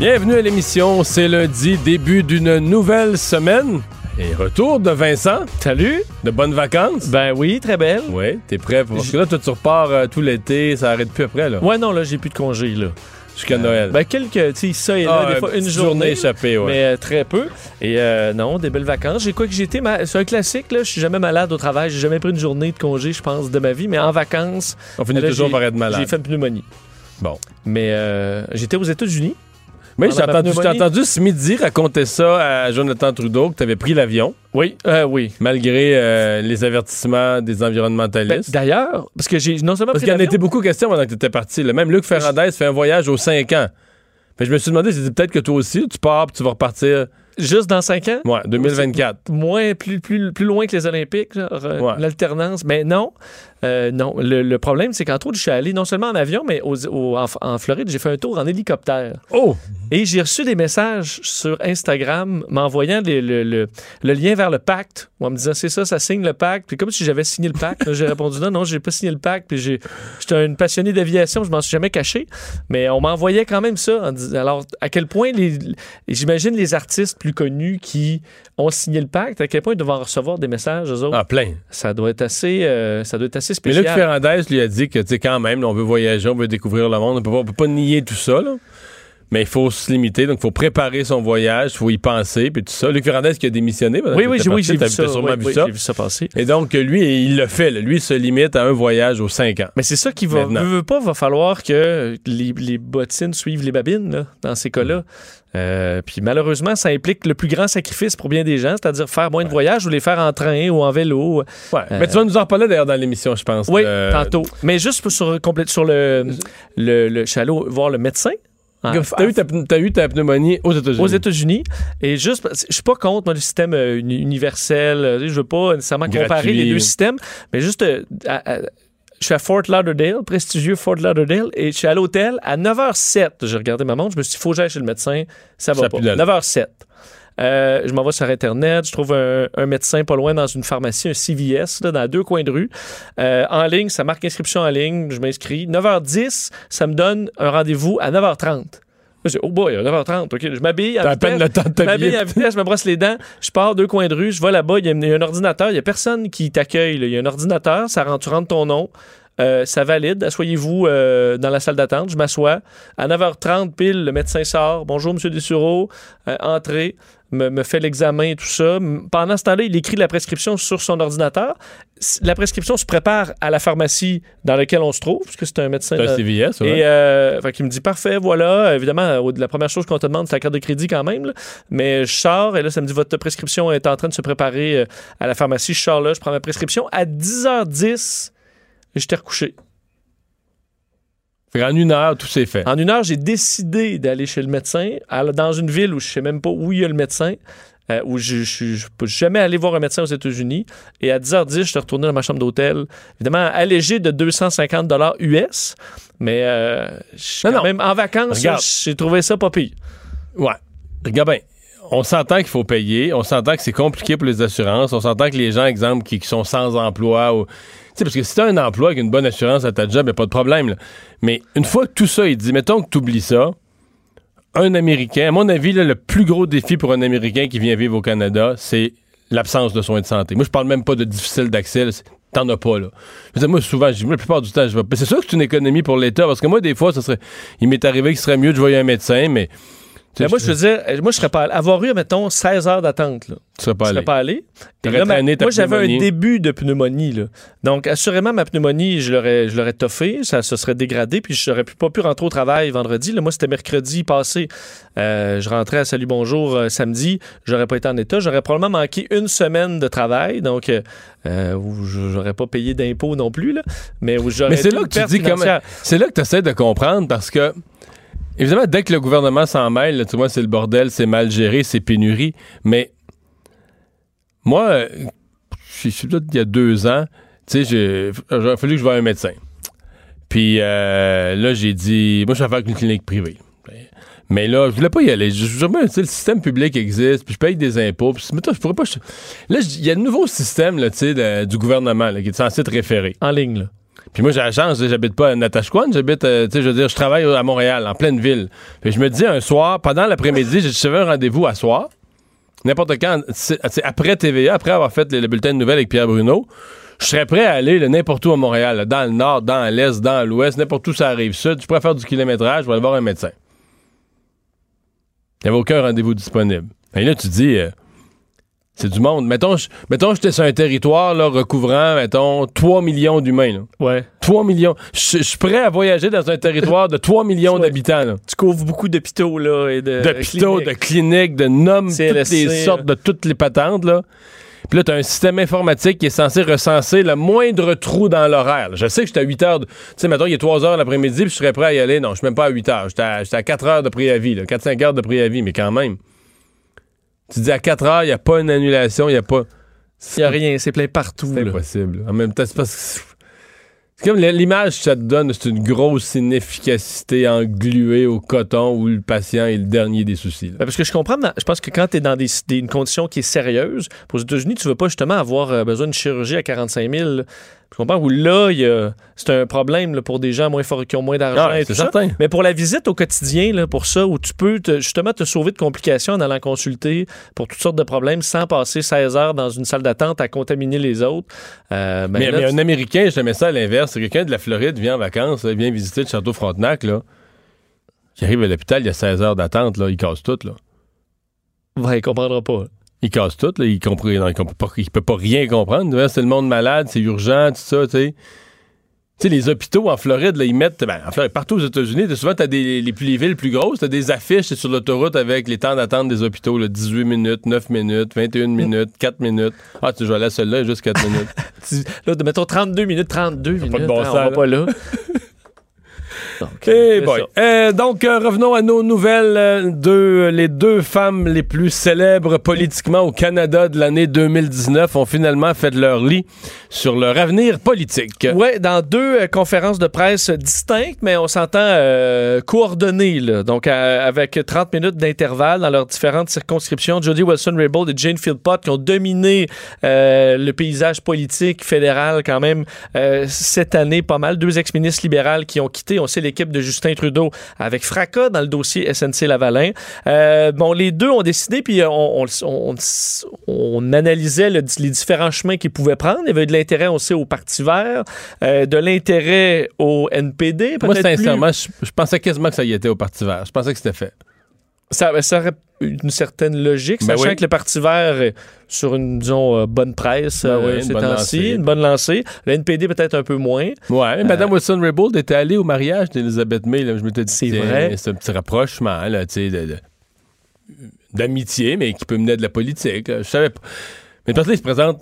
Bienvenue à l'émission. C'est lundi, début d'une nouvelle semaine. Et retour de Vincent. Salut. De bonnes vacances. Ben oui, très belle. Oui, t'es prêt? Pour... Parce que là, toi, tu repars euh, tout l'été, ça arrête plus après, là. Ouais, non, là, j'ai plus de congé, là. Jusqu'à Noël. Ben, quelques, tu sais, ça et là, Ah, des fois, une journée. échappée, ouais. Mais euh, très peu. Et euh, non, des belles vacances. J'ai quoi que j'étais. ma- C'est un classique, là. Je suis jamais malade au travail. J'ai jamais pris une journée de congé, je pense, de ma vie. Mais en vacances. On finit là, toujours par être malade. J'ai fait une pneumonie. Bon. Mais euh, j'étais aux États-Unis. Oui, j'ai entendu, j'ai entendu ce midi raconter ça à Jonathan Trudeau, que tu avais pris l'avion, Oui. Euh, oui. malgré euh, les avertissements des Ben, environnementalistes. D'ailleurs, parce que j'ai non seulement Parce qu'il y en été beaucoup question pendant que tu étais parti. là. Même Luc Ferrandez fait un voyage aux 5 ans. Que je me suis demandé, c'est peut-être que toi aussi, tu pars puis tu vas repartir. Juste dans cinq ans? Ouais, 2024. moins plus, plus, plus loin que les Olympiques, euh, Ouais. l'alternance? Mais non, euh, non. Le, le problème, c'est qu'entre autres, je suis allé non seulement en avion, mais aux- en, en Floride, j'ai fait un tour en hélicoptère. Oh! Et j'ai reçu des messages sur Instagram m'envoyant le, le- le lien vers le pacte, en me disant c'est ça, ça signe le pacte. Puis comme si j'avais signé le pacte, j'ai répondu non, non, j'ai pas signé le pacte. Puis j'étais une passionnée d'aviation, je m'en suis jamais caché. Mais on m'envoyait quand même ça. en dis- alors, à quel point j'imagine les artistes plus connus qui ont signé le pacte, à quel point ils doivent en recevoir des messages, eux autres? Ah, plein. Ça doit être assez, euh, ça doit être assez Mais spécial. Luc Ferrandez lui a dit que, tu sais, quand même, là, on veut voyager, on veut découvrir le monde. On peut pas, on peut pas nier tout ça, là. Mais il faut se limiter, donc il faut préparer son voyage, il faut y penser, puis tout ça. Luc Ferrandez qui a démissionné. oui, oui, oui, j'ai vu ça. oui, vu oui, ça. J'ai vu ça passer. Et donc, lui, il le fait. là. Lui, il se limite à un voyage aux 5 ans. Mais c'est ça qui va. Maintenant. Veut, veut pas, va falloir que les, les bottines suivent les babines, là, dans ces cas-là. Euh, puis malheureusement, ça implique le plus grand sacrifice pour bien des gens, c'est-à-dire faire moins de voyages ou les faire en train ou en vélo. Ouais. Mais tu vas nous en reparler d'ailleurs dans l'émission, je pense. Euh, Oui, Euh, tantôt. Mais juste pour- sur, sur le, le, le. Suis allé voir le médecin. T'as eu, ta, t'as eu ta pneumonie aux États-Unis. aux États-unis. Et juste, je suis pas contre moi, le système euh, uni- universel. euh, Je veux pas nécessairement comparer Gratuit. les deux systèmes, mais juste, euh, à- à- je suis à Fort Lauderdale, prestigieux Fort Lauderdale, et je suis à l'hôtel à 9h07. J'ai regardé ma montre, je me suis dit, faut que j'aille chez le médecin. Ça va Ça pas. pue d'allure. 9h07. Euh, je m'en vais sur Internet, je trouve un, un médecin pas loin dans une pharmacie, un CVS, là, dans deux coins de rue. Euh, en ligne, ça marque inscription en ligne, je m'inscris. 9h10, ça me donne un rendez-vous à 9h30. Je dis, oh boy, à 9h30, OK. Je m'habille. T'as à peine le temps de Je m'habille à vitesse, je me brosse les dents, je pars deux coins de rue, je vais là-bas, il y, a il y a un ordinateur, il y a personne qui t'accueille. Il y a un ordinateur, ça rentre, tu rentres ton nom, euh, ça valide. Asseyez-vous euh, dans la salle d'attente, je m'assois. À 9h30 pile, le médecin sort. Bonjour, Monsieur Dessureau. Euh, entrez, me, me fait l'examen et tout ça. M- Pendant ce temps-là, il écrit la prescription sur son ordinateur. La prescription se prépare à la pharmacie dans laquelle on se trouve, puisque c'est un médecin. Dans- un CVS, ouais. et euh, fait qu'il me dit parfait, voilà. Évidemment, la première chose qu'on te demande, c'est la carte de crédit quand même. là. Mais je sors et là, ça me dit votre prescription est en train de se préparer à la pharmacie. Je sors là, je prends ma prescription. À 10h10, j'étais recouché. Fait qu'en une heure, tout s'est fait. En une heure, j'ai décidé d'aller chez le médecin, à- dans une ville où je sais même pas où il y a le médecin. euh, où je peux jamais aller voir un médecin aux États-Unis. Et à 10h10, je suis retourné dans ma chambre d'hôtel. Évidemment, allégé de 250 dollars US. Mais euh, je suis Non, quand non. même en vacances, j'ai trouvé ça pas pire. Ouais. Regarde bien. On s'entend qu'il faut payer, on s'entend que c'est compliqué pour les assurances, on s'entend que les gens, exemple, qui, qui sont sans emploi ou. Sais, parce que si t'as un emploi avec une bonne assurance à ta job, y a pas de problème. Mais une fois que tout ça est dit, mettons que tu oublies ça, un Américain, à mon avis, le plus gros défi pour un Américain qui vient vivre au Canada, c'est l'absence de soins de santé. Moi, je parle même pas de difficile d'accès. T'en as pas, là. Je dire, moi, souvent, je la plupart du temps, je vais. C'est sûr que c'est une économie pour l'État, parce que moi, des fois, ça serait. Il m'est arrivé qu'il serait mieux de voyer un médecin, mais. Mais moi, je veux dire, euh, moi, je serais pas allé. Avoir eu, mettons, 16 heures d'attente, là. Tu serais pas Je allé. serais pas allé. Et là, ma- moi, j'avais un début de pneumonie, là. Donc, assurément, ma pneumonie, je l'aurais, je l'aurais toffé, ça se serait dégradé, puis je n'aurais pas pu rentrer au travail vendredi. Là, moi, c'était mercredi passé. Euh, je rentrais à Salut Bonjour euh, samedi. J'aurais pas été en état. J'aurais probablement manqué une semaine de travail, donc euh, euh, où je- j'aurais pas payé d'impôts non plus, là. Mais où j'aurais Mais c'est là que tu dis comment. C'est là que tu essaies de comprendre parce que Évidemment, dès que le gouvernement s'en mêle, là, tu vois, c'est le bordel, c'est mal géré, c'est pénurie. Mais moi, euh, je suis peut-être il y a deux ans, tu sais, a fallu que je voie un médecin. Puis euh, là, j'ai dit, moi, je vais faire une clinique privée. Mais là, je voulais pas y aller. Je, je, le système public existe, puis je paye des impôts. Puis, mais toi, je pourrais pas. là, il y a un nouveau système là, de- du gouvernement là, qui est censé te référer. En ligne, là. Puis moi, j'ai la chance, j'habite pas à Natashquan, j'habite, euh, tu sais, je veux dire, je travaille à Montréal, en pleine ville. Puis je me dis un soir, pendant l'après-midi, j'ai- un rendez-vous à soir, n'importe quand, c'est- c'est après TVA, après avoir fait le, le bulletin de nouvelles avec Pierre Bruno, je serais prêt à aller n'importe où à Montréal, dans le nord, dans l'est, dans l'ouest, n'importe où ça arrive sud. Je pourrais faire du kilométrage, je vais aller voir un médecin. Il n'y avait aucun rendez-vous disponible. Et là, tu dis, euh, c'est du monde. Mettons, je- mettons, j'étais sur un territoire là, recouvrant, mettons, 3 millions d'humains. là. Ouais. 3 millions. Je je suis prêt à voyager dans un territoire de 3 millions Ouais. d'habitants. là. Tu couvres beaucoup d'hôpitaux, là, et de. D'hôpitaux, de cliniques. de noms, toutes les sortes, de toutes les patentes. Là. Puis là, tu as un système informatique qui est censé recenser le moindre trou dans l'horaire. Je sais que j'étais à 8 heures. Tu sais, mettons, il est 3 heures l'après-midi, puis je serais prêt à y aller. Non, je suis même pas à 8 heures. J'étais à, j'étais à 4 heures de préavis, là, 4-5 heures de préavis, mais quand même. Tu dis à 4 heures, il n'y a pas une annulation, il n'y a pas. Il n'y a rien, c'est plein partout. C'est impossible. En même temps, c'est parce que. C'est comme l'image que ça te donne, c'est une grosse inefficacité engluée au coton où le patient est le dernier des soucis. là. Ben, Parce que je comprends, je pense que quand tu es dans des, des- une condition qui est sérieuse, aux États-Unis, tu veux pas justement avoir euh, besoin d'une chirurgie à 45 000. Tu comprends? Où là, c'est un problème là, pour des gens moins forts qui ont moins d'argent Ah, et ça. certain. Mais pour la visite au quotidien, là, pour ça, où tu peux te- justement te sauver de complications en allant consulter pour toutes sortes de problèmes sans passer 16 heures dans une salle d'attente à contaminer les autres. euh, ben mais, là, mais tu- un Américain, j'aimais ça à l'inverse. Quelqu'un de la Floride vient en vacances, là, vient visiter le château Frontenac, là. Arrive à l'hôpital, il y a 16 heures d'attente, là. Il casse tout, là. Ouais, il comprendra pas. Il casse tout, là. Il, comprend, non, il, comprend pas, il peut pas rien comprendre. Ouais, C'est le monde malade, c'est urgent, tout ça, tu sais. Tu sais, les hôpitaux en Floride, là, ils mettent, ben, en Floride, partout aux États-Unis, souvent, t'as des, les, les villes plus grosses, t'as des affiches sur l'autoroute avec les temps d'attente des hôpitaux, là, 18 minutes, 9 minutes, 21 minutes, 4 minutes. Ah, tu aller à celle-là, juste 4 minutes. Là, mettons 32 minutes, 32 minutes. pas de bon hein, sens, on va là. pas là. Donc, Eh c'est boy. Euh, donc, euh, revenons à nos nouvelles. euh, deux, les deux femmes les plus célèbres politiquement au Canada de l'année 2019 ont finalement fait de leur lit sur leur avenir politique. Ouais, dans deux euh, conférences de presse distinctes, mais on s'entend euh, coordonnées, là. donc euh, avec 30 minutes d'intervalle dans leurs différentes circonscriptions. Jody Wilson-Raybould et Jane Philpott qui ont dominé euh, le paysage politique fédéral quand même euh, cette année, pas mal. Deux ex-ministres libérales qui ont quitté. On sait l'équipe de Justin Trudeau avec fracas dans le dossier SNC-Lavalin. Euh, bon, les deux ont décidé, puis on, on, on- on analysait le- les différents chemins qu'ils pouvaient prendre. Il y avait de l'intérêt, sait, au Parti vert, euh, de l'intérêt au NPD. Moi, sincèrement, je, je pensais quasiment que ça y était au Parti vert. Je pensais que c'était fait. Ça, ça aurait une certaine logique, Ben sachant oui. que le Parti vert est sur une, disons, euh, bonne presse Ben euh, oui, une ces bonne temps-ci, lancée. une bonne lancée. Le NPD peut-être un peu moins. Ouais, mais Mme Wilson-Raybould était allée au mariage d'Elizabeth May. là. Je m'étais dit, C'est vrai. C'est un petit rapprochement, là, tu sais, de- de- d'amitié, mais qui peut mener à de la politique. là. Je savais pas. Mais parce là, il se présente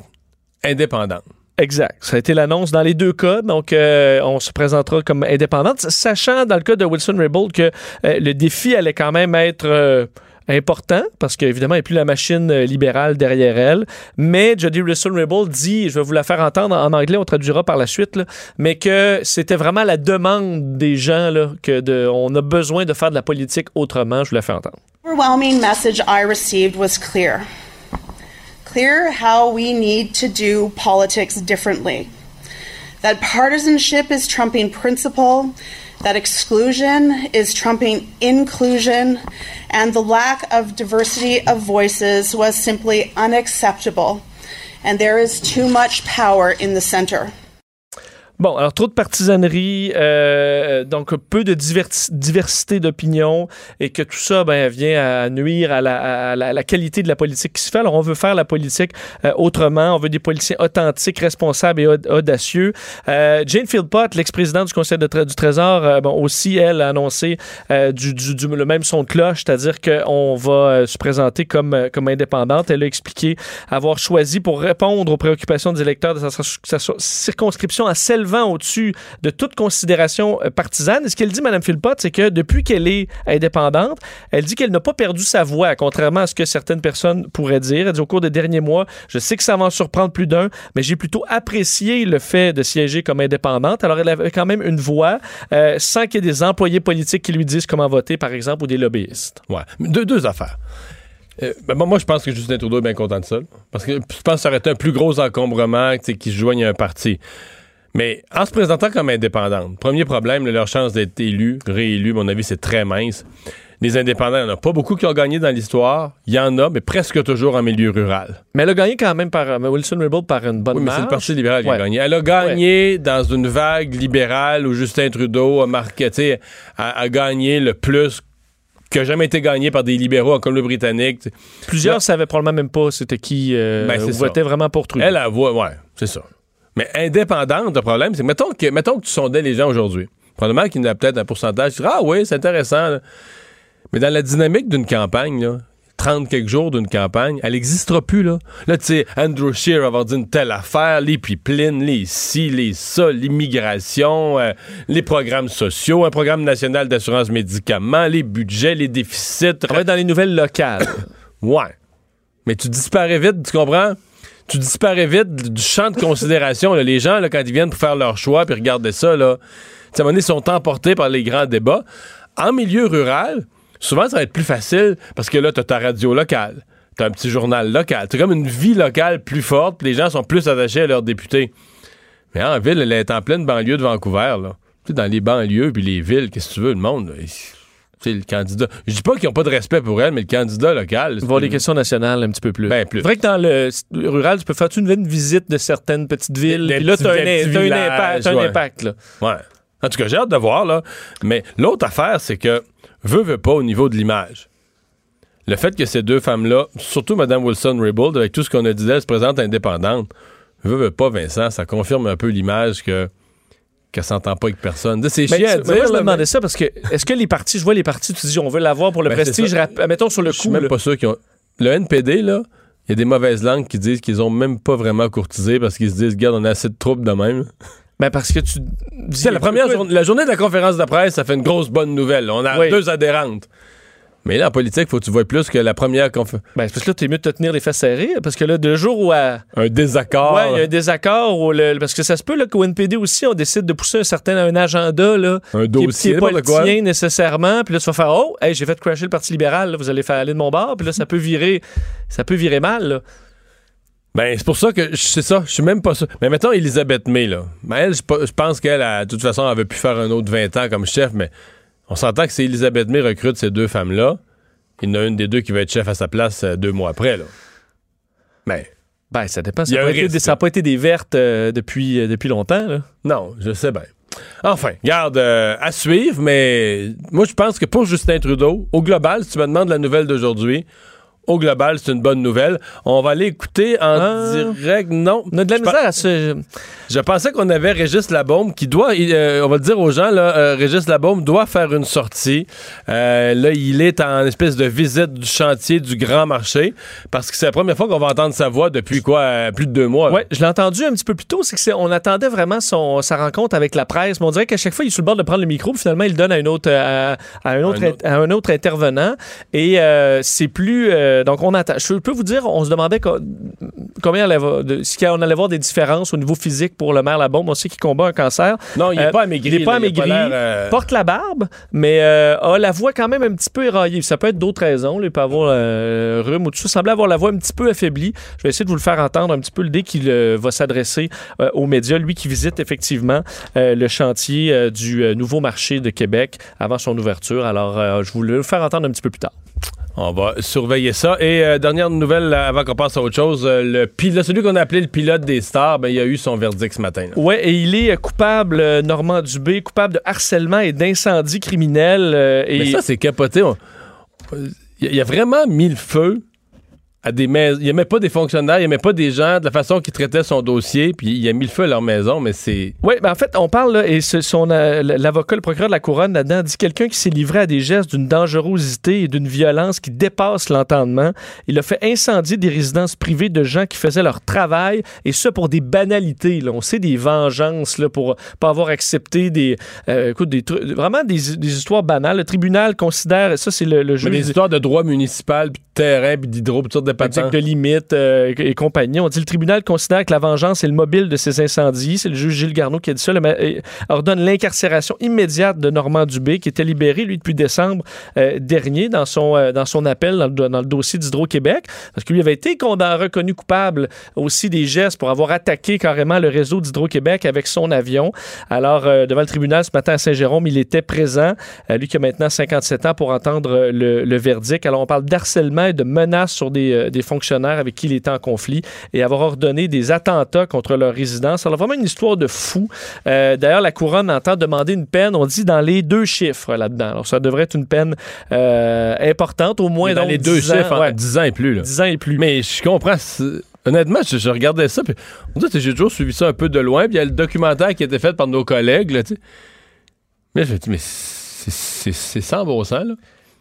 indépendant. Exact. Ça a été l'annonce dans les deux cas. Donc, euh, on se présentera comme indépendante, sachant dans le cas de Wilson-Raybould que euh, le défi allait quand même être euh, important parce qu'évidemment, il n'y a plus la machine libérale derrière elle. Mais Jody Wilson-Raybould dit, je vais vous la faire entendre en anglais, on traduira par la suite, mais que c'était vraiment la demande des gens là, que on a besoin de faire de la politique autrement. Je vous la fais entendre. message I received was clear. Clear how we need to do politics differently. That partisanship is trumping principle, that exclusion is trumping inclusion, and the lack of diversity of voices was simply unacceptable. And there is too much power in the center. Bon, alors trop de partisanerie, euh, donc peu de diversité d'opinion et que tout ça ben, vient à nuire à la, qualité de la politique qui se fait. Alors on veut faire la politique euh, autrement, on veut des politiciens authentiques, responsables et aud- audacieux. Euh, Jane Philpott, l'ex-présidente du Conseil de du Trésor, euh, bon, aussi elle a annoncé euh, du, le même son de cloche, c'est-à-dire qu'on va se présenter comme, indépendante. Elle a expliqué avoir choisi pour répondre aux préoccupations des électeurs de sa, sa circonscription à Selva au-dessus de toute considération euh, partisane. Et ce qu'elle dit, Mme Philpott, c'est que depuis qu'elle est indépendante, elle dit qu'elle n'a pas perdu sa voix, contrairement à ce que certaines personnes pourraient dire. Elle dit au cours des derniers mois, je sais que ça va en surprendre plus d'un, mais j'ai plutôt apprécié le fait de siéger comme indépendante. Alors, elle avait quand même une voix euh, sans qu'il y ait des employés politiques qui lui disent comment voter, par exemple, ou des lobbyistes. Ouais. Deux, affaires. Euh, ben, moi, je pense que Justin Trudeau est bien content de ça. Parce que je pense que ça aurait été un plus gros encombrement qui se joigne à un parti. Mais en se présentant comme indépendante, premier problème, là, leur chance d'être élu, réélu, à mon avis, c'est très mince. Les indépendants, il n'y en a pas beaucoup qui ont gagné dans l'histoire. Il y en a, mais presque toujours en milieu rural. Mais elle a gagné quand même par euh, Wilson Raybould par une bonne Oui, mais c'est le. Parti libéral qui Ouais. a gagné. Elle a gagné dans une vague libérale où Justin Trudeau a marqué, a, a gagné le plus qui a jamais été gagné par des libéraux en Colombie-Britannique. tu sais. Plusieurs Là- savaient probablement même pas c'était qui euh, Ben, votait vraiment pour Trudeau. Elle a voix, ouais, c'est ça. Mais indépendante, le problème, c'est que mettons que, mettons que tu sondais les gens aujourd'hui. Probablement qu'il y en a peut-être un pourcentage qui Ah oui, c'est intéressant. là. Mais dans la dynamique d'une campagne, là, 30 quelques jours d'une campagne, elle n'existera plus, là. Là, tu sais, Andrew Scheer avoir dit une telle affaire, les pipelines, les ci, les ça, l'immigration, euh, les programmes sociaux, un programme national d'assurance médicaments, les budgets, les déficits. On va dans les nouvelles locales. Ouais. Mais tu disparais vite, tu comprends? Tu disparais vite du champ de considération. Les gens, quand ils viennent pour faire leur choix puis regarder ça, là, à un moment donné, ils sont emportés par les grands débats. En milieu rural, souvent, ça va être plus facile parce que là, tu as ta radio locale, tu as un petit journal local. Tu comme une vie locale plus forte, puis les gens sont plus attachés à leurs députés. Mais en ville, elle est en pleine banlieue de Vancouver, là. Dans les banlieues puis les villes, qu'est-ce que tu veux, le monde, il- tu sais, le candidat. Je dis pas qu'ils ont pas de respect pour elle, mais le candidat local. voir une- questions nationales un petit peu plus. Ben, plus. C'est vrai que dans le rural, tu peux faire une, une visite de certaines petites villes. Puis là, tu as un, impact. ouais. impact, là. Ouais. En tout cas, j'ai hâte de voir, là. Mais l'autre affaire, c'est que, veut, veut pas au niveau de l'image. Le fait que ces deux femmes-là, surtout Mme Wilson-Raybould, avec tout ce qu'on a dit d'elle, se présente indépendante, veut, veut pas, Vincent, ça confirme un peu l'image que qu'elle s'entend pas avec personne. C'est chiant à dire, moi, je me demandais ça parce que est-ce que les partis, je vois les partis, tu dis on veut l'avoir pour le Ben, prestige, mettons sur le je suis coup. même pas sûr qu'ils ont... Le NPD, là, il y a des mauvaises langues qui disent qu'ils ont même pas vraiment courtisé parce qu'ils se disent, regarde, on a assez de troupes de même. Ben, parce que tu. La première journée, la journée de la conférence de presse, ça fait une grosse bonne nouvelle. On a deux adhérentes. Mais là, en politique, faut que tu vois plus que la première conférence. Ben, c'est parce que là, t'es mieux de te tenir les fesses serrées. Parce que là, de jour où à. Un désaccord. Ouais, il y a un désaccord. Ou le- parce que ça se peut là, qu'au NPD aussi, on décide de pousser un certain un agenda là, Un qui est- dossier, qui est pas le quoi. tien nécessairement. Puis là, tu vas faire Oh, hey, j'ai fait crasher le Parti libéral. là, vous allez faire aller de mon bord. Puis là, ça peut virer, ça peut virer mal. là. Ben, c'est pour ça que c'est ça. Je suis même pas sûr. Mais mettons Elisabeth May, là. Ben, elle, je pense qu'elle, a- de toute façon, elle avait pu faire un autre 20 ans comme chef, mais on s'entend que si Elisabeth May recrute ces deux femmes-là, il y en a une des deux qui va être chef à sa place euh, deux mois après, là. Ben, Ben, ça dépend. Ça a n'a pas, été des- ça a pas été des vertes euh, depuis, euh, depuis longtemps. là. non, je sais bien. Enfin, garde euh, à suivre, mais moi, je pense que pour Justin Trudeau, au global, si tu me demandes la nouvelle d'aujourd'hui, au global, c'est une bonne nouvelle. On va aller écouter en Ah. direct. Non. On a de la Je misère à se. Je pensais qu'on avait Régis Labaume qui doit, euh, on va le dire aux gens, là, euh, Régis Labaume doit faire une sortie. Euh, là, il est en espèce de visite du chantier du grand marché parce que c'est la première fois qu'on va entendre sa voix depuis quoi, plus de deux mois. Ouais, je l'ai entendu un petit peu plus tôt. C'est que on attendait vraiment son, sa rencontre avec la presse. Mais on dirait qu'à chaque fois, il est sur le bord de prendre le micro. Puis finalement, il le donne à, une autre, à, à un, autre, Un autre. à un autre intervenant. Et c'est plus. Euh, donc, on attend. Je peux vous dire, on se demandait co- combien allait avoir de- si on allait voir des différences au niveau physique pour le maire Labaume. On sait qu'il combat un cancer. Non, il n'est Euh, pas amaigri. Il n'est pas a amaigri. euh, Porte la barbe, mais euh, a la voix quand même un petit peu éraillée. Ça peut être d'autres raisons. là. Il peut avoir euh, rhume ou tout ça. Il semblait avoir la voix un petit peu affaiblie. Je vais essayer de vous le faire entendre un petit peu le dès qu'il va s'adresser aux médias. Lui qui visite effectivement le chantier du nouveau marché de Québec avant son ouverture. Alors, je vous le faire entendre un petit peu plus tard. On va surveiller ça. Et euh, dernière nouvelle là, avant qu'on passe à autre chose, euh, le pilote, celui qu'on a appelé le pilote des stars, ben, il a eu son verdict ce matin. Ouais, et il est euh, coupable, euh, Normand Dubé, coupable de harcèlement et d'incendie criminel. euh, et Mais ça, c'est capoté. On- il a vraiment mis le feu à des mais il aimait pas des fonctionnaires, il aimait pas des gens de la façon qu'ils traitaient son dossier, puis il a mis le feu à leur maison, mais c'est Oui, ben en fait, on parle, là, et ce- son, euh, l'avocat, le procureur de la Couronne, là-dedans, dit quelqu'un qui s'est livré à des gestes d'une dangerosité et d'une violence qui dépasse l'entendement. Il a fait incendier des résidences privées de gens qui faisaient leur travail, et ça pour des banalités. Là. On sait des vengeances là, pour pas avoir accepté des, euh, écoute, des trucs, vraiment des, des histoires banales. Le tribunal considère, ça c'est le, le mais des histoires de droit municipal, puis de terrain, puis d'hydro, puis sortes de patentes. de limites euh, et compagnie. On dit le tribunal considère que la vengeance est le mobile de ces incendies. C'est le juge Gilles Garneau qui a dit ça. Le euh, ordonne l'incarcération immédiate de Normand Dubé, qui était libéré, lui, depuis décembre euh, dernier, dans son, euh, dans son appel dans le, dans le dossier d'Hydro-Québec, parce que lui avait été condamné, reconnu coupable aussi des gestes pour avoir attaqué carrément le réseau d'Hydro-Québec avec son avion. Alors, devant le tribunal ce matin à Saint-Jérôme, il était présent. Lui qui a maintenant 57 ans pour entendre le, le verdict. Alors, on parle d'harcèlement et de menaces sur des, euh, des fonctionnaires avec qui il était en conflit et avoir ordonné des attentats contre leur résidence. Alors, vraiment une histoire de fou. Euh, D'ailleurs, la couronne entend demander une peine, on dit dans les deux chiffres là-dedans. Alors, ça devrait être une peine euh, importante, au moins dans donc les deux 10 ans, chiffres, en ouais, 10 ans et plus. Là. 10 ans et plus. Mais je comprends. Honnêtement, je, je regardais ça, puis on dirait j'ai toujours suivi ça un peu de loin, puis il y a le documentaire qui a été fait par nos collègues, là, tu sais. Mais je me dis, mais c'est sans bon sens, là.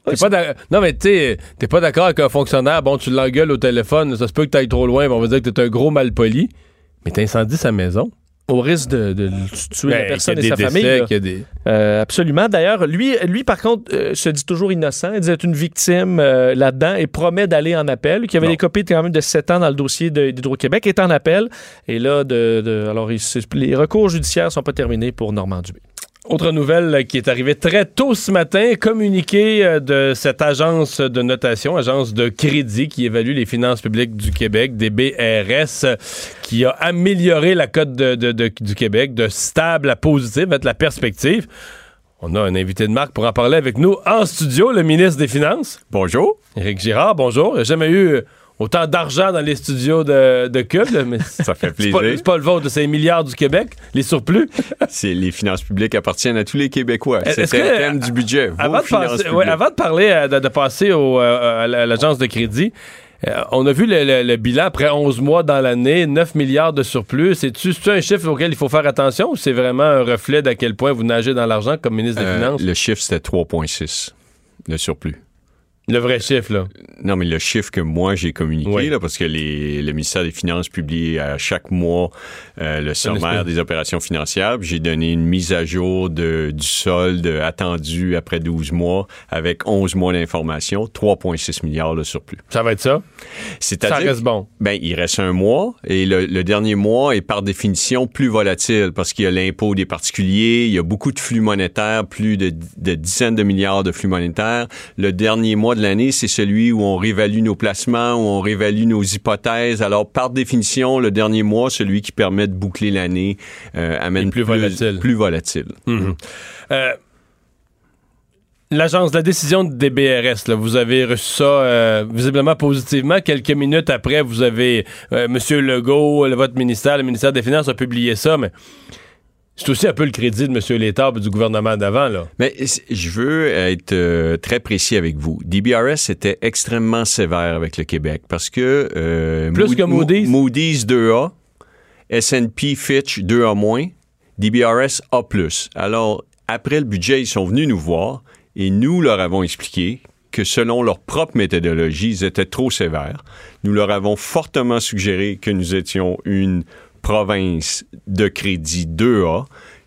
T'es pas non, mais tu sais, t'es pas d'accord avec un fonctionnaire, bon, tu l'engueules au téléphone, ça se peut que t'ailles trop loin, mais on va dire que t'es un gros malpoli, mais t'incendies sa maison. au risque de, de tuer la Ben, personne et sa famille. y a des- Euh, absolument. D'ailleurs, lui, lui par contre, euh, se dit toujours innocent. Il dit être une victime euh, là-dedans et promet d'aller en appel. Qui avait des copies quand même de 7 ans dans le dossier de- d'Hydro-Québec, est en appel. Et là, de, de- alors, il- les recours judiciaires sont pas terminés pour Normand Dubé. Autre nouvelle qui est arrivée très tôt ce matin, communiqué euh, de cette agence de notation, agence de crédit qui évalue les finances publiques du Québec, DBRS, qui a amélioré la cote de- de- de- du Québec de stable à positive, mettre la perspective. On a un invité de marque pour en parler avec nous en studio, le ministre des Finances, Bonjour. Éric Girard. Bonjour. Jamais eu autant d'argent dans les studios de, de Cube, là, mais Ça fait c'est pas, plaisir. c'est pas le vôtre, c'est les milliards du Québec, les surplus. C'est les finances publiques appartiennent à tous les Québécois. C'était que- le thème du budget. Vos Avant de, passer, publiques. ouais, avant de parler, euh, de, de passer au, euh, à l'agence de crédit, euh, on a vu le, le- le bilan après 11 mois dans l'année, 9 milliards de surplus. C'est-tu un chiffre auquel il faut faire attention ou c'est vraiment un reflet d'à quel point vous nagez dans l'argent comme ministre des Euh, Finances? le chiffre, c'était 3,6, le surplus. Le vrai chiffre, là. Non, mais le chiffre que moi j'ai communiqué, Oui. là, parce que les, le ministère des Finances publie à chaque mois euh, le sommaire des opérations financières. J'ai donné une mise à jour de, du solde attendu après 12 mois avec 11 mois d'information, 3,6 milliards de surplus. Ça va être ça? Ça C'est-à-dire reste bon. Ben, il reste un mois et le, le dernier mois est par définition plus volatile parce qu'il y a l'impôt des particuliers, il y a beaucoup de flux monétaires, plus de, de dizaines de milliards de flux monétaires. Le dernier mois de l'année, c'est celui où on réévalue nos placements, où on réévalue nos hypothèses. Alors, par définition, le dernier mois, celui qui permet de boucler l'année, euh, amène plus volatile. Plus volatile. Euh, L'agence, la décision de DBRS, là, vous avez reçu ça euh, visiblement positivement. Quelques minutes après, vous avez euh, M. Legault, le- votre ministère, le ministère des Finances a publié ça, mais c'est aussi un peu le crédit de M. Létard et du gouvernement d'avant. là. Mais je veux être euh, très précis avec vous. DBRS était extrêmement sévère avec le Québec parce que... euh, Plus que Moody's? Mo- Moody's 2A, S&P Fitch 2A-, DBRS A+. Alors, après le budget, ils sont venus nous voir et nous leur avons expliqué que selon leur propre méthodologie, ils étaient trop sévères. Nous leur avons fortement suggéré que nous étions une province de crédit 2A,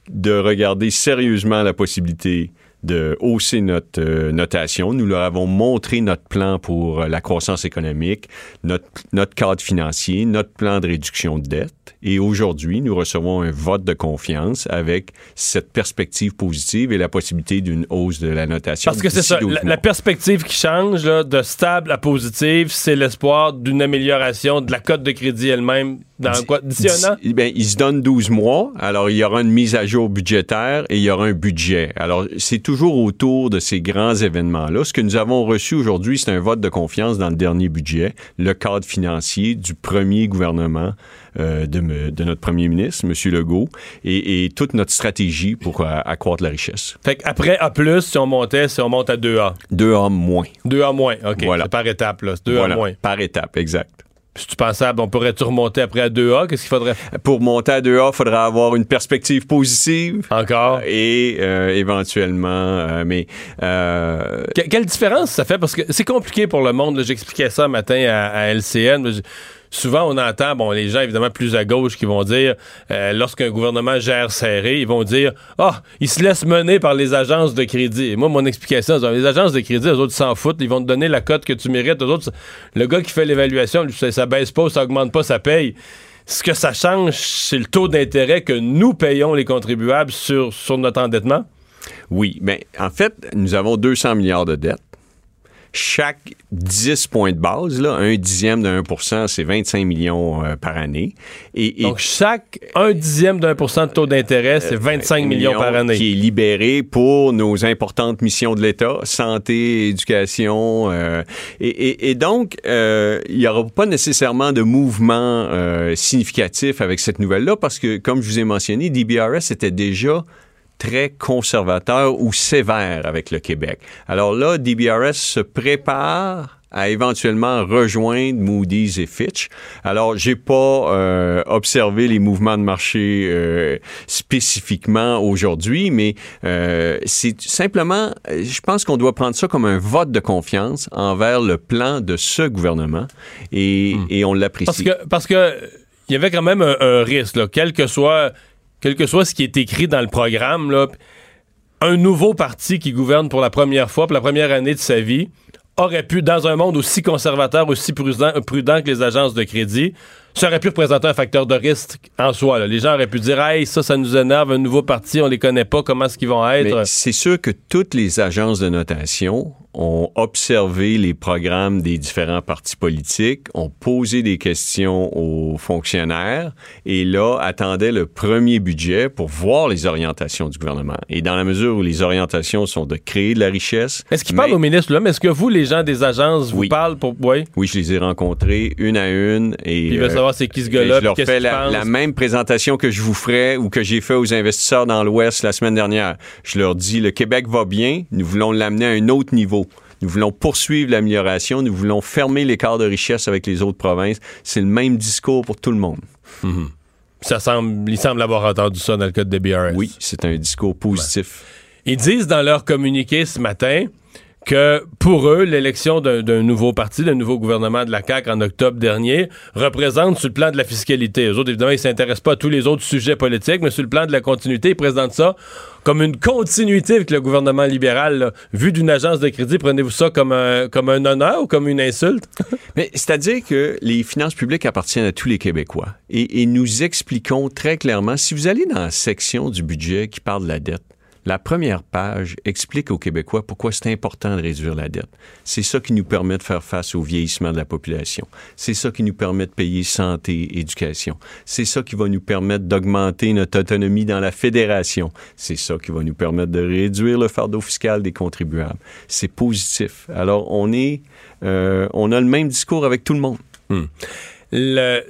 de regarder sérieusement la possibilité de hausser notre euh, notation. Nous leur avons montré notre plan pour euh, la croissance économique, notre, notre cadre financier, notre plan de réduction de dette. Et aujourd'hui, nous recevons un vote de confiance avec cette perspective positive et la possibilité d'une hausse de la notation. Parce que c'est ça, 12 la, perspective qui change là, de stable à positive, c'est l'espoir d'une amélioration de la cote de crédit elle-même dans quoi? D'ici un an? D'ici- ben, il se donne 12 mois. Alors, il y aura une mise à jour budgétaire et il y aura un budget. Alors, c'est toujours autour de ces grands événements-là. Ce que nous avons reçu aujourd'hui, c'est un vote de confiance dans le dernier budget, le cadre financier du premier gouvernement euh, de, notre premier ministre, M. Legault, et, et toute notre stratégie pour euh, accroître la richesse. Fait qu'après A+, si on montait, si on monte à 2A. Deux hommes moins. 2A moins, OK. Voilà. C'est par étape, là. C'est 2A Voilà, moins. Par étape, exact. Si tu pensable, on pourrait-tu remonter après à 2A? Qu'est-ce qu'il faudrait? Pour monter à 2A, il faudra avoir une perspective positive. encore? Et euh, éventuellement, euh, mais euh, Que- quelle différence ça fait? Parce que c'est compliqué pour le monde. J'expliquais ça un matin à, à LCN. mais Souvent, on entend, bon, les gens évidemment plus à gauche qui vont dire, euh, lorsqu'un gouvernement gère serré, ils vont dire, ah, il se laisse mener par les agences de crédit. Et moi, mon explication, les agences de crédit, eux autres, ils s'en foutent. Ils vont te donner la cote que tu mérites. Eux autres, le gars qui fait l'évaluation, ça, ça baisse pas, ça augmente pas, ça paye. Ce que ça change, c'est le taux d'intérêt que nous payons les contribuables sur, sur notre endettement? oui, mais en fait, nous avons 200 milliards de dettes. Chaque 10 points de base, là, un dixième de 1% c'est 25 millions euh, par année. Et, et Donc, chaque un dixième d'un pour cent de taux d'intérêt, c'est 25 millions par année. Qui est libéré pour nos importantes missions de l'État, santé, éducation. euh, et, et- et donc, euh, il n'y aura pas nécessairement de mouvement euh, significatif avec cette nouvelle-là parce que, comme je vous ai mentionné, DBRS était déjà très conservateur ou sévère avec le Québec. Alors là, DBRS se prépare à éventuellement rejoindre Moody's et Fitch. Alors, j'ai pas euh, observé les mouvements de marché euh, spécifiquement aujourd'hui, mais euh, c'est simplement, euh, je pense qu'on doit prendre ça comme un vote de confiance envers le plan de ce gouvernement et, et on l'apprécie. Parce que parce que il y avait quand même un, un risque, là, quel que soit quel que soit ce qui est écrit dans le programme, là, un nouveau parti qui gouverne pour la première fois, pour la première année de sa vie, aurait pu, dans un monde aussi conservateur, aussi prudent, prudent que les agences de crédit, ça aurait pu représenter un facteur de risque en soi. là. Les gens auraient pu dire, hey, ça, ça nous énerve, un nouveau parti, on les connaît pas, comment est-ce qu'ils vont être? C'est sûr que toutes les agences de notation ont observé les programmes des différents partis politiques, ont posé des questions aux fonctionnaires et là attendaient le premier budget pour voir les orientations du gouvernement. Et dans la mesure où les orientations sont de créer de la richesse, Est-ce qu'ils mais- parlent au ministre, là? Mais est-ce que vous, les gens des agences, vous Oui. parlent pour. Oui. Oui, je les ai rencontrés une à une et ils veulent euh, savoir c'est qui ce gars-là, je leur fais la, la même présentation que je vous ferais ou que j'ai fait aux investisseurs dans l'Ouest la semaine dernière. Je leur dis, le Québec va bien, nous voulons l'amener à un autre niveau. Nous voulons poursuivre l'amélioration, nous voulons fermer l'écart de richesse avec les autres provinces. C'est le même discours pour tout le monde. Ça semble, il semble avoir entendu ça dans le cas de DBRS. Oui, c'est un discours positif. Ils disent dans leur communiqué ce matin que pour eux, l'élection d'un nouveau parti, d'un nouveau gouvernement de la CAQ en octobre dernier, représente sur le plan de la fiscalité. Eux autres, évidemment, ils s'intéressent pas à tous les autres sujets politiques, mais sur le plan de la continuité, ils présentent ça comme une continuité avec le gouvernement libéral. là. Vu d'une agence de crédit, prenez-vous ça comme un, comme un honneur ou comme une insulte? Mais c'est-à-dire que les finances publiques appartiennent à tous les Québécois. Et, et nous expliquons très clairement, si vous allez dans la section du budget qui parle de la dette, la première page explique aux Québécois pourquoi c'est important de réduire la dette. C'est ça qui nous permet de faire face au vieillissement de la population. C'est ça qui nous permet de payer santé, éducation. C'est ça qui va nous permettre d'augmenter notre autonomie dans la fédération. C'est ça qui va nous permettre de réduire le fardeau fiscal des contribuables. C'est positif. Alors, on est, euh, on a le même discours avec tout le monde. le-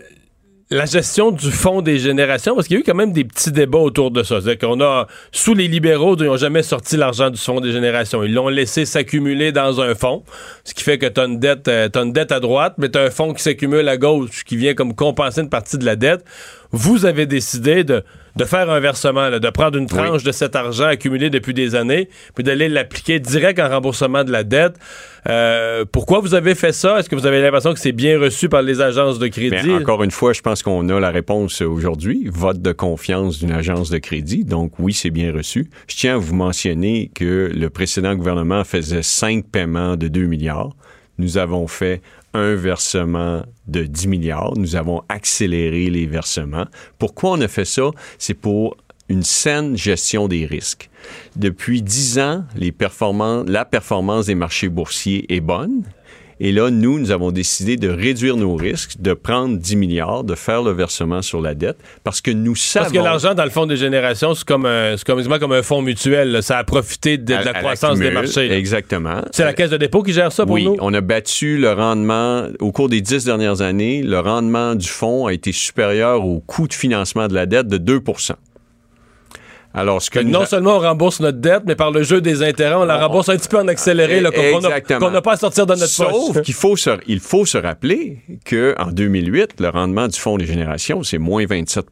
la gestion du fonds des générations, parce qu'il y a eu quand même des petits débats autour de ça. C'est-à-dire qu'on a, sous les libéraux, ils n'ont jamais sorti l'argent du fonds des générations. Ils l'ont laissé s'accumuler dans un fonds, ce qui fait que tu as une dette, euh, t'as une dette à droite, mais tu as un fonds qui s'accumule à gauche, qui vient comme compenser une partie de la dette. Vous avez décidé de, de faire un versement, là, de prendre une tranche de cet argent accumulé depuis des années, puis d'aller l'appliquer direct en remboursement de la dette. Euh, pourquoi vous avez fait ça? Est-ce que vous avez l'impression que c'est bien reçu par les agences de crédit? Encore une fois, je pense qu'on a la réponse aujourd'hui. Vote de confiance d'une agence de crédit. Donc, oui, c'est bien reçu. Je tiens à vous mentionner que le précédent gouvernement faisait cinq paiements de 2 milliards. Nous avons fait un versement de 10 milliards. Nous avons accéléré les versements. Pourquoi on a fait ça? C'est pour une saine gestion des risques. Depuis 10 ans, la performance des marchés boursiers est bonne Et là, nous, nous avons décidé de réduire nos risques, de prendre 10 milliards, de faire le versement sur la dette, parce que nous savons... Parce que l'argent dans le fonds des générations, c'est comme un, c'est comme, comme un fonds mutuel. là. Ça a profité de, de la à croissance des marchés. là. Exactement. C'est la Caisse de dépôt qui gère ça pour oui, nous? on a battu le rendement au cours des dix dernières années. Le rendement du fonds a été supérieur au coût de financement de la dette de 2 Alors, ce que nous non seulement on rembourse notre dette, mais par le jeu des intérêts, on la On- rembourse un petit peu en accéléré, là, qu'on n'a pas à sortir de notre Sauf poche. qu'il faut se, il faut se rappeler qu'en 2008, le rendement du Fonds des générations, c'est moins 27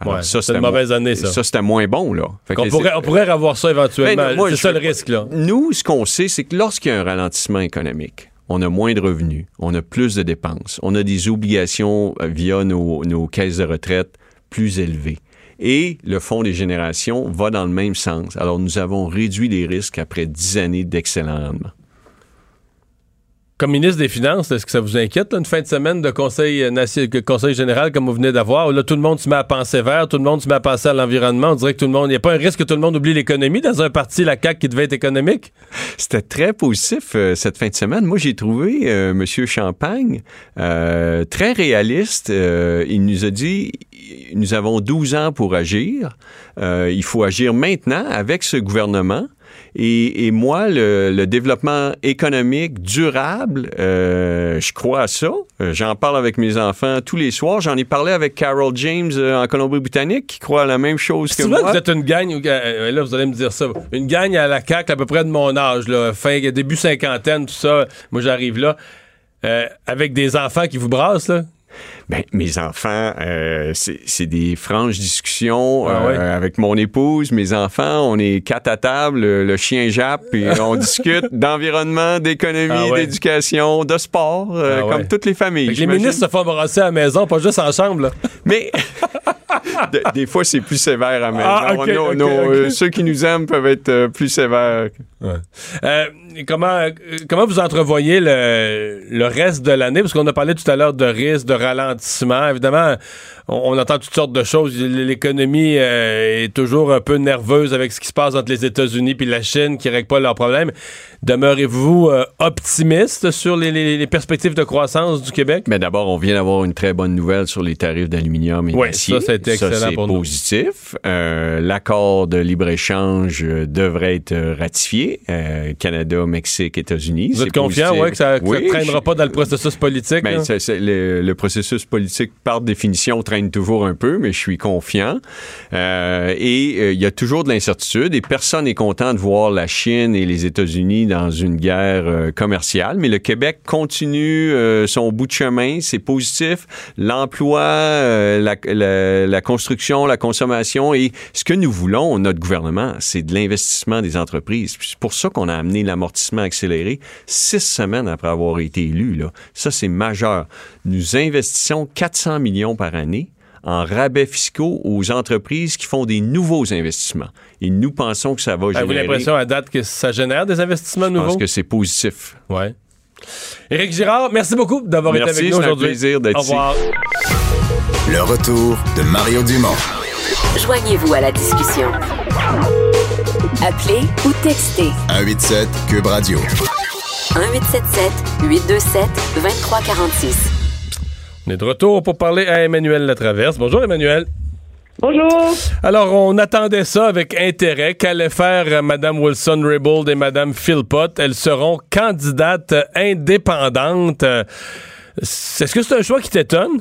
Alors Ouais, ça, c'est une mauvaise année, ça. Ça, c'était moins bon, là. Fait On pourrait, on pourrait avoir ça éventuellement. Ben c'est ça le risque, là. Nous, ce qu'on sait, c'est que lorsqu'il y a un ralentissement économique, on a moins de revenus, on a plus de dépenses, on a des obligations euh, via nos, nos caisses de retraite plus élevées. Et le Fonds des générations va dans le même sens. Alors, nous avons réduit les risques après dix années d'excellent rendement. Comme ministre des Finances, est-ce que ça vous inquiète, une fin de semaine de conseil, euh, général comme vous venez d'avoir? où Là, tout le monde se met à penser vert, tout le monde se met à penser à l'environnement. On dirait que tout le monde. Il n'y a pas un risque que tout le monde oublie l'économie dans un parti, la CAQ, qui devait être économique? C'était très positif euh, cette fin de semaine. Moi, j'ai trouvé euh, M. Champagne très réaliste. Il nous a dit nous avons 12 ans pour agir. Il faut agir maintenant avec ce gouvernement. Et, et moi, le, le développement économique durable, euh, je crois à ça. Euh, J'en parle avec mes enfants tous les soirs. J'en ai parlé avec Carol James euh, en Colombie-Britannique, qui croit à la même chose que moi. que vous êtes une gagne, euh, là, vous allez me dire ça. Une gagne à la CAQ à peu près de mon âge, là, fin, début cinquantaine, tout ça. Moi, j'arrive là. euh, avec des enfants qui vous brassent, là. Ben, mes enfants, euh, c'est des franches discussions Ah euh, ouais? avec mon épouse, mes enfants. On est quatre à table, le, le chien jappe, et on discute d'environnement, d'économie, Ah ouais? d'éducation, de sport, euh, Ah ouais. comme toutes les familles. Les ministres se font brasser à la maison, pas juste en chambre, là. Mais de- des fois, c'est plus sévère à maison. Nos- nos- ok. euh, ceux qui nous aiment peuvent être plus sévères. Comment, euh, comment vous entrevoyez le, le reste de l'année? Parce qu'on a parlé tout à l'heure de risque, de ralentissement. Évidemment, on, on entend toutes sortes de choses. L'économie euh, est toujours un peu nerveuse avec ce qui se passe entre les États-Unis et la Chine qui ne règlent pas leurs problèmes. Demeurez-vous euh, optimiste sur les, les- les perspectives de croissance du Québec? Mais d'abord, on vient d'avoir une très bonne nouvelle sur les tarifs d'aluminium et d'acier. ça, ça a été excellent c'est pour nous. positif. Euh, L'accord de libre-échange devrait être ratifié. Canada, Mexique, États-Unis. Vous êtes confiant, ouais, que ça ne Oui, traînera je- pas dans le processus politique? ben, le, le processus politique, par définition, traîne toujours un peu, mais je suis confiant. Euh, et euh, il y a toujours de l'incertitude et personne n'est content de voir la Chine et les États-Unis dans une guerre euh, commerciale. Mais le Québec continue son bout de chemin, c'est positif. L'emploi, la, construction, la consommation et ce que nous voulons, notre gouvernement, c'est de l'investissement des entreprises. C'est pour ça qu'on a amené l'amortissement accéléré six semaines après avoir été élu. Ça, c'est majeur. Nous investissons 400 millions par année en rabais fiscaux aux entreprises qui font des nouveaux investissements. Et nous pensons que ça va Avez-vous générer... l'impression à date que ça génère des investissements Je nouveaux? pense que c'est positif. Ouais. Éric Girard, merci beaucoup d'avoir été Merci, avec nous c'est un aujourd'hui. plaisir d'être Au revoir. Le retour de Mario Dumont. Joignez-vous à la discussion. Appelez ou textez 187 Cube Radio. 1877 827 2346. On est de retour pour parler à Emmanuel Latraverse. Bonjour Emmanuel. Bonjour. Alors, on attendait ça avec intérêt. Qu'allaient faire Mme Wilson-Raybould et Mme Philpott? Elles seront candidates indépendantes. Est-ce que c'est un choix qui t'étonne?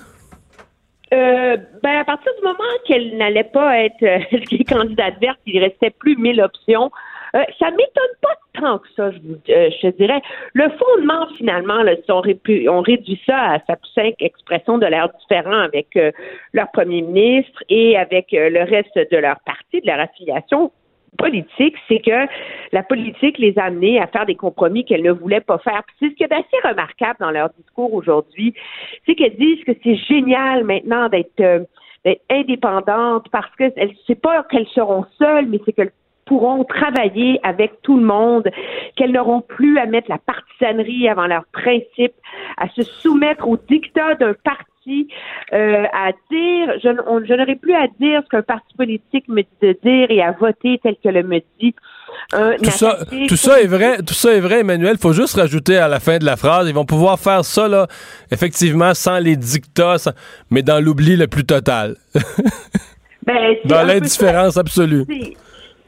Euh, ben, à partir du moment qu'elle n'allait pas être euh, candidate verte, il restait plus mille options. Euh, ça m'étonne pas tant que ça, je, vous, euh, je dirais. Le fondement, finalement, là, si on, réduit ça à sa simple expression de l'air différent avec euh, leur premier ministre et avec euh, le reste de leur parti, de leur affiliation politique, c'est que la politique les a amenés à faire des compromis qu'elles ne voulaient pas faire. C'est ce qui est assez remarquable dans leur discours aujourd'hui, c'est qu'elles disent que c'est génial maintenant d'être indépendantes parce que c'est pas qu'elles seront seules, mais c'est qu'elles pourront travailler avec tout le monde, qu'elles n'auront plus à mettre la partisanerie avant leurs principes, à se soumettre au dictat d'un parti, euh, à dire, je, n- on- je n'aurai plus à dire ce qu'un parti politique me dit de dire et à voter tel que le me dit un Tout ça, tout ça est vrai, tout ça est vrai, Emmanuel. Faut juste rajouter à la fin de la phrase, ils vont pouvoir faire ça, là, effectivement, sans les dictats, sans- mais dans l'oubli le plus total. Ben, dans l'indifférence absolue.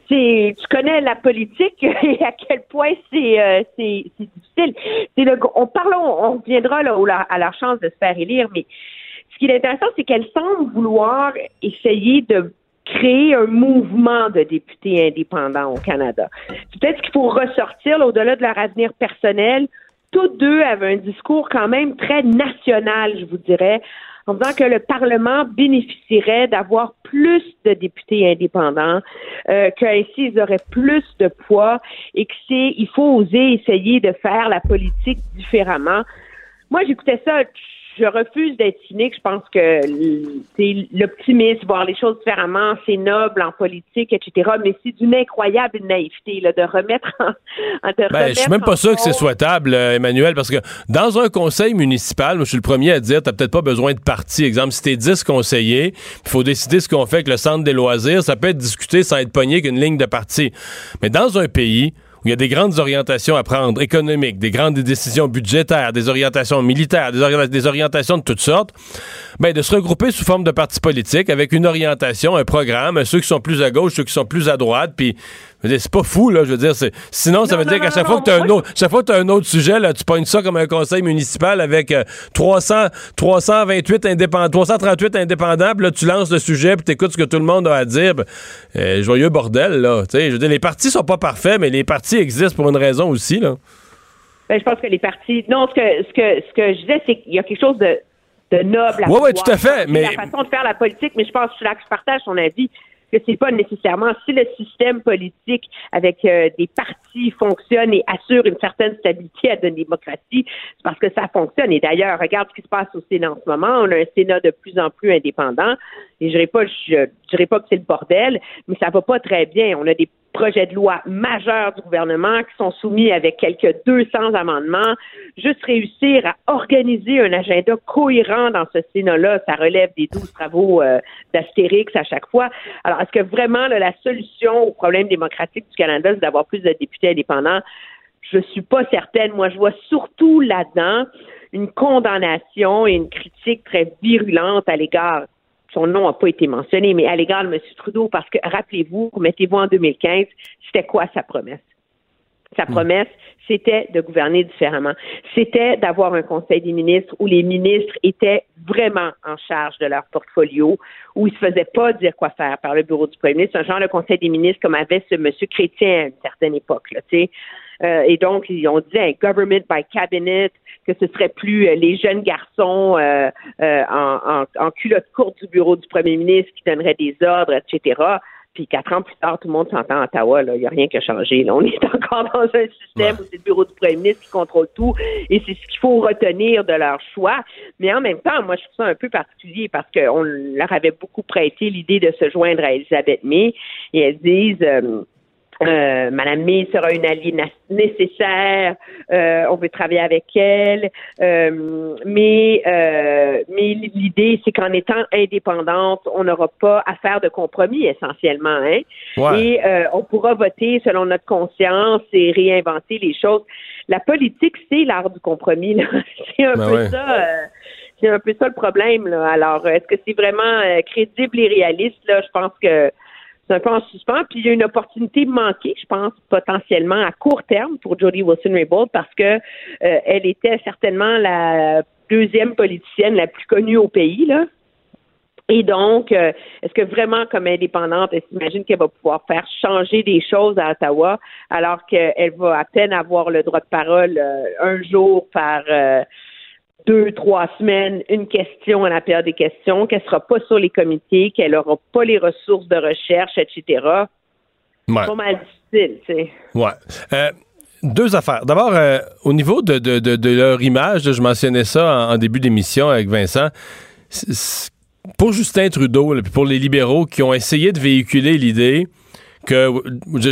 Tu connais la politique et à quel point c'est euh, c'est difficile. C'est le, on parlons, on reviendra là, à leur chance de se faire élire, mais ce qui est intéressant, c'est qu'elle semble vouloir essayer de créer un mouvement de députés indépendants au Canada. Peut-être qu'il faut ressortir, là, au-delà de leur avenir personnel, toutes deux avaient un discours quand même très national, je vous dirais, en disant que le Parlement bénéficierait d'avoir plus de députés indépendants, euh, qu'ainsi ils auraient plus de poids et que c'est, il faut oser essayer de faire la politique différemment. Moi, j'écoutais ça. Je refuse d'être cynique. Je pense que l'optimisme, voir les choses différemment, c'est noble en politique, etc. Mais c'est d'une incroyable naïveté là, de remettre en, de Ben, je suis même pas sûr que c'est souhaitable, euh, Emmanuel, parce que dans un conseil municipal, moi, je suis le premier à dire, t'as peut-être pas besoin de parti. Exemple, si t'es 10 conseillers, il faut décider ce qu'on fait avec le centre des loisirs, ça peut être discuté sans être pogné qu'une ligne de parti. Mais dans un pays il y a des grandes orientations à prendre, économiques, des grandes décisions budgétaires, des orientations militaires, des, ori- des orientations de toutes sortes, ben, de se regrouper sous forme de partis politiques avec une orientation, un programme, ceux qui sont plus à gauche, ceux qui sont plus à droite, puis c'est pas fou, là, je veux dire, c'est, sinon, ça Non, veut dire qu'à chaque fois que t'as un autre, chaque fois que t'as un autre sujet, là, tu pognes ça comme un conseil municipal avec euh, 300, 328 indépendants, 338 indépendants, puis là, tu lances le sujet, puis t'écoutes ce que tout le monde a à dire. euh, joyeux bordel, là. Tu sais, je veux dire, les partis sont pas parfaits, mais les partis existent pour une raison aussi, là. Ben, je pense que les partis. Non, ce que ce que ce que je disais, c'est qu'il y a quelque chose de, de noble à ouais, vouloir tout à fait, mais- la façon de faire la politique, mais je pense que je partage son avis que c'est pas nécessairement si le système politique avec euh, des partis fonctionne et assure une certaine stabilité à la démocratie, c'est parce que ça fonctionne. Et d'ailleurs, regarde ce qui se passe au Sénat en ce moment. On a un Sénat de plus en plus indépendant. Et je dirais dirais pas que c'est le bordel, mais ça va pas très bien. On a des projets de loi majeurs du gouvernement qui sont soumis avec quelques 200 amendements. Juste réussir à organiser un agenda cohérent dans ce Sénat-là, ça relève des 12 travaux euh, d'Astérix à chaque fois. Alors, est-ce que vraiment la solution au problème démocratique du Canada, c'est d'avoir plus de députés indépendants? Je suis pas certaine. Moi, je vois surtout là-dedans une condamnation et une critique très virulente à l'égard son nom n'a pas été mentionné, mais à l'égard de M. Trudeau, parce que rappelez-vous, mettez-vous en 2015, c'était quoi sa promesse? Sa promesse, c'était de gouverner différemment. C'était d'avoir un conseil des ministres où les ministres étaient vraiment en charge de leur portfolio, où ils se faisaient pas dire quoi faire par le bureau du premier ministre, un genre de conseil des ministres comme avait ce monsieur Chrétien à une certaine époque, là, tu sais. Euh, et donc, ils ont dit un government by cabinet, que ce serait plus euh, les jeunes garçons euh, euh, en, en, en culotte courte du bureau du premier ministre qui donneraient des ordres, etc. Puis quatre ans plus tard, tout le monde s'entend à Ottawa. Il n'y a rien qui a changé. Là. On est encore dans un système où c'est le bureau du premier ministre qui contrôle tout et c'est ce qu'il faut retenir de leur choix. Mais en même temps, moi, je trouve ça un peu particulier parce qu'on leur avait beaucoup prêté l'idée de se joindre à Elisabeth May et elles disent... Euh, euh, Madame May sera une alliée nécessaire. Euh, on veut travailler avec elle, euh, mais euh, mais l'idée c'est qu'en étant indépendante, on n'aura pas à faire de compromis essentiellement, hein. Ouais. Et euh, on pourra voter selon notre conscience et réinventer les choses. La politique, c'est l'art du compromis. là. C'est un Ben peu ouais. ça. euh, c'est un peu ça le problème. Là. Alors, est-ce que c'est vraiment crédible et réaliste là? Je pense que c'est un peu en suspens. Puis il y a une opportunité manquée, je pense, potentiellement à court terme pour Jody Wilson-Raybould parce que euh, elle était certainement la deuxième politicienne la plus connue au pays, là. Et donc, euh, est-ce que vraiment, comme indépendante, elle s'imagine qu'elle va pouvoir faire changer des choses à Ottawa alors qu'elle va à peine avoir le droit de parole euh, un jour par euh, deux, trois semaines, une question à la période des questions, qu'elle sera pas sur les comités, qu'elle aura pas les ressources de recherche, etc. Ouais. Pas mal difficile, tu sais. Ouais. Euh, deux affaires. D'abord, euh, au niveau de, de, de, de leur image, je mentionnais ça en, en début d'émission avec Vincent. C- c- Pour Justin Trudeau, là, puis pour les libéraux qui ont essayé de véhiculer l'idée que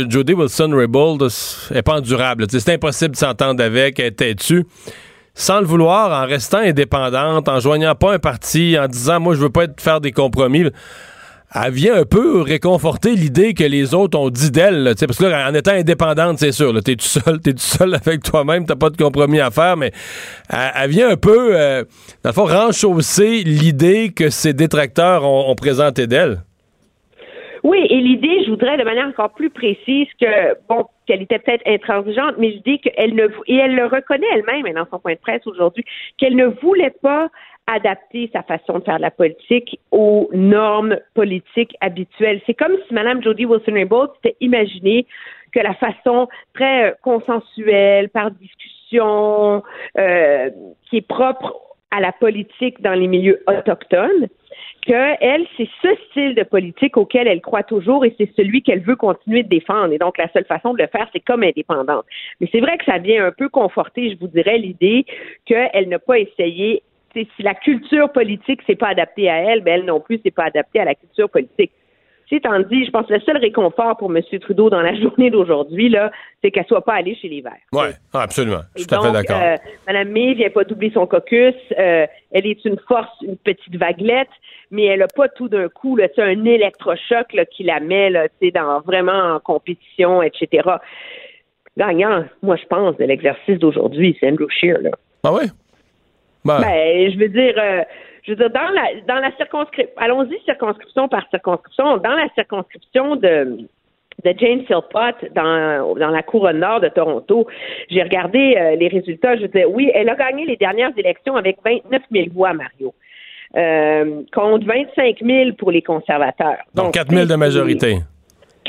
Jody Wilson-Raybould n'est pas endurable. C'est impossible de s'entendre avec, elle est têtue. Sans le vouloir, en restant indépendante, en joignant pas un parti, en disant « moi, je veux pas faire des compromis », elle vient un peu réconforter l'idée que les autres ont dit d'elle. Parce que là, en étant indépendante, c'est sûr, t'es tout seul, t'es tout seul avec toi-même, t'as pas de compromis à faire, mais elle, vient un peu, euh, dans le fond, renchausser l'idée que ses détracteurs ont, ont d'elle. Oui, et l'idée, je voudrais de manière encore plus précise que, bon, qu'elle était peut-être intransigeante, mais l'idée qu'elle ne, et elle le reconnaît elle-même dans son point de presse aujourd'hui, qu'elle ne voulait pas adapter sa façon de faire de la politique aux normes politiques habituelles. C'est comme si Mme Jody Wilson-Raybould s'était imaginé que la façon très euh, consensuelle, par discussion, euh, qui est propre à la politique dans les milieux autochtones, que elle, c'est ce style de politique auquel elle croit toujours et c'est celui qu'elle veut continuer de défendre. Et donc, la seule façon de le faire, c'est comme indépendante. Mais c'est vrai que ça vient un peu conforter, je vous dirais, l'idée qu'elle n'a pas essayé. Si la culture politique c'est pas adapté à elle, ben elle non plus c'est pas adapté à la culture politique. Dit, je pense que le seul réconfort pour M. Trudeau dans la journée d'aujourd'hui, là, c'est qu'elle soit pas allée chez les Verts. Oui, absolument. Je suis tout à fait d'accord. euh, Mme May vient pas doubler son caucus. Euh, elle est une force, une petite vaguelette, mais elle a pas tout d'un coup là, un électrochoc là, qui la met là, tu sais, dans vraiment en compétition, etc. Gagnant, moi je pense, de l'exercice d'aujourd'hui, c'est Andrew Scheer. Là. Ah oui? Ben, Ben, je veux dire, euh, je veux dire, dans la dans la circonscription, allons-y circonscription par circonscription, dans la circonscription de de Jane Philpott dans, dans la couronne nord de Toronto. J'ai regardé euh, les résultats. Je veux dire, oui, elle a gagné les dernières élections avec 29 000 voix, Mario. Euh, contre 25 000 pour les conservateurs. donc 4 000 de majorité.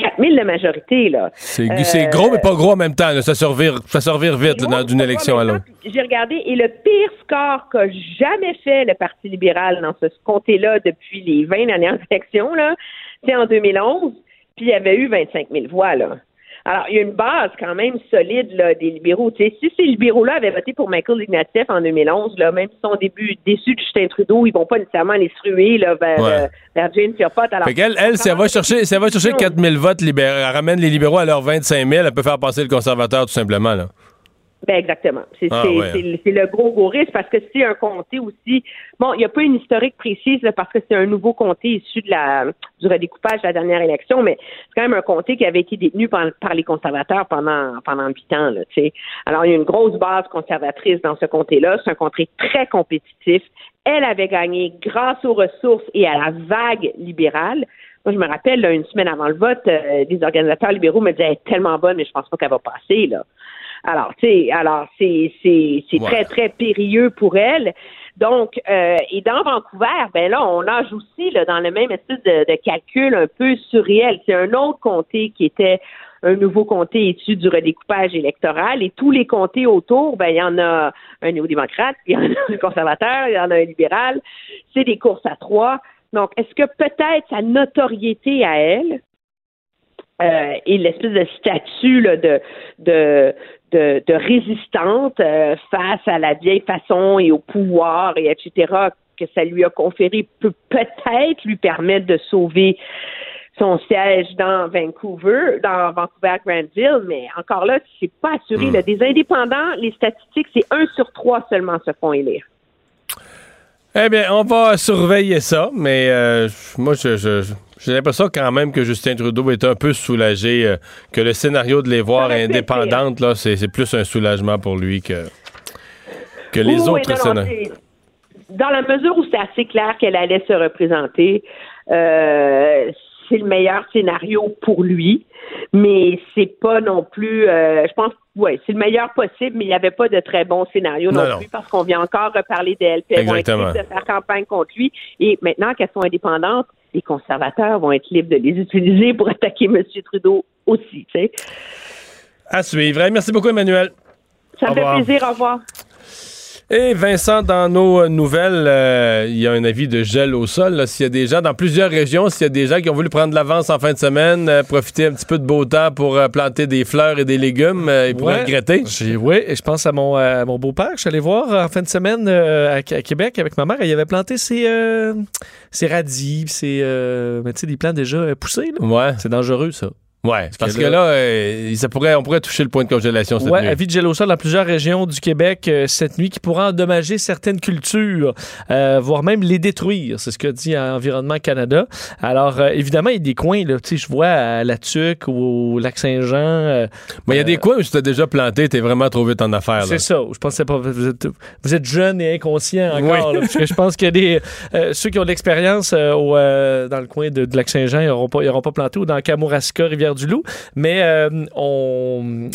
4 000 de majorité, là. C'est Euh, gros, mais pas gros en même temps. là. Ça se revire, ça se revire vite d'une élection à l'autre. J'ai regardé et le pire score qu'a jamais fait le Parti libéral dans ce comté-là depuis les 20 dernières élections, là, c'est en 2011, puis il y avait eu 25 000 voix, là. Alors, il y a une base quand même solide là, des libéraux. Tu sais, si ces libéraux-là avaient voté pour Michael Ignatieff en 2011, là, même s'ils sont début déçus de Justin Trudeau, ils vont pas nécessairement se ruer là, vers, Ouais. euh, vers Jane Philpott. Alors, Fait qu'elle, elle, si elle va chercher, si elle va chercher 4 000 votes libéraux, elle ramène les libéraux à leurs 25 000, elle peut faire passer le conservateur tout simplement. Là. Ben exactement. C'est Ah, c'est- ouais. le gros gros risque parce que c'est un comté aussi. Bon, il n'y a pas une historique précise là, parce que c'est un nouveau comté issu de la du redécoupage de la dernière élection, mais c'est quand même un comté qui avait été détenu par, par les conservateurs pendant pendant huit ans. Là, tu sais. Alors il y a une grosse base conservatrice dans ce comté-là. C'est un comté très compétitif. Elle avait gagné grâce aux ressources et à la vague libérale. Moi, je me rappelle, là, une semaine avant le vote, euh, les organisateurs libéraux me disaient elle est tellement bonne, mais je pense pas qu'elle va passer. Là. Alors, tu sais, alors c'est c'est c'est Ouais. très très périlleux pour elle. Donc, euh, et dans Vancouver, ben là, on nage aussi là, dans le même espèce de, de calcul un peu surréel. C'est un autre comté qui était un nouveau comté issu du redécoupage électoral et tous les comtés autour, ben il y en a un néo-démocrate, il y en a un conservateur, il y en a un libéral. C'est des courses à trois. Donc, est-ce que peut-être sa notoriété à elle, euh, et l'espèce de statut là, de, de, de, de résistante euh, face à la vieille façon et au pouvoir et etc. que ça lui a conféré peut peut-être lui permettre de sauver son siège dans Vancouver, dans Vancouver Granville, mais encore là, c'est pas assuré. là. Des indépendants, les statistiques, c'est un sur trois seulement se font élire. Eh bien, on va surveiller ça, mais euh, moi, je, je- je- j'ai l'impression quand même que Justin Trudeau est un peu soulagé, euh, que le scénario de les voir indépendantes, là, c'est, plus un soulagement pour lui que, que les Oui, autres scénarios. Dans la mesure où c'est assez clair qu'elle allait se représenter, euh, c'est le meilleur scénario pour lui, mais c'est pas non plus. euh, je pense, ouais, c'est le meilleur possible, mais il n'y avait pas de très bon scénario non, Non, non. plus parce qu'on vient encore reparler vont être Exactement. libres de faire campagne contre lui. Et maintenant qu'elles sont indépendantes, les conservateurs vont être libres de les utiliser pour attaquer M. Trudeau aussi. À suivre. Merci beaucoup, Emmanuel. Ça Au me fait revoir. plaisir. Au revoir. Et Vincent, dans nos nouvelles, euh, il y a un avis de gel au sol. S'il y a des gens dans plusieurs régions, s'il y a des gens qui ont voulu prendre de l'avance en fin de semaine, euh, profiter un petit peu de beau temps pour euh, planter des fleurs et des légumes, ils pourraient Ouais. regretter. Oui, et je pense à mon, à mon beau-père. Je suis allé voir en fin de semaine à, à Québec avec ma mère. Il avait planté ses, ses radis, ses, mais des plants déjà poussés. là. Ouais. C'est dangereux, ça. Ouais, parce que, que là, euh, ça pourrait, on pourrait toucher le point de congélation cette Ouais, nuit. avis de gel au sol dans plusieurs régions du Québec euh, cette nuit qui pourra endommager certaines cultures, euh, voire même les détruire. C'est ce que dit Environnement Canada. Alors, évidemment, il y a des coins, là, tu sais, je vois à La Tuque ou au Lac-Saint-Jean. Mais il y a des coins où tu t'es déjà planté, t'es vraiment trop vite en affaires. C'est ça. Je pensais pas. Vous êtes, vous êtes jeune et inconscient encore. Oui. là, parce que je pense que des, ceux qui ont de l'expérience dans le coin de, de Lac-Saint-Jean, ils n'auront pas, ils auront pas planté ou dans Kamouraska, Rivière-du-Loup. Mais euh, on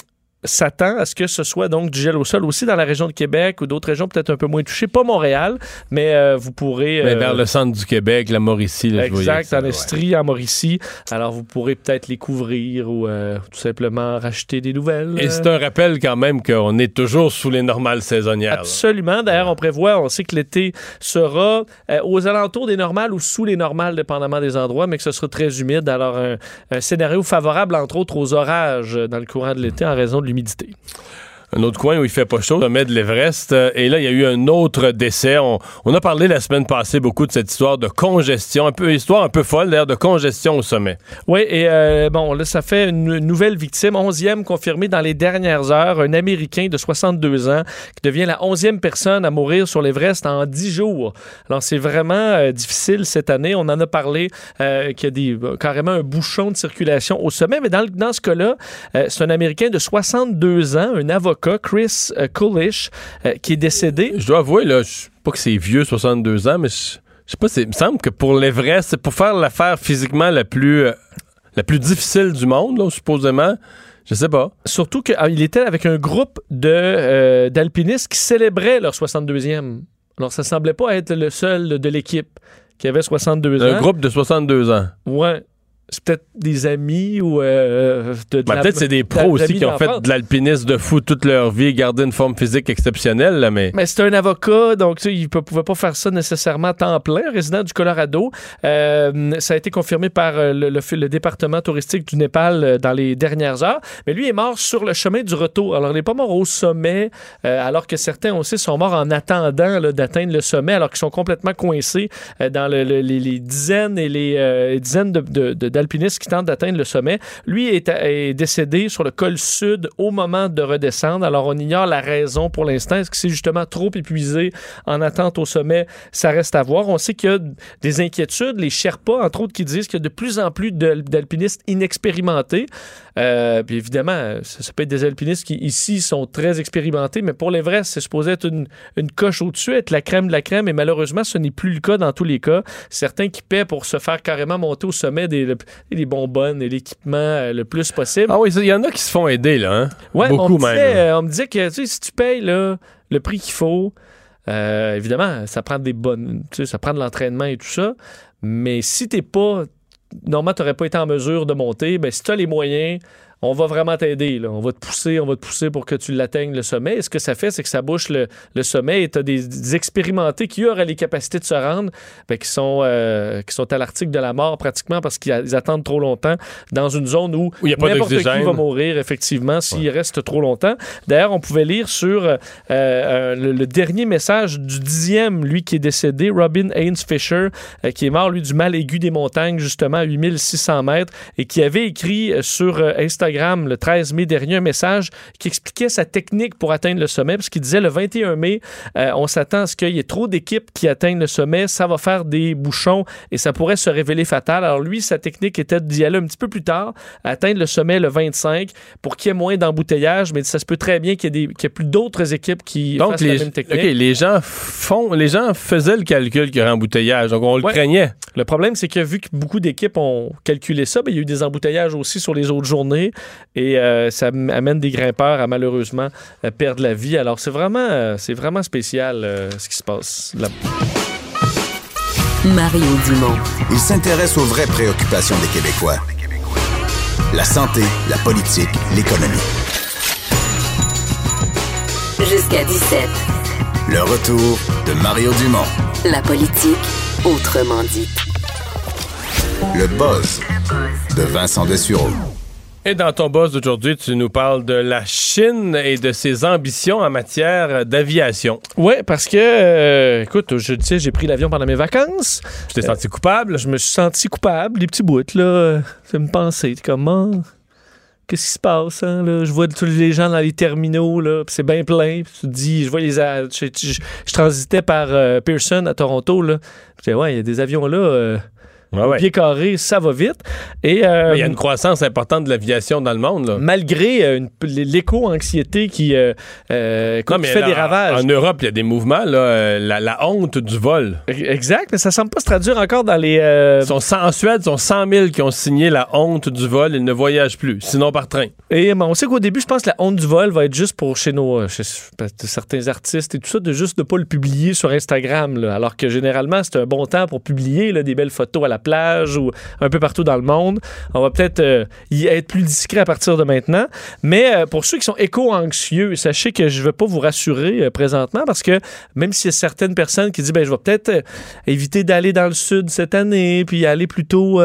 s'attend à ce que ce soit donc du gel au sol aussi dans la région de Québec ou d'autres régions peut-être un peu moins touchées. Pas Montréal, mais euh, vous pourrez. Mais euh, vers le centre du Québec, la Mauricie, là, Exact, en ouais. Estrie, en Mauricie. Alors, vous pourrez peut-être les couvrir ou euh, tout simplement racheter des nouvelles. Et c'est un rappel quand même qu'on est toujours sous les normales saisonnières. Absolument. D'ailleurs, on prévoit, on sait que l'été sera euh, aux alentours des normales ou sous les normales, dépendamment des endroits, mais que ce sera très humide. Alors, un, un scénario favorable, entre autres, aux orages euh, dans le courant de l'été en raison de l'humidité. Un autre coin où il fait pas chaud, sommet de l'Everest. Euh, Et là, il y a eu un autre décès. On, a parlé la semaine passée beaucoup de cette histoire de congestion, un peu histoire un peu folle d'ailleurs de congestion au sommet. Oui, et euh, bon, là, ça fait une nouvelle victime, 11e confirmée dans les dernières heures, un Américain de 62 ans qui devient la 11e personne à mourir sur l'Everest en 10 jours. Alors, c'est vraiment euh, difficile cette année. On en a parlé qu'il y a des, euh, carrément un bouchon de circulation au sommet, mais dans, dans ce cas-là, c'est un Américain de 62 ans, un avocat, Chris euh, Coolish, euh, qui est décédé. Je dois avouer, là, je pas que c'est vieux, 62 ans, mais je je sais pas, il me semble que pour l'Everest, c'est pour faire l'affaire physiquement la plus, euh, la plus difficile du monde, là, supposément. Je sais pas. Surtout qu'il était avec un groupe de, euh, d'alpinistes qui célébraient leur 62e. Alors, ça semblait pas être le seul de l'équipe qui avait 62 ans. Un groupe de 62 ans. Ouais. C'est peut-être des amis ou euh, de, de Ben, Peut-être c'est des pros aussi qui ont fait de l'alpinisme de fou toute leur vie, garder une forme physique exceptionnelle, là, mais. Mais c'est un avocat, donc tu sais, il ne pouvait pas faire ça nécessairement à temps plein, résident du Colorado. Euh, ça a été confirmé par euh, le, le- le département touristique du Népal euh, dans les dernières heures. Mais lui est mort sur le chemin du retour. Alors, il n'est pas mort au sommet, alors que certains aussi sont morts en attendant d'atteindre le sommet, alors qu'ils sont complètement coincés dans le- le- les, les dizaines et les dizaines de- de- de- qui tentent d'atteindre le sommet. Lui est, est décédé sur le col sud au moment de redescendre. Alors, on ignore la raison pour l'instant. Est-ce que c'est justement trop épuisé en attente au sommet? Ça reste à voir. On sait qu'il y a des inquiétudes. Les Sherpas, entre autres, qui disent qu'il y a de plus en plus d'al- d'alpinistes inexpérimentés. Euh, puis évidemment, ça, ça peut être des alpinistes qui, ici, sont très expérimentés, mais pour l'Everest, c'est supposé être une, une coche au-dessus, être la crème de la crème, et malheureusement, ce n'est plus le cas dans tous les cas. Certains qui paient pour se faire carrément monter au sommet des, des bonbonnes et l'équipement euh, le plus possible. Ah oui, il y en a qui se font aider, là. Hein? Ouais, Beaucoup on me, disait, même. euh, on me disait que tu sais, si tu payes là, le prix qu'il faut, euh, évidemment, ça prend des bonnes, tu sais, ça prend de l'entraînement et tout ça. Mais si t'es pas, normalement, t'aurais pas été en mesure de monter, ben si tu as les moyens, on va vraiment t'aider. On va te pousser, on va te pousser pour que tu l'atteignes le sommet. Et ce que ça fait, c'est que ça bouche le, le sommet et tu as des, des expérimentés qui auraient les capacités de se rendre, ben, qui, sont, euh, qui sont à l'article de la mort pratiquement parce qu'ils ils attendent trop longtemps dans une zone où, n'importe qui va mourir, effectivement, s'il reste trop longtemps. D'ailleurs, on pouvait lire sur euh, euh, le, le dernier message du dixième, lui qui est décédé, Robin Haynes Fisher, qui est mort, lui, du mal aigu des montagnes, justement, à 8600 mètres, et qui avait écrit sur euh, Instagram le 13 mai dernier un message qui expliquait sa technique pour atteindre le sommet, parce qu'il disait le 21 mai, euh, on s'attend à ce qu'il y ait trop d'équipes qui atteignent le sommet, ça va faire des bouchons et ça pourrait se révéler fatal. Alors lui, sa technique était d'y aller un petit peu plus tard, atteindre le sommet le 25 pour qu'il y ait moins d'embouteillage, mais ça se peut très bien qu'il y ait, des- qu'il y ait plus d'autres équipes qui Donc, fassent la les, même technique. Les gens font, les gens faisaient le calcul qu'il y aurait embouteillage. Donc, on le Ouais. craignait. Le problème, c'est que vu que beaucoup d'équipes ont calculé ça, ben, il y a eu des embouteillages aussi sur les autres journées et euh, ça amène des grimpeurs à malheureusement euh, perdre la vie. Alors, c'est vraiment, euh, c'est vraiment spécial euh, ce qui se passe là. Mario Dumont. Il s'intéresse aux vraies préoccupations des Québécois. La santé, la politique, l'économie. Jusqu'à 17. Le retour de Mario Dumont. La politique, autrement dit. Le buzz de Vincent Dessureau. Et dans ton boss d'aujourd'hui, tu nous parles de la Chine et de ses ambitions en matière d'aviation. Ouais, parce que, euh, écoute, je sais, j'ai pris l'avion pendant mes vacances. Tu t'es senti coupable? Je me suis senti coupable, les petits bouts, là. Ça me pensait, comment? Qu'est-ce qui se passe, hein, là? Je vois tous les gens dans les terminaux, là, c'est bien plein. Puis tu te dis, je vois les. Je, je- je transitais par euh, Pearson à Toronto, là. Je disais, ouais, il y a des avions là, euh, Ouais, au ouais. pied carré, ça va vite. Et. euh, Il y a une croissance importante de l'aviation dans le monde. Là. malgré euh, l'éco-anxiété qui, euh, euh, Non, qui fait là, des ravages. En Europe, il y a des mouvements, là, la, la honte du vol. Exact, mais ça semble pas se traduire encore dans les. Ils sont cent- en Suède, ils sont 100 000 qui ont signé la honte du vol. Ils ne voyagent plus, sinon par train. Et ben, on sait qu'au début, je pense que la honte du vol va être juste pour chez nos chez certains artistes et tout ça, de juste ne pas le publier sur Instagram. là. alors que généralement, c'est un bon temps pour publier là, des belles photos à la plage ou un peu partout dans le monde. On va peut-être euh, y être plus discret à partir de maintenant. Mais euh, pour ceux qui sont éco-anxieux, sachez que je ne veux pas vous rassurer euh, présentement parce que même s'il y a certaines personnes qui disent ben, je vais peut-être éviter d'aller dans le sud cette année, puis aller plutôt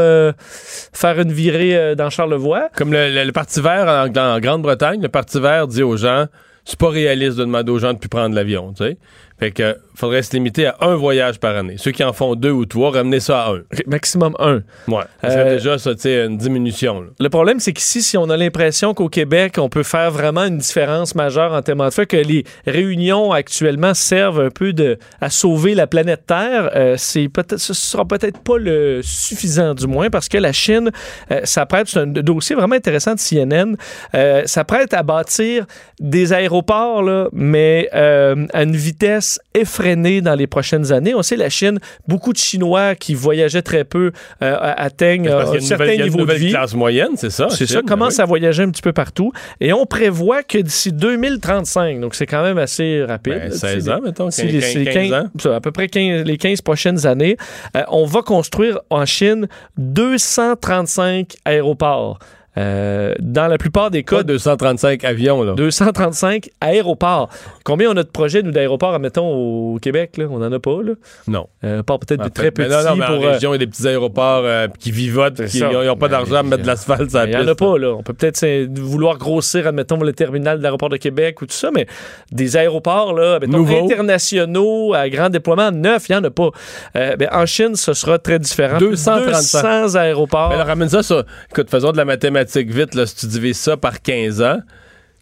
faire une virée dans Charlevoix. Comme le, le- Parti vert en, en Grande-Bretagne, le Parti vert dit aux gens c'est pas réaliste de demander aux gens de plus prendre l'avion. tu sais. Fait que faudrait se limiter à un voyage par année. Ceux qui en font deux ou trois, ramenez ça à un. Maximum un. Ouais. Ça serait Euh, déjà ça, une diminution. là. Le problème, c'est qu'ici, si on a l'impression qu'au Québec, on peut faire vraiment une différence majeure en termes de fait, que les réunions actuellement servent un peu de, à sauver la planète Terre, euh, c'est peut-être, ce sera peut-être pas le suffisant, du moins, parce que la Chine euh, s'apprête, c'est un dossier vraiment intéressant de CNN, euh, s'apprête à bâtir des aéroports, là, mais euh, à une vitesse effrénée dans les prochaines années. On sait, la Chine, beaucoup de Chinois qui voyageaient très peu euh, atteignent Parce euh, un nouvelle, certain une niveau de nouvelle vie. classe moyenne, c'est ça. C'est ça, commence oui. à voyager un petit peu partout. Et on prévoit que d'ici 2035, donc c'est quand même assez rapide. Ben, là, 16 c'est ans, mettons, c'est 15, les- c'est les 15 ans. ça, à peu près 15 les 15 prochaines années, euh, on va construire en Chine 235 aéroports. Euh, dans la plupart des cas, Pas 235 avions, là. 235 aéroports. Combien on a de projets, nous, d'aéroports, admettons, au Québec? Là? On n'en a pas, là? Non. Euh, pas peut-être En de fait, très petits non, non, mais pour... en euh, région, il y a des petits aéroports euh, qui vivotent, qui ça. n'ont pas Ben, d'argent à mettre de l'asphalte sur la Il n'y en a pas, là. On peut peut-être vouloir grossir, admettons, le terminal de l'aéroport de Québec ou tout ça, mais des aéroports, là, admettons, internationaux à grand déploiement, neuf, il n'y en a pas. Ben, en Chine, ce sera très différent. 235. 200 aéroports. Mais là, ramène ça sur. Écoute, faisons de la mathématique vite, là. Si tu divises ça par 15 ans,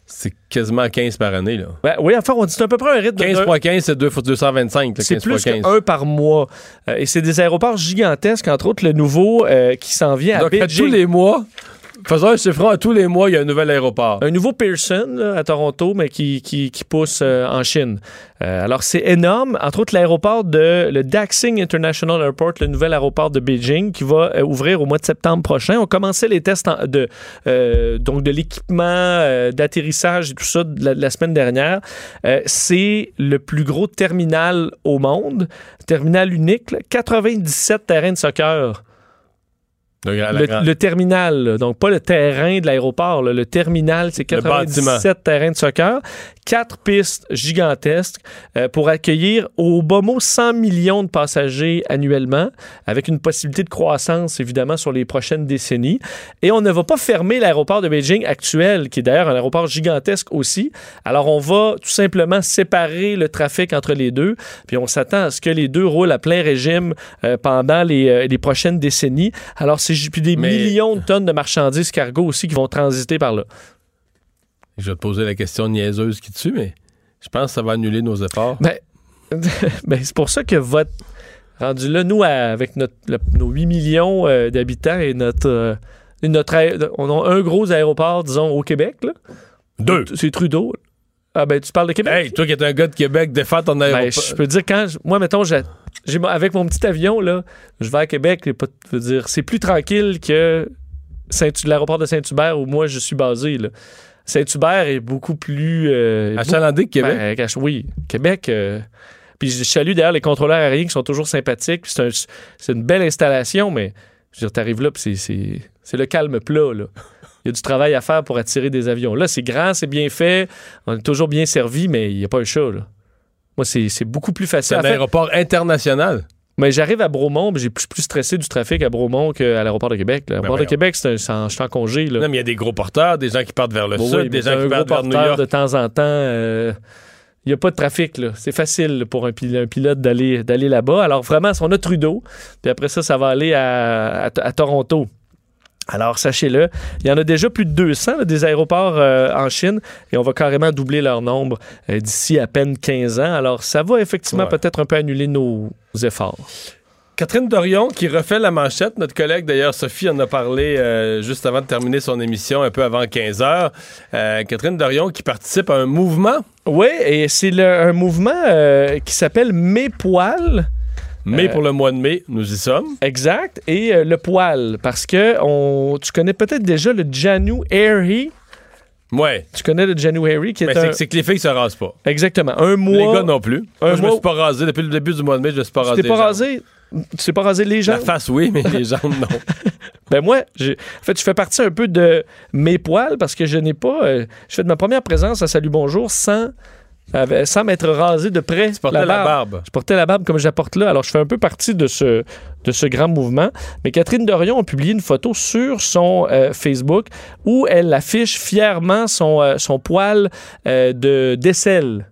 c'est quasiment 15 par année, là. Ben, oui, enfin, on dit c'est à peu près un rythme de 15 fois 15, c'est 2 fois 225, là, C'est 15 fois plus 15. qu'un par mois. Euh, et c'est des aéroports gigantesques, entre autres le nouveau euh, qui s'en vient à Donc, à tous les mois, faisons un chiffron, à tous les mois, il y a un nouvel aéroport. Un nouveau Pearson là, à Toronto, mais qui, qui, qui pousse euh, en Chine. Euh, alors, c'est énorme. Entre autres, l'aéroport de le Daxing International Airport, le nouvel aéroport de Beijing, qui va euh, ouvrir au mois de septembre prochain. On commençait les tests de, euh, donc de l'équipement, d'atterrissage et tout ça de la, semaine dernière. C'est le plus gros terminal au monde, terminal unique, là, 97 terrains de soccer. Le, terminal, là. donc pas le terrain de l'aéroport, le terminal, c'est Le 97 terrains de soccer, quatre pistes gigantesques euh, pour accueillir au bas mot 100 millions de passagers annuellement, avec une possibilité de croissance évidemment sur les prochaines décennies. Et on ne va pas fermer l'aéroport de Beijing actuel, qui est d'ailleurs un aéroport gigantesque aussi. Alors on va tout simplement séparer le trafic entre les deux, puis on s'attend à ce que les deux roulent à plein régime euh, pendant les, euh, les prochaines décennies. Alors puis des Mais- millions de tonnes de marchandises cargo aussi qui vont transiter par là. Je vais te poser la question niaiseuse qui tue, mais je pense que ça va annuler nos efforts. Ben, ben, c'est pour ça que votre. Rendu là, nous, avec notre, le- nos 8 millions euh, d'habitants et notre. euh, et notre aé- on a un gros aéroport, disons, au Québec. Là. Deux. C'est Trudeau. Ah, ben, tu parles de Québec? Hey, toi qui es un gars de Québec, défends ton Ben, aéroport. je peux dire, quand. moi, mettons, j'ai, avec mon petit avion, là, je vais à Québec, veux dire, c'est plus tranquille que l'aéroport de Saint-Hubert où moi, je suis basé. Là. Saint-Hubert est beaucoup plus. euh, Achalandé, Québec? ben, Cache- oui, Québec. euh, puis je salue d'ailleurs les contrôleurs aériens qui sont toujours sympathiques. C'est un- c'est une belle installation, mais je veux dire, t'arrives là, puis c'est- c'est c'est le calme plat. Là. Il y a du travail à faire pour attirer des avions. Là, c'est grand, c'est bien fait, on est toujours bien servi, mais il n'y a pas un chat. Là. Moi, c'est c'est beaucoup plus c'est facile. un En fait, aéroport international. Mais j'arrive à Bromont, mais j'ai plus, plus stressé du trafic à Bromont qu'à l'aéroport de Québec. L'aéroport Ben de Québec, c'est un, c'est en- je suis en congé. Là. Non, mais il y a des gros porteurs, des gens qui partent vers le Bon, sud, oui, des c'est gens un qui partent vers New York. de temps en temps. euh, Il n'y a pas de trafic. C'est facile pour un, pil- un pilote d'aller, là-bas. Alors, vraiment, si on a Trudeau, puis après ça, ça va aller à, à- à Toronto. Alors, sachez-le, il y en a déjà plus de 200 là, des aéroports euh, en Chine et on va carrément doubler leur nombre euh, d'ici à peine 15 ans. Alors, ça va effectivement Ouais. peut-être un peu annuler nos efforts. Catherine Dorion qui refait la manchette. Notre collègue, d'ailleurs, Sophie, en a parlé euh, juste avant de terminer son émission, un peu avant 15 heures. Euh, Catherine Dorion qui participe à un mouvement, Oui, et c'est un mouvement euh, qui s'appelle Mes poils. Mais Euh, pour le mois de mai, nous y sommes. Exact. Et euh, le poil, parce que on, tu connais peut-être déjà le Janu Airy. Ouais. Tu connais le Janu Airy qui est Mais un... c'est que les filles se rasent pas. Exactement. Un mois... Les gars non plus. un Moi, je me mois- suis pas rasé. Depuis le début du mois de mai, je me suis pas Tu rasé. t'es pas rasé? Tu t'es pas rasé les La jambes? face, oui, mais les jambes, non. Ben moi, j'ai- en fait, je fais partie un peu de mes poils parce que je n'ai pas... euh, je fais de ma première présence à Salut Bonjour sans, avec- sans m'être rasé de près Tu portais la barbe. Je portais la barbe comme j'apporte là. Alors, je fais un peu partie de ce, de ce grand mouvement. Mais Catherine Dorion a publié une photo sur son euh, Facebook où elle affiche fièrement son, euh, son poil euh, de d'aisselle.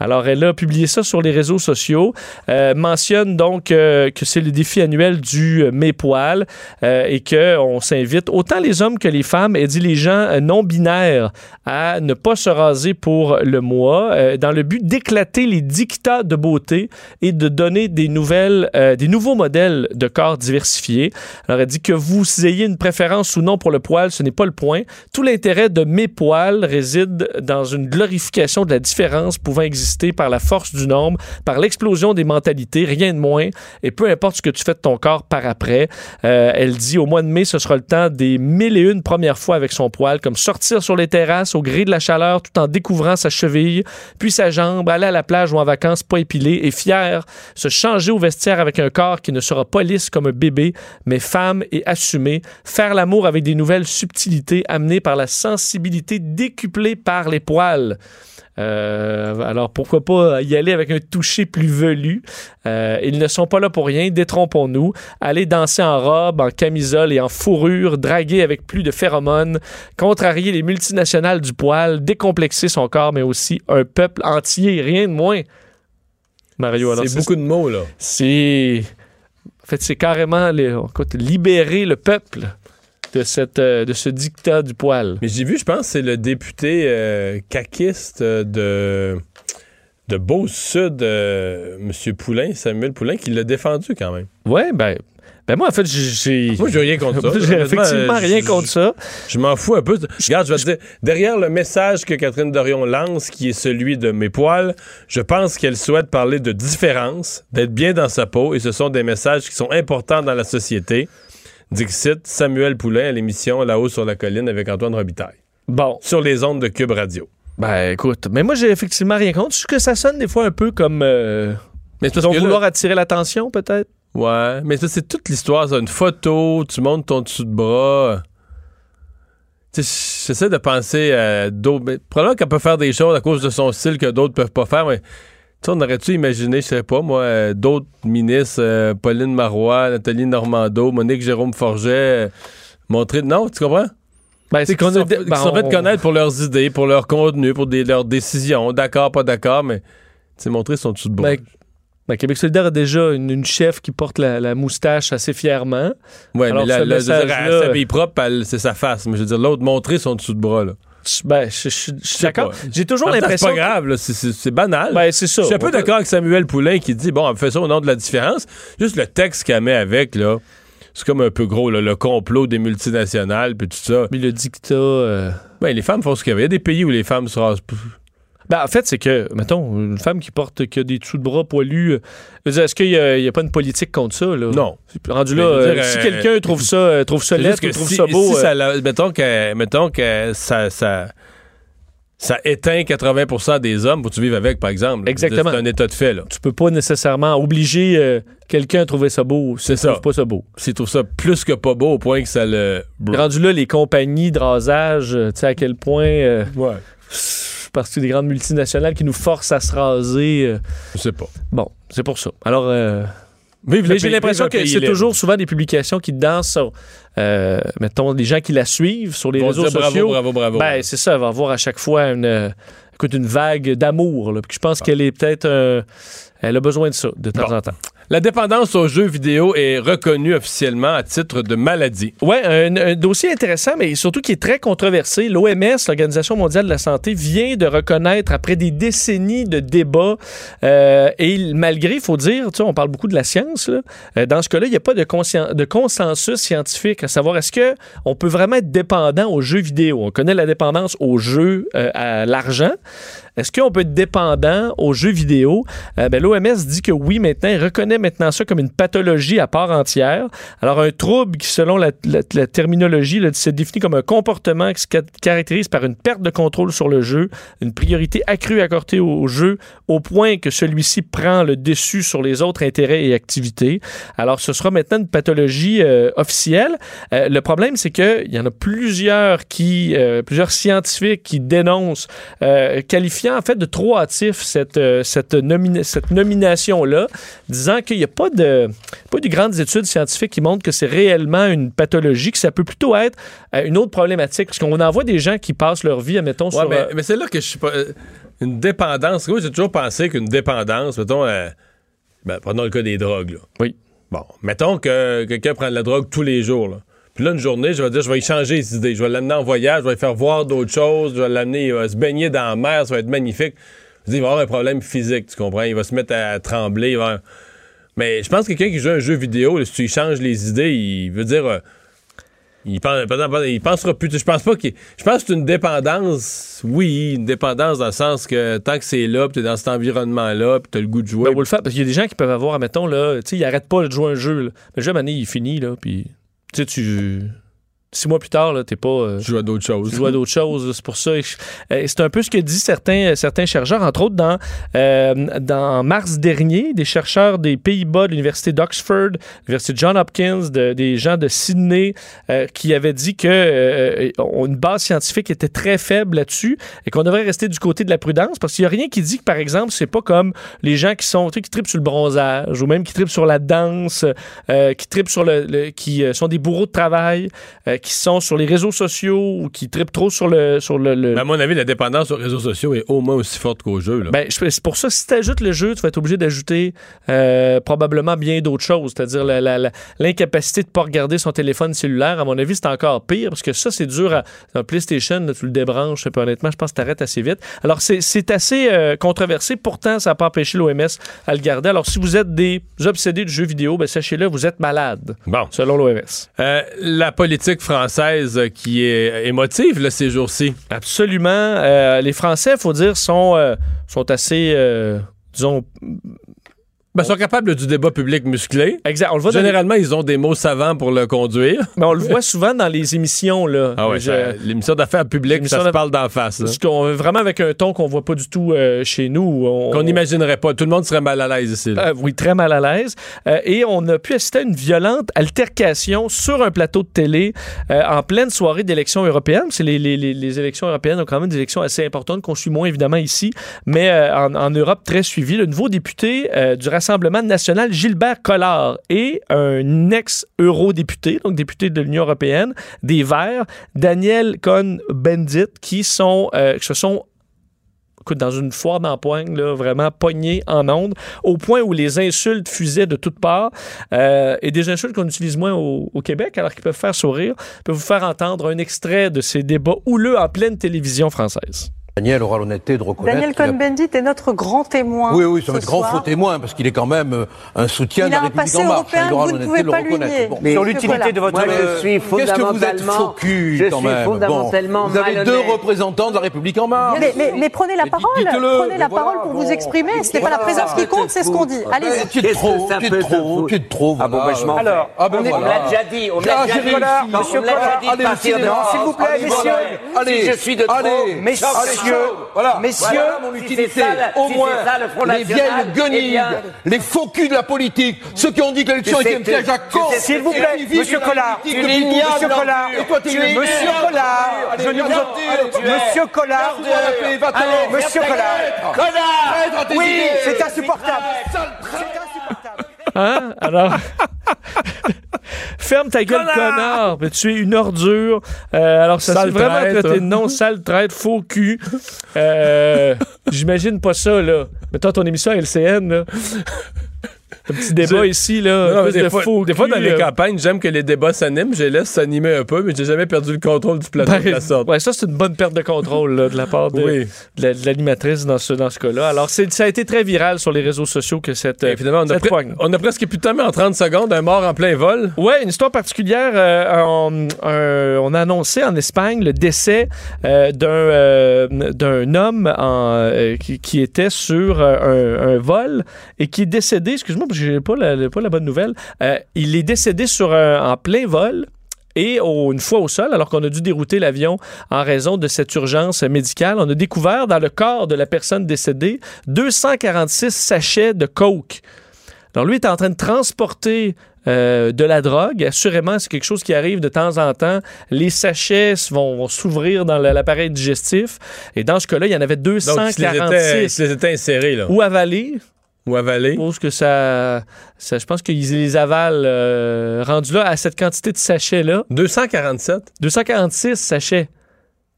Alors, elle a publié ça sur les réseaux sociaux, euh, mentionne donc euh, que c'est le défi annuel du euh, Mes poils euh, et qu'on s'invite, autant les hommes que les femmes, et dit les gens euh, non-binaires, à ne pas se raser pour le mois, dans le but d'éclater les dictats de beauté et de donner des nouvelles, des nouveaux modèles de corps diversifiés. Alors, elle dit que vous ayez une préférence ou non pour le poil, ce n'est pas le point. Tout l'intérêt de mes poils réside dans une glorification de la différence pouvant exister par la force du nombre, par l'explosion des mentalités, rien de moins. Et peu importe ce que tu fais de ton corps par après, euh, elle dit au mois de mai, ce sera le temps des mille et une premières fois avec son poil, comme sortir sur les terrasses au gré de la chaleur tout en découvrant sa cheville, puis sa jambe, aller à la plage ou en vacances pas épilé et fier, se changer au vestiaire avec un corps qui ne sera pas lisse comme un bébé, mais femme et assumé, faire l'amour avec des nouvelles subtilités amenées par la sensibilité décuplée par les poils. Euh, alors pourquoi pas y aller avec un toucher plus velu? Euh, ils ne sont pas là pour rien, détrompons-nous. Aller danser en robe, en camisole et en fourrure, draguer avec plus de phéromones, contrarier les multinationales du poil, décomplexer son corps, mais aussi un peuple entier, rien de moins. Mario, alors C'est beaucoup de mots, là. c'est. En fait, c'est carrément les- libérer le peuple de, cette, euh, de ce dictat du poil. Mais j'ai vu, je pense, c'est le député euh, caquiste euh, de, de Beau-Sud, euh, M. Poulain, Samuel Poulain, qui l'a défendu quand même. Ouais, ben. Ben moi, en fait, j'ai. Moi, j'ai rien contre ça. J'ai effectivement rien contre ça. Je m'en fous un peu. Regarde, je vais te dire, derrière le message que Catherine Dorion lance, qui est celui de mes poils, je pense qu'elle souhaite parler de différence, d'être bien dans sa peau, et ce sont des messages qui sont importants dans la société. Dixit, Samuel Poulain à l'émission Là-haut sur la colline avec Antoine Robitaille. Bon, Sur les ondes de Cube Radio. ben écoute, mais moi, j'ai effectivement rien contre. Juste que ça sonne des fois un peu comme. Euh, Mais ils vont que là- vouloir attirer l'attention, peut-être. Ouais, mais ça, c'est toute l'histoire, ça. Une photo, tu montes ton dessous de bras. Tu sais, j'essaie de penser à d'autres. mais Probablement qu'elle peut faire des choses à cause de son style que d'autres peuvent pas faire, mais. On aurait-tu imaginé, je sais pas, moi, euh, d'autres ministres, euh, Pauline Marois, Nathalie Normando, Monique Jérôme Forget, euh, montrer. Non, tu comprends? Ben, C'est qu'on sont, ben, sont fait on- connaître pour leurs idées, pour leur contenu, pour des, leurs décisions. D'accord, pas d'accord, mais. Montrer son dessous de bras. Ben, ben, Québec solidaire a déjà une, une chef qui porte la, la moustache assez fièrement. Alors, mais là, ce là, message-là- elle s'habille propre, c'est sa face. Mais je veux dire, l'autre, montrer son dessous de bras, là. Ben, je, je- je suis d'accord. J'ai toujours l'impression. C'est pas grave, là, c'est- c'est c'est banal. Ben, c'est ça. je suis un peu d'accord avec Samuel Poulain qui dit bon, on fait ça au nom de la différence. Juste le texte qu'elle met avec, là, c'est comme un peu gros, là, le complot des multinationales, puis tout ça. Mais le dictat. euh, Ben, les femmes font ce qu'elles veulent. Il y a des pays où les femmes se rasent. Ben, en fait, c'est que, mettons, une femme qui porte qui a des dessous de bras poilus, euh, est-ce qu'il n'y a, pas une politique contre ça? Là? Non. Rendu là, euh, dire, si euh, quelqu'un trouve ça, trouve ça laid que trouve si, ça beau. si euh, ça la- mettons que, mettons que ça, ça, ça éteint 80% des hommes pour que tu vives avec, par exemple. Exactement. C'est un état de fait, là. tu peux pas nécessairement obliger quelqu'un à trouver ça beau. C'est s'il ça. trouve pas ça beau. S'ils trouvent ça plus que pas beau au point que ça le. Rendu là, les compagnies de rasage, tu sais à quel point. Ouais. Parce que c'est des grandes multinationales qui nous forcent à se raser. euh. Je sais pas. Bon, c'est pour ça. Alors, euh, mais j'ai l'impression que c'est toujours souvent des publications qui dansent sur, euh, mettons, les gens qui la suivent sur les réseaux dire bravo, sociaux. bravo, bravo. Ben, c'est ça, elle va avoir à chaque fois une, euh, écoute, une vague d'amour. je pense qu'elle est peut-être. euh, elle a besoin de ça, de temps Bon. en temps. La dépendance aux jeux vidéo est reconnue officiellement à titre de maladie. Oui, un, dossier intéressant, mais surtout qui est très controversé. L'OMS, l'Organisation mondiale de la santé, vient de reconnaître, après des décennies de débats, euh, et malgré, il faut dire, tu sais, on parle beaucoup de la science, euh, dans ce cas-là, il n'y a pas de consensus scientifique à savoir est-ce que on peut vraiment être dépendant aux jeux vidéo. On connaît la dépendance aux jeux, euh, à l'argent. Est-ce qu'on peut être dépendant aux jeux vidéo? Euh, ben, L'OMS dit que oui, maintenant, il reconnaît maintenant ça comme une pathologie à part entière. Alors, un trouble qui, selon la, terminologie, se définit comme un comportement qui se ca- caractérise par une perte de contrôle sur le jeu, une priorité accrue accordée au, au jeu, au point que celui-ci prend le dessus sur les autres intérêts et activités. Alors, ce sera maintenant une pathologie euh, officielle. Euh, le problème, c'est qu'il y en a plusieurs qui, plusieurs scientifiques qui dénoncent, euh, qualifiant en fait de trop hâtif cette, euh, cette, nomina- cette nomination-là, disant qu'il n'y a pas de, pas de grandes études scientifiques qui montrent que c'est réellement une pathologie, que ça peut plutôt être euh, une autre problématique. Parce qu'on en voit des gens qui passent leur vie, admettons, Ouais, sur... mais, euh, mais c'est là que je suis pas. une dépendance. Moi, j'ai toujours pensé qu'une dépendance, mettons, euh, ben, prenons le cas des drogues. Là. Oui. Bon, mettons que quelqu'un prend de la drogue tous les jours. Là. Puis là, une journée, je vais dire, je vais y changer les idées. Je vais l'amener en voyage, je vais lui faire voir d'autres choses, je vais l'amener va se baigner dans la mer, ça va être magnifique. Je dis, il va avoir un problème physique, tu comprends? Il va se mettre à trembler. il va- Mais je pense que quelqu'un qui joue à un jeu vidéo, si tu lui changes les idées, il veut dire. euh, il, pense, il pensera plus. Je pense pas qu'il. Je pense que c'est une dépendance. Oui, une dépendance dans le sens que tant que c'est là, puis t'es dans cet environnement-là, puis t'as le goût de jouer. Ben, le parce qu'il y a des gens qui peuvent avoir, admettons, là, tu sais, ils arrêtent pas de jouer un jeu. là. Mais donné, il finit, là, puis tu sais, tu. Six mois plus tard, là, t'es pas. euh, tu joues à d'autres choses. tu joues à d'autres choses. C'est pour ça. Euh, C'est un peu ce que disent certains, certains chercheurs, entre autres dans, euh, dans mars dernier, des chercheurs des Pays-Bas, de l'Université d'Oxford, de l'Université John Hopkins, de- des gens de Sydney, euh, qui avaient dit que euh, une base scientifique était très faible là-dessus et qu'on devrait rester du côté de la prudence parce qu'il n'y a rien qui dit que, par exemple, c'est pas comme les gens qui sont tu sais, qui tripent sur le bronzage ou même qui tripent sur la danse, euh, qui tripent sur le, le- qui euh, sont des bourreaux de travail, euh, qui sont sur les réseaux sociaux ou qui tripent trop sur le sur le, à mon avis, la dépendance aux réseaux sociaux est au moins aussi forte qu'au jeu. Là. ben, c'est pour ça, si tu ajoutes le jeu, tu vas être obligé d'ajouter euh, probablement bien d'autres choses, c'est-à-dire l'incapacité de ne pas regarder son téléphone cellulaire. À mon avis, c'est encore pire, parce que ça, c'est dur à. Dans PlayStation, là, tu le débranches, puis honnêtement, je pense que tu arrêtes assez vite. Alors, c'est assez euh, controversé. Pourtant, ça n'a pas empêché l'OMS à le garder. Alors, si vous êtes des obsédés du jeu vidéo, ben, sachez-le, vous êtes malade, bon. selon l'OMS. Euh, la politique française euh, qui est émotive là, ces jours-ci. Absolument. Euh, les Français, il faut dire, sont, euh, sont assez, euh, disons, Ben, ils sont capables du débat public musclé. exact. On le voit les- Généralement, ils ont des mots savants pour le conduire. Mais on le voit souvent dans les émissions. Là. Ah ouais, Je- l'émission d'affaires publiques, ça se parle d'en face. là. vraiment avec un ton qu'on voit pas du tout euh, chez nous. On, Qu'on n'imaginerait pas. Tout le monde serait mal à l'aise ici. là. Euh, oui, très mal à l'aise. Euh, et on a pu assister à une violente altercation sur un plateau de télé euh, en pleine soirée d'élections européennes. C'est les, les- les- élections européennes ont quand même des élections assez importantes qu'on suit moins évidemment ici, mais en, en Europe très suivi. Le nouveau député du Rassemblement national, Gilbert Collard, et un ex-eurodéputé, donc député de l'Union européenne, des Verts, Daniel Cohn-Bendit, qui sont, euh, se sont dans une foire d'empoigne, vraiment pognés en ondes, au point où les insultes fusaient de toutes parts, euh, et des insultes qu'on utilise moins au, au Québec, alors qu'ils peuvent faire sourire, peuvent vous faire entendre un extrait de ces débats houleux en pleine télévision française. Daniel aura l'honnêteté de reconnaître. Daniel Cohn-Bendit est notre grand témoin. Oui, oui, c'est ce un grand soir. faux témoin, parce qu'il est quand même euh, un soutien Il de a la République passé en marche. européen Il aura que vous ne l'honnêteté de pouvez le pas lui reconnaître. nier. Bon. Mais Sur Monsieur l'utilité de votre... Moi, je suis Qu'est-ce que vous êtes fondamentalement- faux cul, je quand suis même. Bon. fondamentalement Vous avez deux représentants de la République en marche. Mais, mais- mais prenez la parole, prenez la voilà, parole pour bon. vous exprimer. Ce n'est pas la présence qui compte, c'est ce qu'on dit. Allez-y. Tu es trop, tu es trop, tu es trop. Ah bon, voilà. ben, je m'en vais. Alors, Ah ben On l'a déjà dit, on Ah, l'a déjà j'ai dit. de Allez. S'il vous plaît, messieurs. je suis de trop, allez, Messieurs, Voilà. messieurs, Voilà mon si utilité. c'est ça, le- Au si moins, ça, le les vieilles eh guenilles, bien- les faux culs de la politique, ceux qui ont dit que l'élection était un piège à con. S'il vous plaît, Monsieur la Collard, Monsieur Collard, Monsieur. Collard, je ne Monsieur Collard, Monsieur Collard, oui, c'est insupportable. Hein? Alors. Ferme ta gueule, connard! Mais tu es une ordure. Euh, alors, ça Sale c'est vraiment traité de nom, sale traître, faux cul. Euh, J'imagine pas ça, là. Mettons ton émission à LCN, là. Un petit débat ici, là. Non, des, de fois, faux des fois, dans les euh, campagnes, j'aime que les débats s'animent. Je les laisse s'animer un peu, mais j'ai jamais perdu le contrôle du plateau de la sorte. Ouais, ça, c'est une bonne perte de contrôle là, de la part de, Oui. l'animatrice dans ce, dans ce cas-là. Alors, ça a été très viral sur les réseaux sociaux que cette, Et finalement, on a, cette on a presque plus de temps, mais en 30 secondes, un mort en plein vol. Ouais, une histoire particulière. euh, on, un- on a annoncé en Espagne le décès euh, d'un euh, d'un homme en, euh, qui, qui était sur euh, un, un vol et qui est décédé. Excuse-moi, parce que j'ai pas la, pas la bonne nouvelle. Euh, il est décédé sur un- en plein vol. Et au- une fois au sol, alors qu'on a dû dérouter l'avion en raison de cette urgence médicale, on a découvert dans le corps de la personne décédée 246 sachets de coke. Alors lui est en train de transporter euh, de la drogue. Assurément, c'est quelque chose qui arrive de temps en temps. Les sachets vont, vont s'ouvrir dans l'appareil digestif. Et dans ce cas-là, il y en avait Donc, ils les étaient, 246 ils se les étaient insérés, là. ou avalés. Ou avalés. Je pense que ça, ça- je pense qu'ils les avalent euh, rendus là à cette quantité de sachets-là. 247. 246 sachets.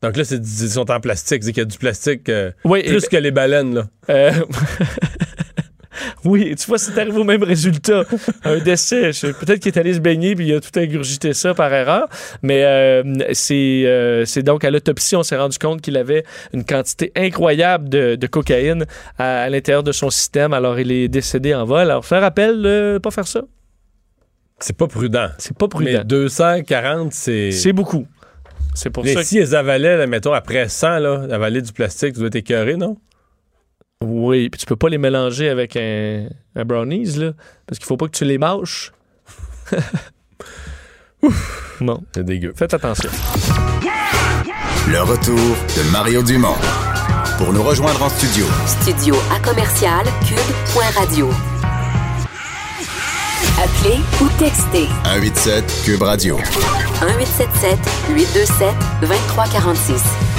Donc là, c'est- ils sont en plastique. C'est qu'il y a du plastique euh, Oui, plus et- que les baleines, là. Euh, oui, tu vois, c'est arrivé au même résultat. Un décès. Peut-être qu'il est allé se baigner puis il a tout ingurgité ça par erreur. Mais euh, c'est euh, c'est donc à l'autopsie, on s'est rendu compte qu'il avait une quantité incroyable de, de cocaïne à, à l'intérieur de son système. Alors, il est décédé en vol. Alors, faire rappel de pas faire ça. C'est pas prudent. C'est pas prudent. Mais 240, c'est. C'est beaucoup. C'est pour Mais ça si ils avalaient, là, mettons, après 100, là, avaler du plastique, tu dois être écœuré, non? Oui, puis tu peux pas les mélanger avec un, un brownies, là, parce qu'il faut pas que tu les mâches. non. C'est dégueu. Faites attention. Le retour de Mario Dumont. Pour nous rejoindre en studio, Studio à commercial cube.radio. Appelez ou textez 187 Cube Radio. 1877 827 2346.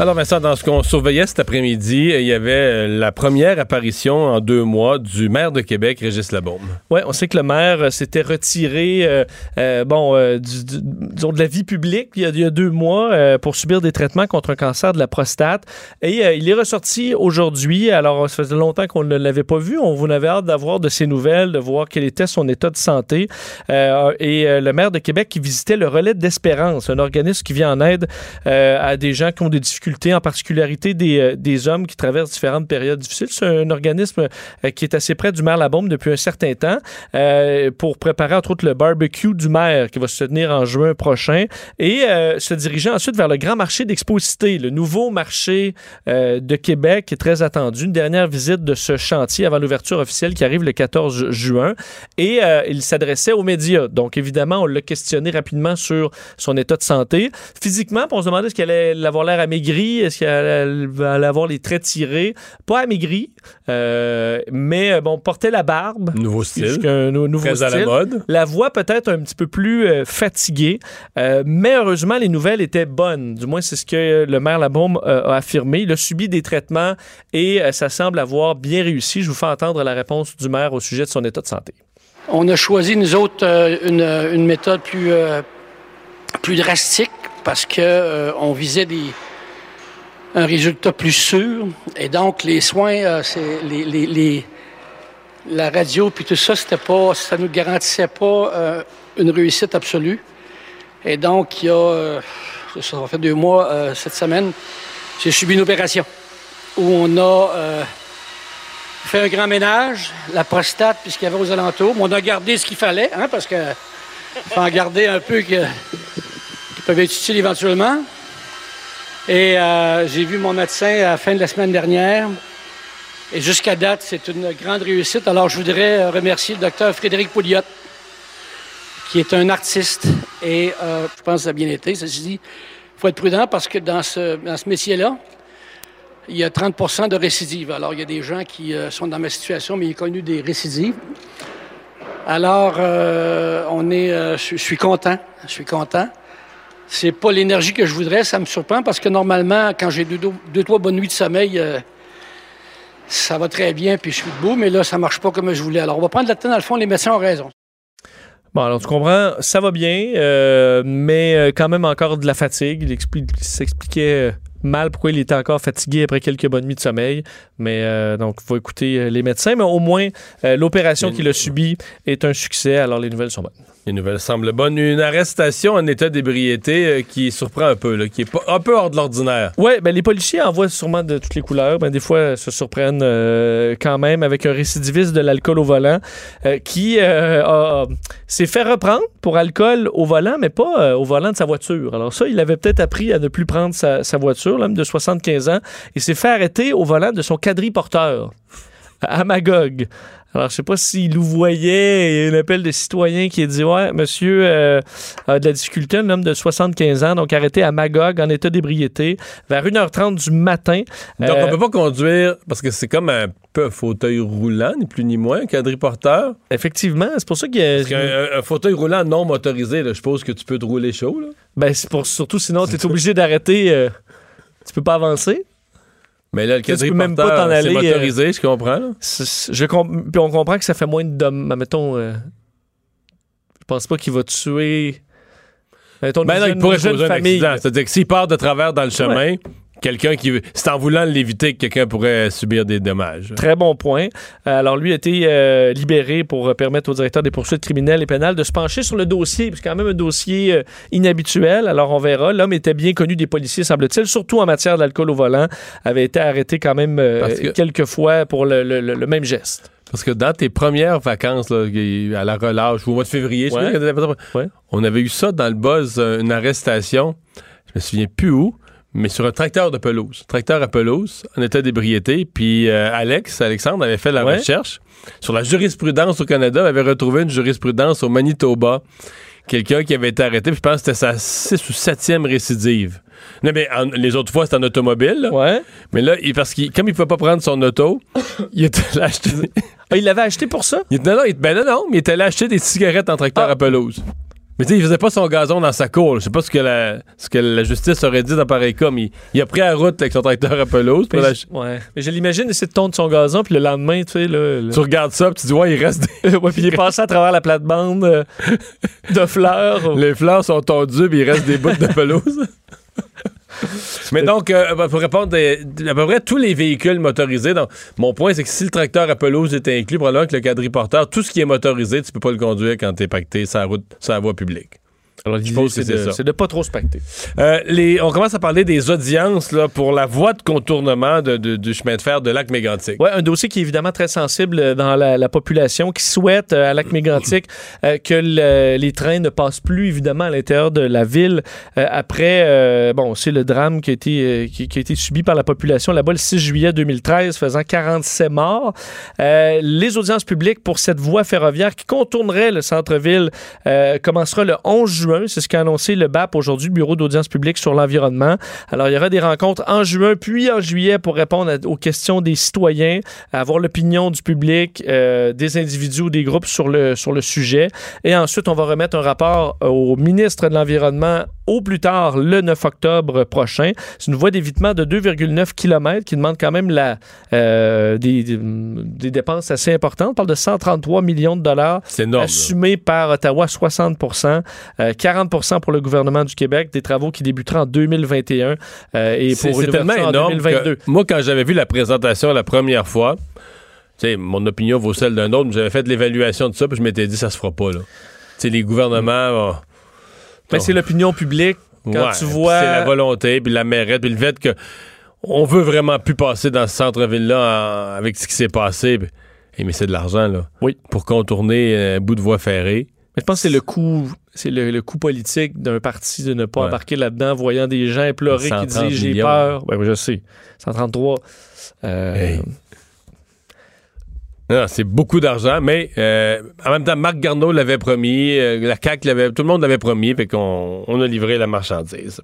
Alors Vincent, dans ce qu'on surveillait cet après-midi, il y avait euh, la première apparition en deux mois du maire de Québec, Régis Labaume. Oui, on sait que le maire euh, s'était retiré euh, bon, disons, de la vie publique il y a, deux mois pour subir des traitements contre un cancer de la prostate. Et il est ressorti aujourd'hui. Alors, ça faisait longtemps qu'on ne l'avait pas vu. On vous avait hâte d'avoir de ses nouvelles, de voir quel était son état de santé. Et le maire de Québec qui visitait le Relais d'Espérance, un organisme qui vient en aide à des gens qui ont des difficultés, en particularité des, euh, des hommes qui traversent différentes périodes difficiles. C'est un organisme euh, qui est assez près du maire Labaume depuis un certain temps euh, pour préparer entre autres le barbecue du maire qui va se tenir en juin prochain et se diriger ensuite vers le grand marché d'Exposité, le nouveau marché de Québec qui est très attendu. Une dernière visite de ce chantier avant l'ouverture officielle qui arrive le 14 juin et il s'adressait aux médias. Donc évidemment, on l'a questionné rapidement sur son état de santé. Physiquement, on se demandait est-ce qu'elle allait avoir l'air amaigri, est-ce qu'elle allait avoir les traits tirés? Pas amaigri, euh, mais euh, bon, portait la barbe. Nouveau style. Jusqu'à nou- nouveau Très à la style? mode. La voix peut-être un petit peu plus euh, fatiguée, euh, mais heureusement, les nouvelles étaient bonnes. Du moins, c'est ce que le maire Labaume euh, a affirmé. Il a subi des traitements et euh, ça semble avoir bien réussi. Je vous fais entendre la réponse du maire au sujet de son état de santé. On a choisi, nous autres, euh, une, une méthode plus, euh, plus drastique parce que euh, on visait des, un résultat plus sûr. Et donc, les soins, euh, c'est les, la radio puis tout ça, c'était pas, ça nous garantissait pas euh, une réussite absolue. Et donc, il y a, euh, ça va faire deux mois cette semaine, j'ai subi une opération où on a fait un grand ménage, la prostate, puisqu'il y avait aux alentours. Mais on a gardé ce qu'il fallait, hein, parce que faut en garder un peu que, qui peuvent être utiles éventuellement. Et euh, j'ai vu mon médecin à la fin de la semaine dernière. Et jusqu'à date, c'est une grande réussite. Alors, je voudrais euh, remercier le docteur Frédéric Pouliot, qui est un artiste. Et euh, je pense que ça a bien été. Ceci dit, faut être prudent parce que dans ce, dans ce métier-là, il y a 30% de récidives. Alors, il y a des gens qui euh, sont dans ma situation, mais ils ont connu des récidives. Alors, euh, on est, euh, je suis content. Je suis content. C'est pas l'énergie que je voudrais, ça me surprend parce que normalement, quand j'ai deux, deux, trois bonnes nuits de sommeil, euh, ça va très bien, puis je suis debout, mais là, ça marche pas comme je voulais. Alors, on va prendre le temps, dans le fond, les médecins ont raison. Bon, alors tu comprends, ça va bien, euh, mais euh, quand même encore de la fatigue. Il, expli- il s'expliquait mal pourquoi il était encore fatigué après quelques bonnes nuits de sommeil. Mais euh, donc, il faut écouter euh, les médecins. Mais au moins, euh, l'opération qu'il a subie est un succès. Alors, les nouvelles sont bonnes. Les nouvelles semblent bonnes. Une arrestation en état d'ébriété euh, qui surprend un peu, là, qui est un peu hors de l'ordinaire. Oui, ben les policiers en voient sûrement de toutes les couleurs. Ben, des fois, se surprennent quand même avec un récidiviste de l'alcool au volant qui s'est fait reprendre pour alcool au volant, mais pas au volant de sa voiture. Alors ça, il avait peut-être appris à ne plus prendre sa, sa voiture, l'homme de 75 ans. Il s'est fait arrêter au volant de son quadriporteur à Magog. Alors, je sais pas s'il nous voyait, il y a un appel de citoyen qui a dit Ouais, monsieur euh, a de la difficulté, un homme de 75 ans, donc arrêté à Magog en état d'ébriété vers 1h30 du matin. Donc, Euh, on peut pas conduire parce que c'est comme un peu un fauteuil roulant, ni plus ni moins, un quadriporteur. Effectivement, c'est pour ça qu'il y a. Parce un fauteuil roulant non motorisé, là, je suppose que tu peux te rouler chaud. Là. Ben, c'est pour surtout sinon, tu es obligé d'arrêter. euh, tu peux pas avancer. Mais là, le Tu peux même pas quadriporteur, t'en aller, c'est euh, motorisé, je comprends. là. Je puis on comprend que ça fait moins de dommages. Mettons, euh, je pense pas qu'il va tuer. Mettons, Ben non, il pourrait causer un famille. accident. C'est-à-dire que s'il part de travers dans le chemin, quelqu'un qui... C'est en voulant l'éviter que quelqu'un pourrait subir des dommages. Très bon point. Alors, lui a été euh, libéré pour euh, permettre au directeur des poursuites criminelles et pénales de se pencher sur le dossier, c'est quand même un dossier euh, inhabituel. Alors, on verra. L'homme était bien connu des policiers, semble-t-il, surtout en matière d'alcool au volant. Avait été arrêté quand même euh, que- quelques fois pour le, le- le- le même geste. Parce que dans tes premières vacances, là, à la relâche, ou au mois de février, Ouais. on avait eu ça dans le buzz, une arrestation, je me souviens plus où, mais sur un tracteur de pelouse. Tracteur à pelouse, en état d'ébriété. Puis euh, Alex, Alexandre, avait fait la Ouais. recherche sur la jurisprudence au Canada, avait retrouvé une jurisprudence au Manitoba. Quelqu'un qui avait été arrêté, puis je pense que c'était sa 6 ou 7e récidive. Non, mais en- les autres fois, c'était en automobile. là. Mais là, il- parce qu'il, comme il ne pouvait pas prendre son auto, il était allé acheter. Ah, il l'avait acheté pour ça? Il, non, non, il- ben non, non, mais il était allé acheter des cigarettes en tracteur Ah. à pelouse. Mais tu sais, il faisait pas son gazon dans sa cour. Je sais pas ce que la, ce que la justice aurait dit dans pareil cas, mais il, il a pris la route avec son tracteur à pelouse. Mais la- je- ouais. Mais je l'imagine essayer de tondre son gazon, puis le lendemain, tu sais, là. Tu regardes ça, puis tu dis, ouais, il reste des... ouais, puis il est passé à travers la plate-bande euh, de fleurs. Les fleurs sont tondues, puis il reste des bouts de pelouse. Mais donc, euh, pour répondre, des- à peu près tous les véhicules motorisés, donc, mon point, c'est que si le tracteur à pelouse est inclus, probablement que le quadriporteur, tout ce qui est motorisé, tu peux pas le conduire quand t'es pacté sur la route, sur la voie publique. Alors, je pense que c'est de, ça. de pas trop se pacter. Euh, les, on commence à parler des audiences là, pour la voie de contournement de- de- du chemin de fer de lac mégantic. Ouais, un dossier qui est évidemment très sensible euh, dans la, la population qui souhaite euh, à lac mégantic euh, que le- les trains ne passent plus évidemment à l'intérieur de la ville après bon, c'est le drame qui a été qui, qui a été subi par la population là-bas le 6 juillet 2013 faisant 47 morts. Les audiences publiques pour cette voie ferroviaire qui contournerait le centre-ville commencera le 11 juin, c'est ce qu'a annoncé le BAP aujourd'hui, Bureau d'audience publique sur l'environnement. Alors il y aura des rencontres en juin puis en juillet pour répondre aux questions des citoyens, avoir l'opinion du public, euh, des individus ou des groupes sur le, sur le sujet. Et ensuite, on va remettre un rapport au ministre de l'Environnement au plus tard le 9 octobre prochain. C'est une voie d'évitement de 2,9 km qui demande quand même la, euh, des, des- dépenses assez importantes. On parle de 133 millions de dollars là. assumés par Ottawa, 60% euh, 40% pour le gouvernement du Québec, des travaux qui débuteraient en 2021 euh, et C'est pour une tellement en énorme 2022. que moi, quand j'avais vu la présentation la première fois, tu sais, mon opinion vaut celle d'un autre, mais j'avais fait l'évaluation de ça, puis je m'étais dit, ça se fera pas, là. Les gouvernements... oh, Mais c'est l'opinion publique. Quand Ouais, tu vois. C'est la volonté, puis la mérite, puis le fait que on veut vraiment plus passer dans ce centre-ville-là en- avec ce qui s'est passé. mais c'est de l'argent, là. Oui. Pour contourner un bout de voie ferrée. Mais je pense que c'est le coût, c'est le, le coût politique d'un parti de ne pas Ouais. embarquer là-dedans, voyant des gens pleurer qui 130 disent j'ai peur. Ben oui, je sais. 133. Euh, Hey. Non, c'est beaucoup d'argent, mais euh, en même temps, Marc Garneau l'avait promis, euh, la CAQ l'avait, tout le monde l'avait promis, fait qu'on on a livré la marchandise.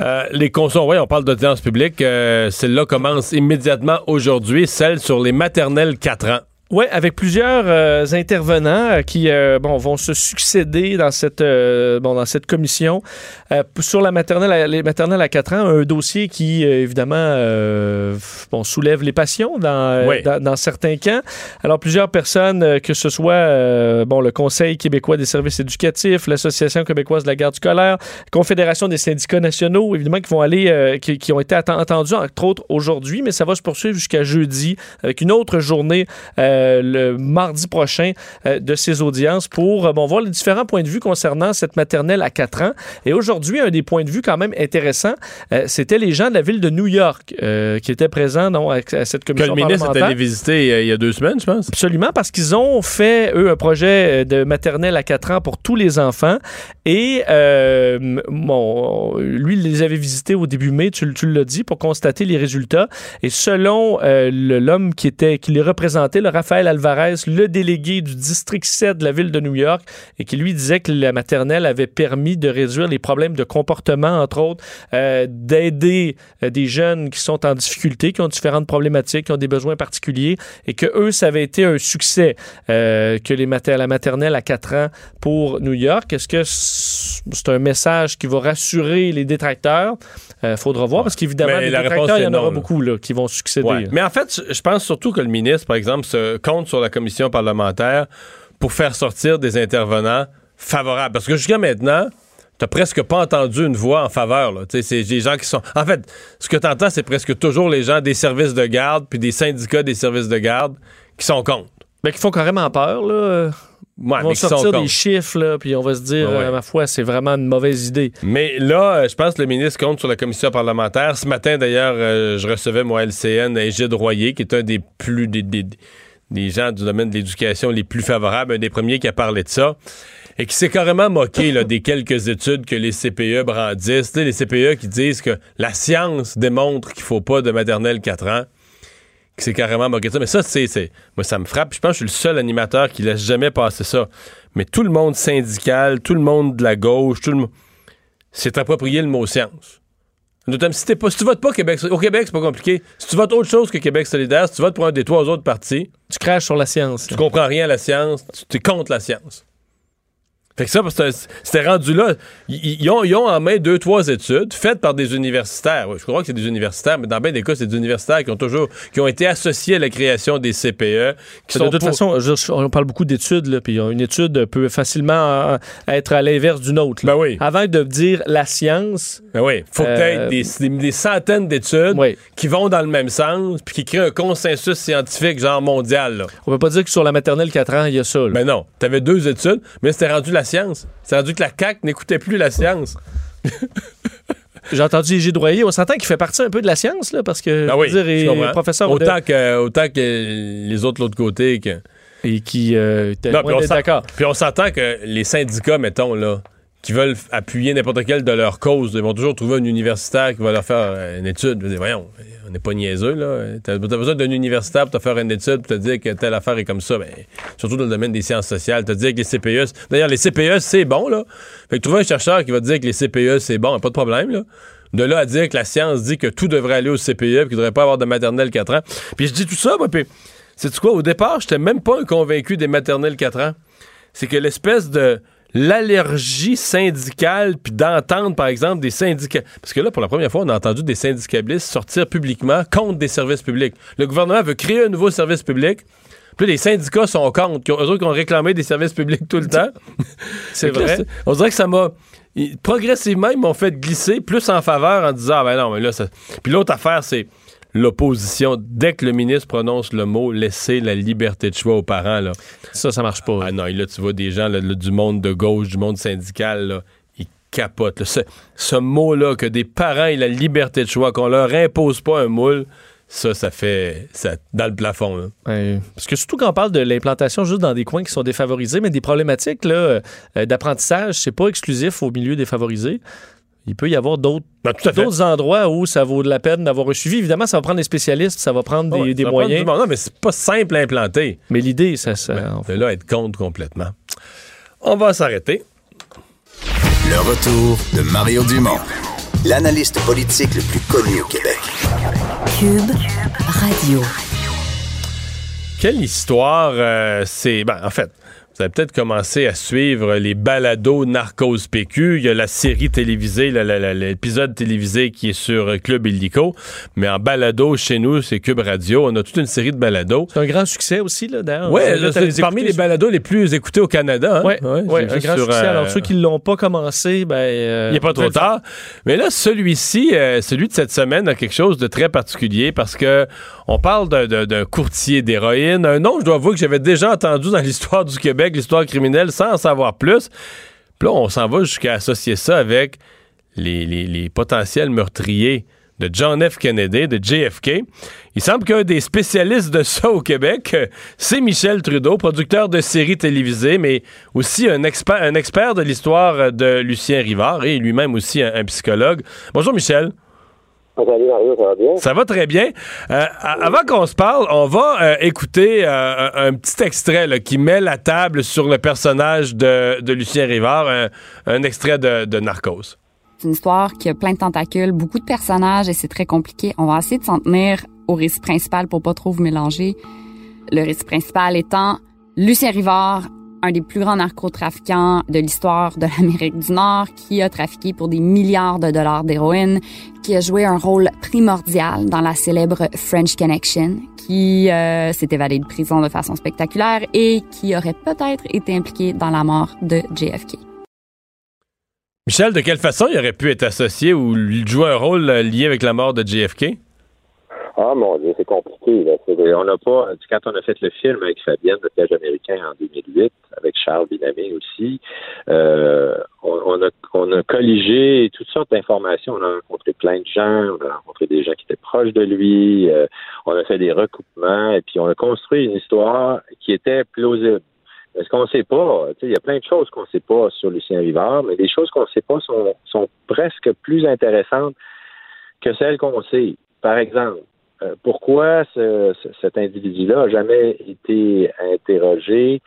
Euh, les consos, oui, on parle d'audience publique. Celle-là commence immédiatement aujourd'hui, celle sur les maternelles 4 ans. Oui, avec plusieurs euh, intervenants euh, qui euh, bon, vont se succéder dans cette, bon, dans cette commission sur la maternelle, à- les maternelles à 4 ans, un dossier qui, évidemment, bon, soulève les passions dans, Oui. dans, dans certains camps. Alors, plusieurs personnes, que ce soit bon, le Conseil québécois des services éducatifs, l'Association québécoise de la garde scolaire, Confédération des syndicats nationaux, évidemment, qui vont aller, qui, qui ont été entendus, entre autres, aujourd'hui, mais ça va se poursuivre jusqu'à jeudi avec une autre journée le mardi prochain euh, de ces audiences pour euh, bon, voir les différents points de vue concernant cette maternelle à 4 ans. Et aujourd'hui, un des points de vue quand même intéressants, euh, c'était les gens de la ville de New York euh, qui étaient présents non, à, à cette Que commission le ministre est allé visiter euh, il y a deux semaines, je pense. Absolument, parce qu'ils ont fait, eux, un projet euh, de maternelle à 4 ans pour tous les enfants. Et, euh, bon, lui, il les avait visités au début mai, tu, tu l'as dit, pour constater les résultats. Et selon euh, l'homme qui était qui les représentait, le Raphaël Alvarez, le délégué du district 7 de la ville de New York, et qui lui disait que la maternelle avait permis de réduire les problèmes de comportement, entre autres, euh, d'aider euh, des jeunes qui sont en difficulté, qui ont différentes problématiques, qui ont des besoins particuliers, et que eux, ça avait été un succès euh, que la maternelle à 4 ans pour New York. Est-ce que c'est un message qui va rassurer les détracteurs? Euh, faudra voir, parce qu'évidemment, Mais les il y en aura beaucoup là, qui vont succéder. Ouais. Mais en fait, je pense surtout que le ministre, par exemple, se compte sur la commission parlementaire pour faire sortir des intervenants favorables. Parce que jusqu'à maintenant, t'as presque pas entendu une voix en faveur. là. C'est des gens qui sont. En fait, ce que tu entends, c'est presque toujours les gens des services de garde puis des syndicats des services de garde qui sont contre. Ben, qui font carrément peur, là. Ouais, Ils vont mais qui sont sortir des chiffres, là, puis on va se dire, Ouais, ouais. euh, ma foi, c'est vraiment une mauvaise idée. Mais là, euh, je pense que le ministre compte sur la commission parlementaire. Ce matin, d'ailleurs, euh, je recevais, moi, LCN, Égide Royer, qui est un des plus... Des, des- des gens du domaine de l'éducation les plus favorables, un des premiers qui a parlé de ça, et qui s'est carrément moqué là, des quelques études que les CPE brandissent. Les CPE qui disent que la science démontre qu'il faut pas de maternelle 4 ans, qui s'est carrément moqué de ça. Mais ça, c'est... c'est- Moi, ça me frappe. Je pense que je suis le seul animateur qui laisse jamais passer ça. Mais tout le monde syndical, tout le monde de la gauche, tout le monde c'est approprié le mot science. Notamment, si, pas, si tu votes pas Québec, au Québec, c'est pas compliqué. Si tu votes autre chose que Québec solidaire, si tu votes pour un des trois autres partis, Tu craches sur la science. tu comprends rien à la science, tu es contre la science. Fait que ça, parce que c'était rendu là. Ils, ils ont, ils ont en main deux, trois études faites par des universitaires. Oui, je crois que c'est des universitaires, mais dans bien des cas, c'est des universitaires qui ont toujours, qui ont été associés à la création des CPE. Qui de sont toute pour- façon, je- on parle beaucoup d'études, puis une étude peut facilement euh, être à l'inverse d'une autre. Ben oui. Avant de dire la science, Ben oui, faut que Euh, t'aies des, des- centaines d'études Oui. qui vont dans le même sens, puis qui créent un consensus scientifique genre mondial. Là. on peut pas dire que sur la maternelle 4 ans, il y a ça. là. Ben non, t'avais deux études, mais c'était rendu la science. C'est rendu que la CAQ n'écoutait plus la science. J'ai entendu Égide Royer, on s'entend qu'il fait partie un peu de la science, là, parce que Ben oui, dire, est professeur autant que, autant que les autres de l'autre côté. Que... et qui euh, était Non, puis on d'accord. Puis on s'entend que les syndicats, mettons, là, qui veulent appuyer n'importe quelle de leurs causes, ils vont toujours trouver un universitaire qui va leur faire euh, une étude. Je dire, voyons, on n'est pas niaiseux, là. T'as besoin d'un universitaire pour te faire une étude, pour te dire que telle affaire est comme ça. Ben, surtout dans le domaine des sciences sociales. Te dire que les CPE... D'ailleurs, les CPE, c'est bon, là. Fait que trouver un chercheur qui va te dire que les CPE, c'est bon, pas de problème, là. De là à dire que la science dit que tout devrait aller au CPE puis qu'il ne devrait pas avoir de maternelle 4 ans. Puis je dis tout ça, moi, puis... C'est quoi? Au départ, j'étais même pas convaincu des maternelles 4 ans. C'est que l'espèce de l'allergie syndicale puis d'entendre par exemple des syndicats parce que là pour la première fois on a entendu des syndicalistes sortir publiquement contre des services publics. Le gouvernement veut créer un nouveau service public. Puis là, les syndicats sont contre, eux autres qui ont réclamé des services publics tout le temps. C'est là, vrai. on dirait que ça m'a. Progressivement, ils m'ont fait glisser plus en faveur en disant Ah ben non, mais là, ça. Puis l'autre affaire, c'est l'opposition. Dès que le ministre prononce le mot laisser la liberté de choix aux parents, là. Ça, ça marche pas. Ah non, et là, tu vois des gens là, du monde de gauche, du monde syndical, là, ils capotent. là. Ce, ce mot-là, que des parents aient la liberté de choix, qu'on leur impose pas un moule, ça, ça fait. Ça, dans le plafond, là. Ouais. Parce que surtout quand on parle de l'implantation juste dans des coins qui sont défavorisés, mais des problématiques là, euh, d'apprentissage, c'est pas exclusif au milieu défavorisé. Il peut y avoir d'autres Ben, d'autres endroits où ça vaut de la peine d'avoir un suivi. Évidemment, ça va prendre des spécialistes, ça va prendre des, Ouais, des ça va prendre moyens. Non, mais c'est pas simple à implanter. Mais l'idée, ça, ça De là, être contre complètement. On va s'arrêter. Le retour de Mario Dumont. l'analyste politique le plus connu au Québec. Cube Radio. Quelle histoire euh, c'est. Ben, en fait, vous avez peut-être commencé à suivre les balados Narcos PQ. Il y a la série télévisée, l'épisode télévisé qui est sur Club Illico. Mais en balado, chez nous, c'est Cube Radio. On a toute une série de balados. C'est un grand succès aussi, là, d'ailleurs. T'allais c'est parmi les balados les plus écoutés au Canada. hein. Ouais, Ouais, un grand succès. Alors, ceux qui l'ont pas commencé, ben. euh, Il n'est pas trop tard. Mais là, celui-ci, euh, celui de cette semaine, a quelque chose de très particulier parce que on parle d'un- courtier d'héroïne. Un nom, je dois avouer que j'avais déjà entendu dans l'histoire du Québec, l'histoire criminelle, sans en savoir plus. Puis là, on s'en va jusqu'à associer ça avec les, potentiels meurtriers de John F. Kennedy, de JFK. Il semble qu'un des spécialistes de ça au Québec, c'est Michel Trudeau, producteur de séries télévisées, mais aussi un expert, de l'histoire de Lucien Rivard et lui-même aussi un psychologue. Bonjour Michel. Ça va très bien. Euh, a- avant qu'on se parle, on va euh, écouter euh, un, un petit extrait là, qui met la table sur le personnage de, de Lucien Rivard, un, un extrait de, de Narcos. C'est une histoire qui a plein de tentacules, beaucoup de personnages et c'est très compliqué. On va essayer de s'en tenir au récit principal pour pas trop vous mélanger. Le récit principal étant Lucien Rivard, un des plus grands narcotrafiquants de l'histoire de l'Amérique du Nord, qui a trafiqué pour des milliards de dollars d'héroïne, qui a joué un rôle primordial dans la célèbre French Connection, qui euh, s'est évadé de prison de façon spectaculaire et qui aurait peut-être été impliqué dans la mort de JFK. Michel, de quelle façon il aurait pu être associé ou jouer un rôle lié avec la mort de JFK? Ah mon Dieu, c'est compliqué. Là. On n'a pas. Quand on a fait le film avec Fabienne, le piège américain en 2008, avec Charles Binamé aussi, euh, on, on a, on a colligé toutes sortes d'informations. On a rencontré plein de gens, on a rencontré des gens qui étaient proches de lui, euh, on a fait des recoupements et puis on a construit une histoire qui était plausible. Mais ce qu'on ne sait pas, il y a plein de choses qu'on ne sait pas sur Lucien Rivard, mais les choses qu'on ne sait pas sont, sont presque plus intéressantes que celles qu'on sait. Par exemple, euh, pourquoi ce- ce- cet individu-là n'a jamais été interrogé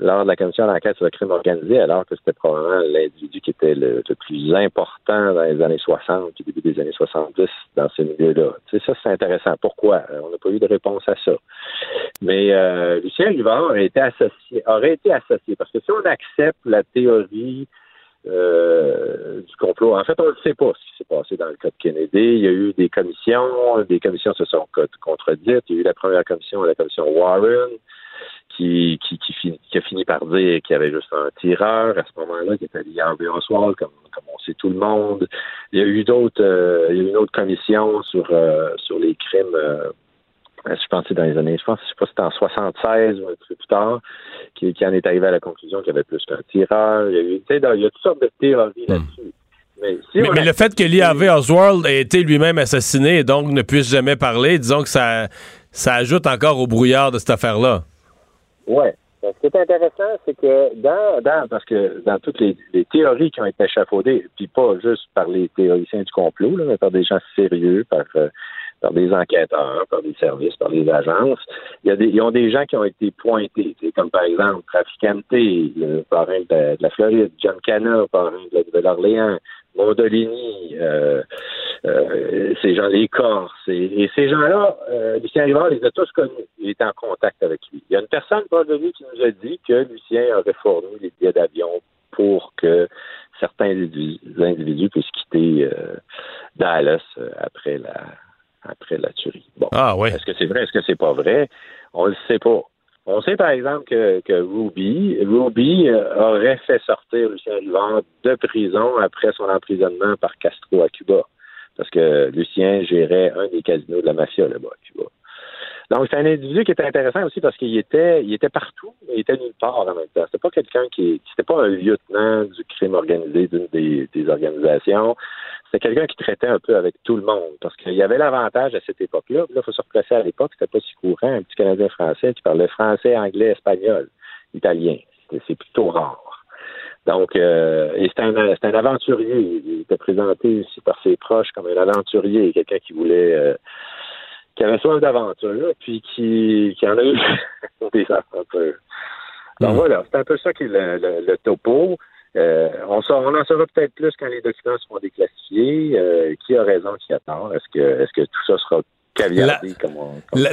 lors de la commission d'enquête sur le crime organisé, alors que c'était probablement l'individu qui était le, plus important dans les années 60 puis début des années 70 dans ce milieu-là? Tu sais, ça, c'est intéressant. Pourquoi? Euh, On n'a pas eu de réponse à ça. Mais euh, Lucien Rivard aurait été associé, aurait été associé, parce que si on accepte la théorie euh, du complot. En fait, on ne sait pas ce qui s'est passé dans le cas de Kennedy. Il y a eu des commissions, des commissions se sont co- contredites. Il y a eu la première commission, la commission Warren, qui, a fini par dire qu'il y avait juste un tireur à ce moment-là, qui était lié à Oswald, comme, comme on sait tout le monde. Il y a eu d'autres, euh, il y a eu une autre commission sur, euh, sur les crimes. Euh, je pense que dans les années, je pense, je sais pas si c'était en 76 ou un peu plus tard, qui, qui en est arrivé à la conclusion qu'il y avait plus qu'un tireur. Il y a eu, tu sais, dans- il y a toutes sortes de théories là-dessus. Mais, si le fait que Lee Harvey Oswald ait été lui-même assassiné et donc ne puisse jamais parler, disons que ça, ça ajoute encore au brouillard de cette affaire-là. Ouais. Ben, Ce qui est intéressant, c'est que dans, dans parce que dans toutes les, les théories qui ont été échafaudées, puis pas juste par les théoriciens du complot, là, mais par des gens sérieux, par euh, par des enquêteurs, par des services, par des agences, il y a des, ils ont des gens qui ont été pointés, comme par exemple Traficante, le parrain de de la Floride, John Cana, parrain de la Nouvelle-Orléans, Mondolini, euh, euh, ces gens, les Corses, et, et ces gens-là, euh, Lucien Rivard les a tous connus. Il était en contact avec lui. Il y a une personne proche de lui qui nous a dit que Lucien aurait fourni les billets d'avion pour que certains individus, individus puissent quitter euh, Dallas euh, après la après la tuerie. Bon. Ah ouais. Est-ce que c'est vrai? Est-ce que c'est pas vrai? On le sait pas. On sait par exemple que, que Ruby, Ruby euh, aurait fait sortir Lucien Rivard de prison après son emprisonnement par Castro à Cuba. Parce que Lucien gérait un des casinos de la mafia là-bas à Cuba. Donc, c'est un individu qui était intéressant aussi parce qu'il était, il était partout, mais il était nulle part en même temps. C'était pas quelqu'un qui, c'était pas un lieutenant du crime organisé d'une des, des organisations. C'était quelqu'un qui traitait un peu avec tout le monde parce qu'il y avait l'avantage à cette époque-là. Là, il faut se replacer à l'époque, c'était pas si courant. Un petit Canadien français qui parlait français, anglais, espagnol, italien. C'est plutôt rare. Donc, euh, et c'était un, un aventurier. Il était présenté aussi par ses proches comme un aventurier, quelqu'un qui voulait, euh, qui avait soif d'aventure, puis qui, qui en a eu des aventures. Donc voilà, c'est un peu ça qui est le, le- le topo. Euh, on, on en saura peut-être plus quand les documents seront déclassifiés. Euh, qui a raison, qui a tort? Est-ce que, est-ce que tout ça sera caviardé comme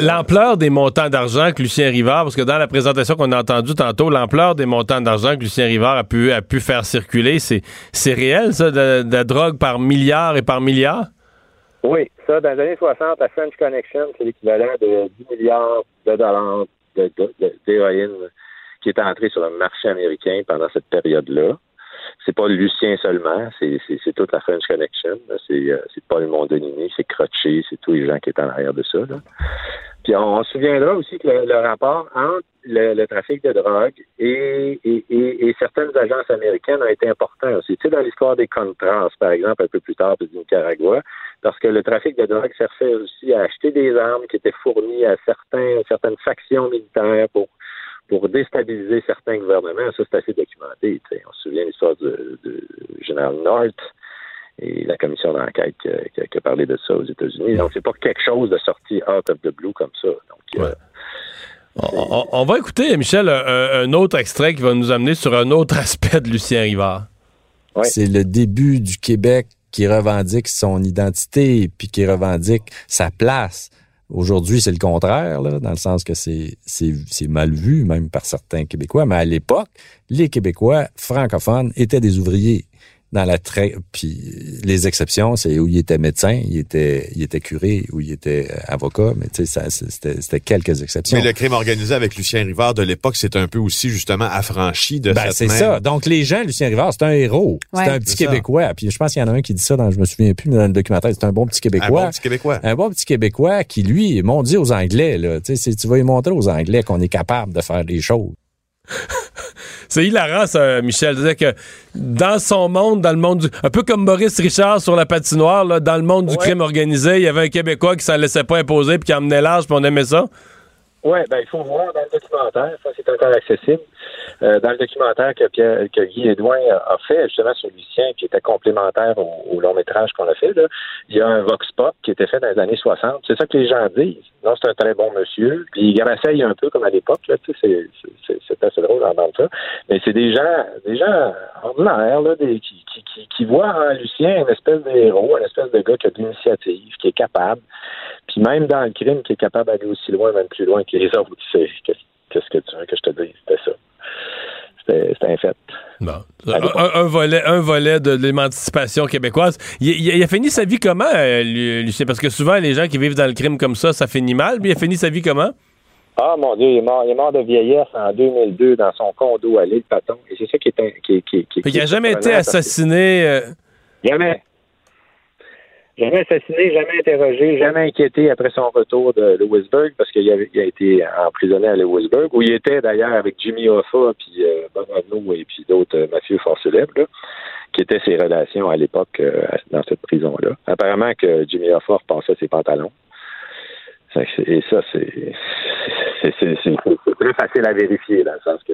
L'ampleur des montants d'argent que Lucien Rivard, parce que dans la présentation qu'on a entendue tantôt, l'ampleur des montants d'argent que Lucien Rivard a pu, a pu faire circuler, c'est, c'est réel, ça, de, de la drogue par milliard et par milliard? Oui, ça, dans les années 60, la French Connection, c'est l'équivalent de 10 milliards de dollars de- de- de- d'héroïne qui est entrée sur le marché américain pendant cette période-là. C'est pas Lucien seulement, c'est toute la French Connection. C'est euh, c'est Paul Mondonini, c'est Crotché, c'est tous les gens qui étaient en arrière de ça. là. Puis on, se souviendra aussi que le, le rapport entre le, le trafic de drogue et, et, et- et certaines agences américaines a été important aussi. Tu sais, dans l'histoire des Contras, par exemple, un peu plus tard, puis du Nicaragua, parce que le trafic de drogue servait aussi à acheter des armes qui étaient fournies à certains, certaines factions militaires pour pour déstabiliser certains gouvernements. Ça, c'est assez documenté. On se souvient de l'histoire du, du général North et la commission d'enquête qui, a- qui a- qui a parlé de ça aux États-Unis. Donc, c'est pas quelque chose de sorti out of the blue comme ça. Donc, euh, On, va écouter, Michel, un, un autre extrait qui va nous amener sur un autre aspect de Lucien Rivard. C'est le début du Québec qui revendique son identité puis qui revendique sa place. Aujourd'hui, c'est le contraire, dans le sens que c'est mal vu même par certains Québécois. Mais à l'époque, les Québécois francophones étaient des ouvriers dans la très puis les exceptions, c'est où il était médecin, il était il était curé ou il était euh, avocat, mais tu sais c'était c'était quelques exceptions. Mais le crime organisé avec Lucien Rivard de l'époque, c'est un peu aussi justement affranchi de Ben, cette c'est même- ça. Donc, les gens, Lucien Rivard, c'est un héros. Ouais. C'est un petit. Québécois. Puis je pense qu'il y en a un qui dit ça dans, je me souviens plus, mais dans le documentaire, c'est un bon petit Québécois. Un bon petit Québécois. Un bon petit Québécois qui, lui, m'ont dit aux Anglais, là, tu sais, tu vas lui montrer aux Anglais qu'on est capable de faire des choses. C'est hilarant, ça, Michel. Dire que dans son monde, dans le monde du. Un peu comme Maurice Richard sur la patinoire, là, dans le monde du crime organisé, il y avait un Québécois qui s'en laissait pas imposer puis qui emmenait l'âge, puis on aimait ça. Oui, ben il faut voir dans le documentaire, ça c'est encore accessible. Euh, dans le documentaire que Pierre, que Guy Edouin a fait justement sur Lucien, qui était complémentaire au, au long métrage qu'on a fait, là, il y a un vox pop qui était fait dans les années 60. C'est ça que les gens disent. Non, c'est un très bon monsieur. Puis il rassaille un peu comme à l'époque, là, tu sais, c'est assez drôle d'entendre ça. Mais c'est des gens, des gens ordinaires, là, des, qui, qui, qui, qui voient en Lucien une espèce de héros, une espèce de gars qui a de l'initiative, qui est capable. Puis même dans le crime, qui est capable d'aller aussi loin, même plus loin que les autres. C'est- Qu'est-ce que tu veux que je te dise? C'était ça. C'était un fait. Bon. Un, un volet, un volet de l'émancipation québécoise. Il, il- il a fini sa vie comment, euh, Lu- Lucien? Parce que souvent, les gens qui vivent dans le crime comme ça, ça finit mal. Il a fini sa vie comment? Ah mon Dieu, il est mort, il est mort de vieillesse en 2002 dans son condo à l'île Paton. Et c'est ça qui est un- qui, qui, qui, Fait qu'il n'a jamais été assassiné. euh, Jamais. Jamais assassiné, jamais interrogé, jamais inquiété après son retour de Lewisburg, parce qu'il a été emprisonné à Lewisburg, où il était d'ailleurs avec Jimmy Hoffa, puis euh, Bob Arnaud et puis d'autres euh, mafieux fort célèbres, là, qui étaient ses relations à l'époque euh, dans cette prison-là. Apparemment que Jimmy Hoffa repassait ses pantalons. Et ça, c'est très facile à vérifier, dans le sens que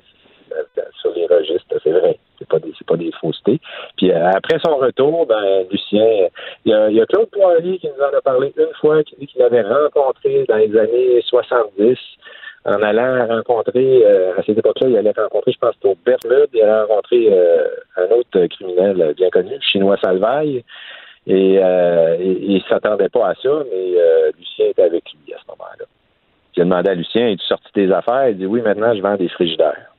sur les registres, c'est vrai. C'est pas des, c'est pas des faussetés. Puis euh, après son retour, ben Lucien, il y y a Claude Poirier qui nous en a parlé une fois, qui dit qu'il l'avait rencontré dans les années 70 en allant rencontrer, euh, à cette époque-là, il allait rencontrer, je pense, au Bermude, il allait rencontrer euh, un autre criminel bien connu, chinois Salvaille, et, il s'attendait pas à ça, mais Lucien était avec lui à ce moment-là. Il a demandé à Lucien, es-tu sorti tes affaires? Il dit oui, maintenant je vends des frigidaires.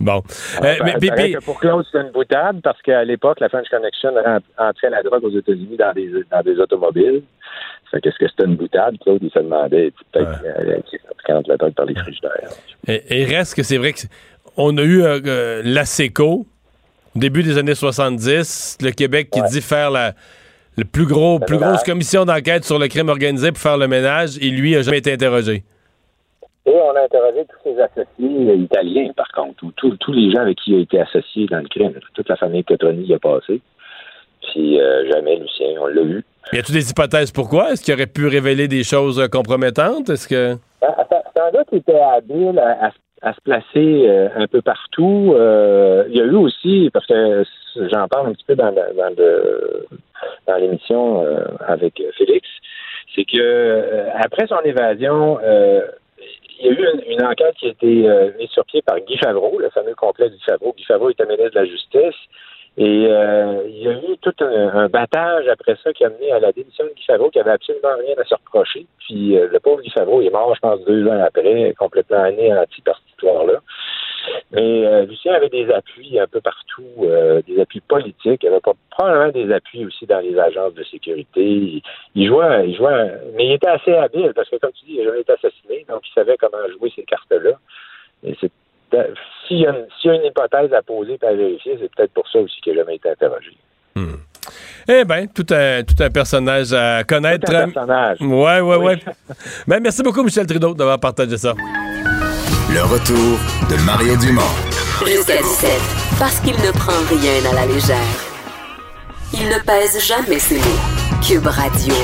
Bon. Euh, ça- mais- que pour Claude, c'était une boutade parce qu'à l'époque, la French Connection entrait la drogue aux États-Unis dans des, dans des automobiles. Fait qu'est-ce que c'était une boutade? Claude, il se demandait peut-être qui quand la drogue par les frigidaires. Et, et reste que c'est vrai qu'on a eu euh, euh, l'ASECO au début des années 70, le Québec qui dit faire la le plus gros, plus grosse commission d'enquête sur le crime organisé pour faire le ménage, et lui a jamais été interrogé. Et on a interrogé tous ses associés euh, italiens, par contre, ou tous les gens avec qui il a été associé dans le crime. Toute la famille Cotroni y a passé. Puis euh, jamais Lucien, on l'a eu. Y a-tu des hypothèses pourquoi? Est-ce qu'il aurait pu révéler des choses euh, compromettantes? Est-ce que. Un gars qui était habile à, à- à se placer euh, un peu partout. Euh, il y a eu aussi, parce que j'en parle un petit peu dans, dans, l'émission avec Félix, c'est que après son évasion, euh, il y a eu une, une enquête qui a été euh, mise sur pied par Guy Favreau, le fameux complexe Guy Favreau. Guy Favreau était ministre de la Justice. Et euh, il y a eu tout un, un battage après ça qui a mené à la démission de Guy Favreau, qui avait absolument rien à se reprocher. Puis euh, le pauvre Guy Favreau, est mort, je pense, deux ans après, complètement anéanti par cette histoire-là. Mais euh, Lucien avait des appuis un peu partout, euh, des appuis politiques. Il avait pas- probablement des appuis aussi dans les agences de sécurité. Il, il jouait, il jouait, mais il était assez habile parce que, comme tu dis, il a jamais été assassiné, donc il savait comment jouer ces cartes-là. Et c'est s'il y, a une- s'il y a une hypothèse à poser et à vérifier, c'est peut-être pour ça aussi qu'il n'a jamais été interrogé. Eh bien, tout un, tout un personnage à connaître. Tout un personnage. Ouais, ouais, ouais. Ben, merci beaucoup, Michel Trudeau, d'avoir partagé ça. Le retour de Mario Dumont. Jusqu'à 17, parce qu'il ne prend rien à la légère. Il ne pèse jamais ses mots. Cube Radio.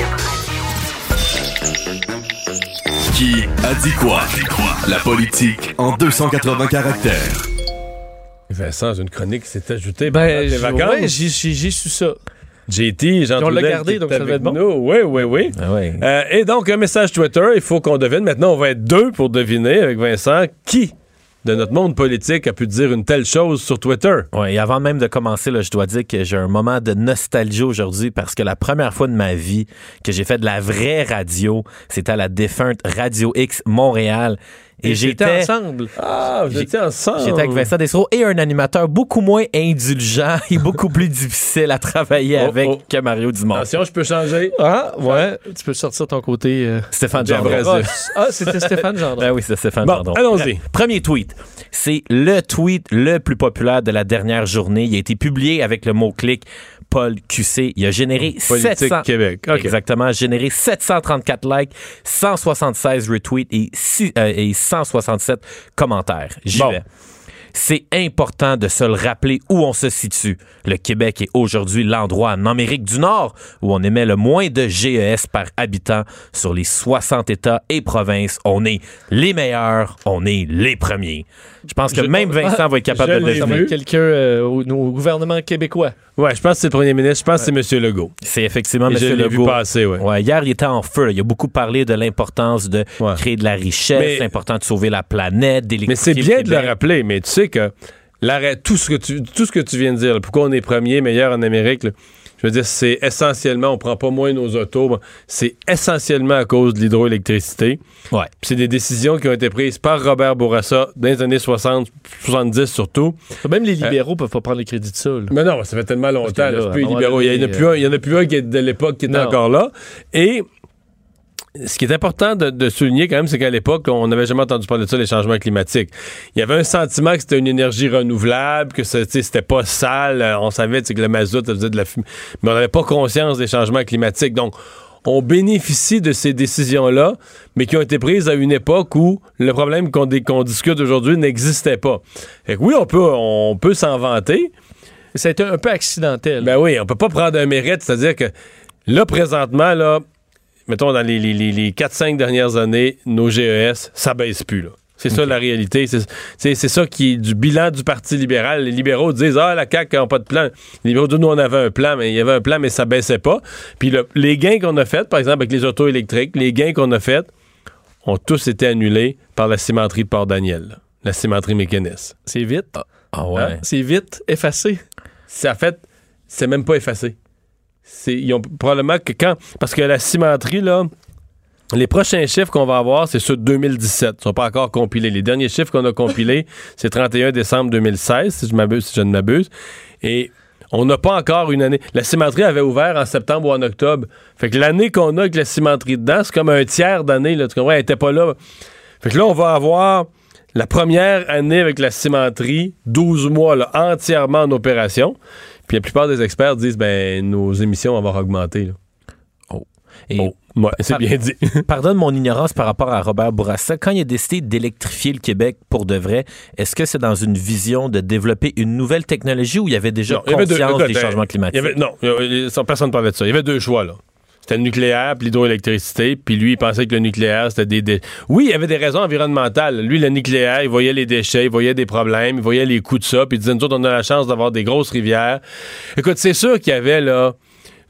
Qui a dit quoi? La politique en 280 caractères. Vincent, une chronique qui s'est ajoutée Ben, j'ai- vacances. ouais, su ça. JT, Jean on l'a gardé, donc ça devait avec être bon. nous. Oui, oui, oui. Euh, et donc, un message Twitter, il faut qu'on devine. Maintenant, on va être deux pour deviner avec Vincent qui de notre monde politique a pu dire une telle chose sur Twitter? Ouais, et avant même de commencer, là, je dois dire que j'ai un moment de nostalgie aujourd'hui parce que la première fois de ma vie que j'ai fait de la vraie radio, c'était à la défunte Radio X Montréal. Et, Et j'étais j'étais ensemble. Ah, vous J'ai- étiez ensemble. J'étais avec Vincent Dessereau et un animateur beaucoup moins indulgent et beaucoup plus difficile à travailler Oh, avec oh. que Mario Dumont. Attention, je peux changer. Ah, ouais. Tu peux sortir ton côté. euh, Stéphane Gendron. Ah, c'était Stéphane Gendron. Ben oui, c'est Stéphane Bon, Gendron. allons-y. Pre- Premier tweet. C'est le tweet le plus populaire de la dernière journée. Il a été publié avec le mot-clic Paul QC. Il a généré Politique 700... Québec. OK. Exactement. Généré 734 likes, 176 retweets et, six- euh, et 167 commentaires. J'y Bon. vais. C'est important de se le rappeler où on se situe. Le Québec est aujourd'hui l'endroit en Amérique du Nord où on émet le moins de GES par habitant sur les 60 États et provinces. On est les meilleurs, on est les premiers. Je pense que Je- même Vincent va être capable de le vu. deviner. Quelqu'un euh, au, au gouvernement québécois. Ouais, je pense que c'est le premier ministre. Je pense que c'est M. Legault. C'est effectivement Et M. je l'ai vu Legault. passer, ouais. Ouais, hier, il était en feu. là. Il a beaucoup parlé de l'importance de Ouais. créer de la richesse, Mais- c'est important de sauver la planète, Mais c'est bien le de le rappeler, mais tu sais que l'arrêt, tout ce que tu, tout ce que tu viens de dire, là, pourquoi on est premier, meilleur en Amérique, là, je veux dire, c'est essentiellement, on prend pas moins nos autos, c'est essentiellement à cause de l'hydroélectricité. Ouais. C'est des décisions qui ont été prises par Robert Bourassa dans les années 60, 70 surtout. Même les libéraux peuvent pas prendre le crédit de ça. là. Mais non, ça fait tellement longtemps. là, plus les libéraux. Il y en a donné, plus un, il y en a plus un qui est de l'époque qui est Non. encore là. Et ce qui est important de, de souligner quand même, c'est qu'à l'époque, on n'avait jamais entendu parler de ça, les changements climatiques. Il y avait un sentiment que c'était une énergie renouvelable, que c'était pas sale. Euh, On savait que le mazout ça faisait de la fumée. Mais on n'avait pas conscience des changements climatiques. Donc, on bénéficie de ces décisions-là, mais qui ont été prises à une époque où le problème qu'on discute aujourd'hui n'existait pas. Fait que oui, on peut, on peut s'en vanter. Ça a été un peu accidentel. Ben oui, on peut pas prendre un mérite, c'est-à-dire que là, présentement, là, mettons, dans les, les, les- les 4-5 dernières années, nos GES, ça baisse plus, là. C'est ça la réalité. C'est ça qui est du bilan du Parti libéral. Les libéraux disent Ah, la CAQ n'a pas de plan. Les libéraux disent Nous, on avait un plan, mais il y avait un plan, mais ça baissait pas. Puis le- les gains qu'on a faits, par exemple, avec les autos électriques, les gains qu'on a faits ont tous été annulés par la cimenterie de Port-Daniel, la cimenterie mécaniste. C'est vite. Ah ouais. Hein? C'est vite, effacé. en fait, c'est même pas effacé. C'est, ils ont probablement que quand. Parce que la cimenterie, là, les prochains chiffres qu'on va avoir, c'est ceux de 2017. Ils sont pas encore compilés. Les derniers chiffres qu'on a compilés, c'est 31 décembre 2016, si je, m'abuse, si je ne m'abuse. Et on n'a pas encore une année. La cimenterie avait ouvert en septembre ou en octobre. Fait que l'année qu'on a avec la cimenterie dedans, c'est comme un tiers d'année. Là, tu comprends? Elle était pas là. Fait que là, on va avoir la première année avec la cimenterie, 12 mois entièrement en opération. Puis la plupart des experts disent ben nos émissions vont avoir augmenté. là. Et Oh, ouais, c'est bien dit. Pardonne mon ignorance par rapport à Robert Bourassa. Quand il a décidé d'électrifier le Québec pour de vrai, est-ce que c'est dans une vision de développer une nouvelle technologie ou il y avait déjà Non, il y avait deux- conscience écoute, des changements il climatiques? y avait- non, il y avait- personne ne parlait de ça. Il y avait deux choix là. C'était le nucléaire puis l'hydroélectricité. Puis lui, il pensait que le nucléaire, c'était des, Oui, il y avait des raisons environnementales. Lui, le nucléaire, il voyait les déchets, il voyait des problèmes, il voyait les coûts de ça. Puis il disait, nous autres, on a la chance d'avoir des grosses rivières. Écoute, c'est sûr qu'il y avait là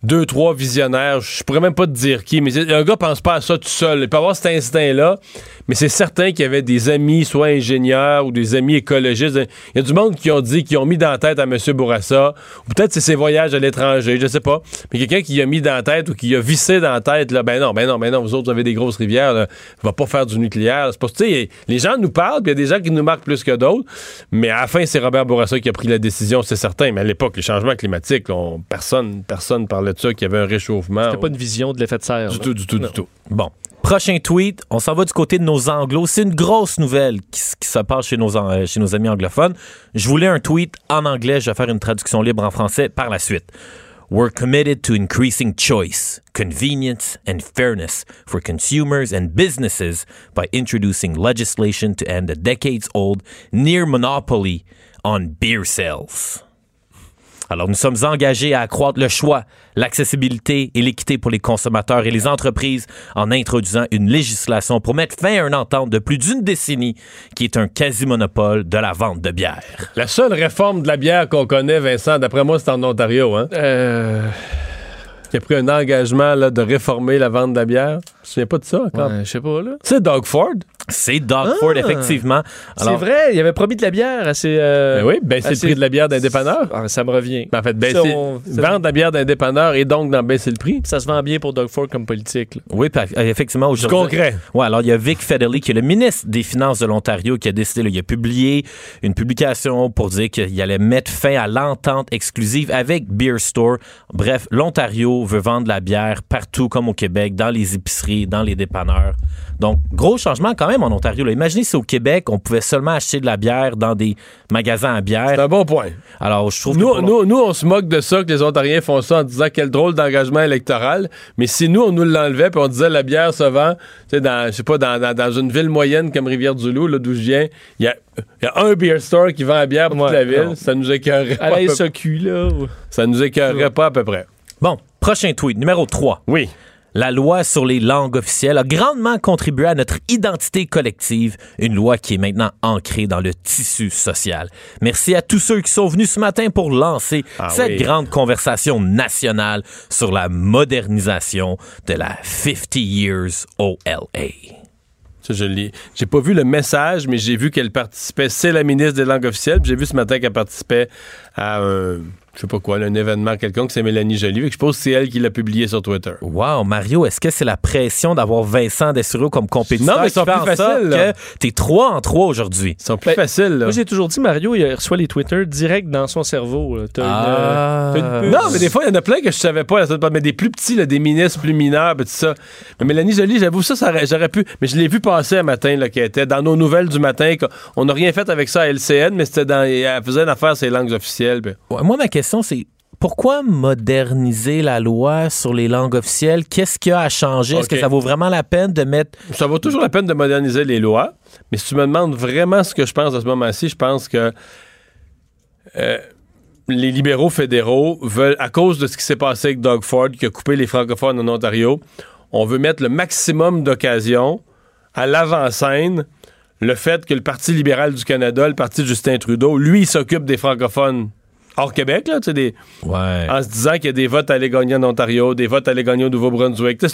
deux, trois visionnaires, je pourrais même pas te dire qui, mais un gars pense pas à ça tout seul. Il peut avoir cet instinct-là, mais c'est certain qu'il y avait des amis, soit ingénieurs ou des amis écologistes. Il y a du monde qui ont dit, qui ont mis dans la tête à M. Bourassa, ou peut-être c'est ses voyages à l'étranger, je sais pas, mais quelqu'un qui a mis dans la tête ou qui a vissé dans la tête, là, ben non, ben non, ben non, vous autres, vous avez des grosses rivières, là, va pas faire du nucléaire. C'est pas, tu sais, les gens nous parlent, puis il y a des gens qui nous marquent plus que d'autres, mais à la fin, c'est Robert Bourassa qui a pris la décision, c'est certain, mais à l'époque, les changements climatiques, là, on- personne, personne parlait de ça, qu'il y avait un réchauffement. C'était pas une vision de l'effet de serre. Du là. tout, du tout, du tout. Bon. Prochain tweet, on s'en va du côté de nos anglos. C'est une grosse nouvelle qui, qui se passe chez nos, chez nos amis anglophones. Je voulais un tweet en anglais, je vais faire une traduction libre en français par la suite. We're committed to increasing choice, convenience, and fairness for consumers and businesses by introducing legislation to end a decades old near monopoly on beer sales. Alors, nous sommes engagés à accroître le choix, l'accessibilité et l'équité pour les consommateurs et les entreprises en introduisant une législation pour mettre fin à une entente de plus d'une décennie qui est un quasi-monopole de la vente de bière. La seule réforme de la bière qu'on connaît, Vincent, d'après moi, c'est en Ontario, hein? Euh, Qui a pris un engagement là, de réformer la vente de la bière? Je me souviens pas de ça ouais, je sais pas, là. C'est Doug Ford. C'est Dogford, Ah! effectivement. C'est vrai, il avait promis de la bière à ses. euh, Ben oui, baisser à le prix de la bière d'un dépanneur. Ah, ça me revient. Ben, en fait, baisser, on- ça- vendre de la bière d'un dépanneur et donc d'en baisser le prix. Ça se vend bien pour Doug Ford comme politique. là. Oui, euh, effectivement, aujourd'hui. concret. Ouais, alors il y a Vic Fedeli, qui est le ministre des Finances de l'Ontario, qui a décidé, là, il a publié une publication pour dire qu'il allait mettre fin à l'entente exclusive avec Beer Store. Bref, l'Ontario veut vendre la bière partout, comme au Québec, dans les épiceries, dans les dépanneurs. Donc, gros changement quand même en Ontario. là. Imaginez si au Québec, on pouvait seulement acheter de la bière dans des magasins à C'est bière. un bon point. Alors, je trouve que Nous, pour- nous, nous, on se moque de ça, que les Ontariens font ça en disant quel drôle d'engagement électoral. Mais si nous, on nous l'enlevait puis on disait la bière se vend, tu sais, dans, je sais pas, dans, dans, dans une ville moyenne comme Rivière-du-Loup, là, d'où je viens, il y a, il y a un beer store qui vend la bière pour toute la ville. non. Ça nous écœurerait pas. la à peu- SAQ, là. ou- Ça nous écœurerait pas à peu près. Bon, prochain tweet, numéro 3. Oui. La loi sur les langues officielles a grandement contribué à notre identité collective, une loi qui est maintenant ancrée dans le tissu social. Merci à tous ceux qui sont venus ce matin pour lancer Ah cette oui. grande conversation nationale sur la modernisation de la 50 Years OLA. Je l'ai. J'ai pas vu le message, mais j'ai vu qu'elle participait. C'est la ministre des langues officielles. puis J'ai vu ce matin qu'elle participait à un, je sais pas quoi, un événement quelconque. C'est Mélanie Joly. Je suppose que c'est elle qui l'a publié sur Twitter. Wow, Mario, est-ce que c'est la pression d'avoir Vincent Dessureau comme compétiteur Non, mais ils sont plus faciles, que t'es 3 en 3 aujourd'hui? Ils sont plus Ben, faciles, là. Moi, j'ai toujours dit, Mario, il reçoit les Twitter direct dans son cerveau. là. T'as une, Ah. euh, t'as une. Non, mais des fois, il y en a plein que je savais pas, mais des plus petits, là, des ministres plus mineurs, tout ça. Mais Mélanie Joly, j'avoue, ça, ça aurait- j'aurais pu. Mais je l'ai vu passer un matin, là, qui était dans nos nouvelles du matin. On n'a rien fait avec ça à LCN, mais c'était dans. Elle faisait une affaire, ses langues officielles. puis- Ouais, moi, ma question, c'est pourquoi moderniser la loi sur les langues officielles? Qu'est-ce qu'il y a à changer? Est-ce que ça vaut vraiment la peine de mettre. Ça vaut toujours la peine de moderniser les lois, mais si tu me demandes vraiment ce que je pense à ce moment-ci, je pense que euh, les libéraux fédéraux veulent, à cause de ce qui s'est passé avec Doug Ford, qui a coupé les francophones en Ontario, on veut mettre le maximum d'occasions à l'avant-scène le fait que le Parti libéral du Canada, le parti de Justin Trudeau, lui, s'occupe des francophones hors Québec, là, tu sais, des, Ouais. en se disant qu'il y a des votes à aller gagner en Ontario, des votes à aller gagner au Nouveau-Brunswick. Tu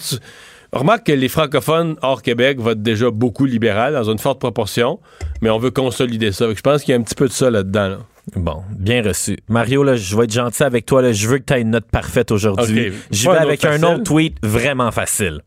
Remarque que les francophones hors Québec votent déjà beaucoup libéral, dans une forte proportion, mais on veut consolider ça. Je pense qu'il y a un petit peu de ça là-dedans. là. Bon, bien reçu. Mario, là, je vais être gentil avec toi. là. Je veux que tu aies une note parfaite aujourd'hui. Ok. J'y vais avec un autre tweet vraiment facile.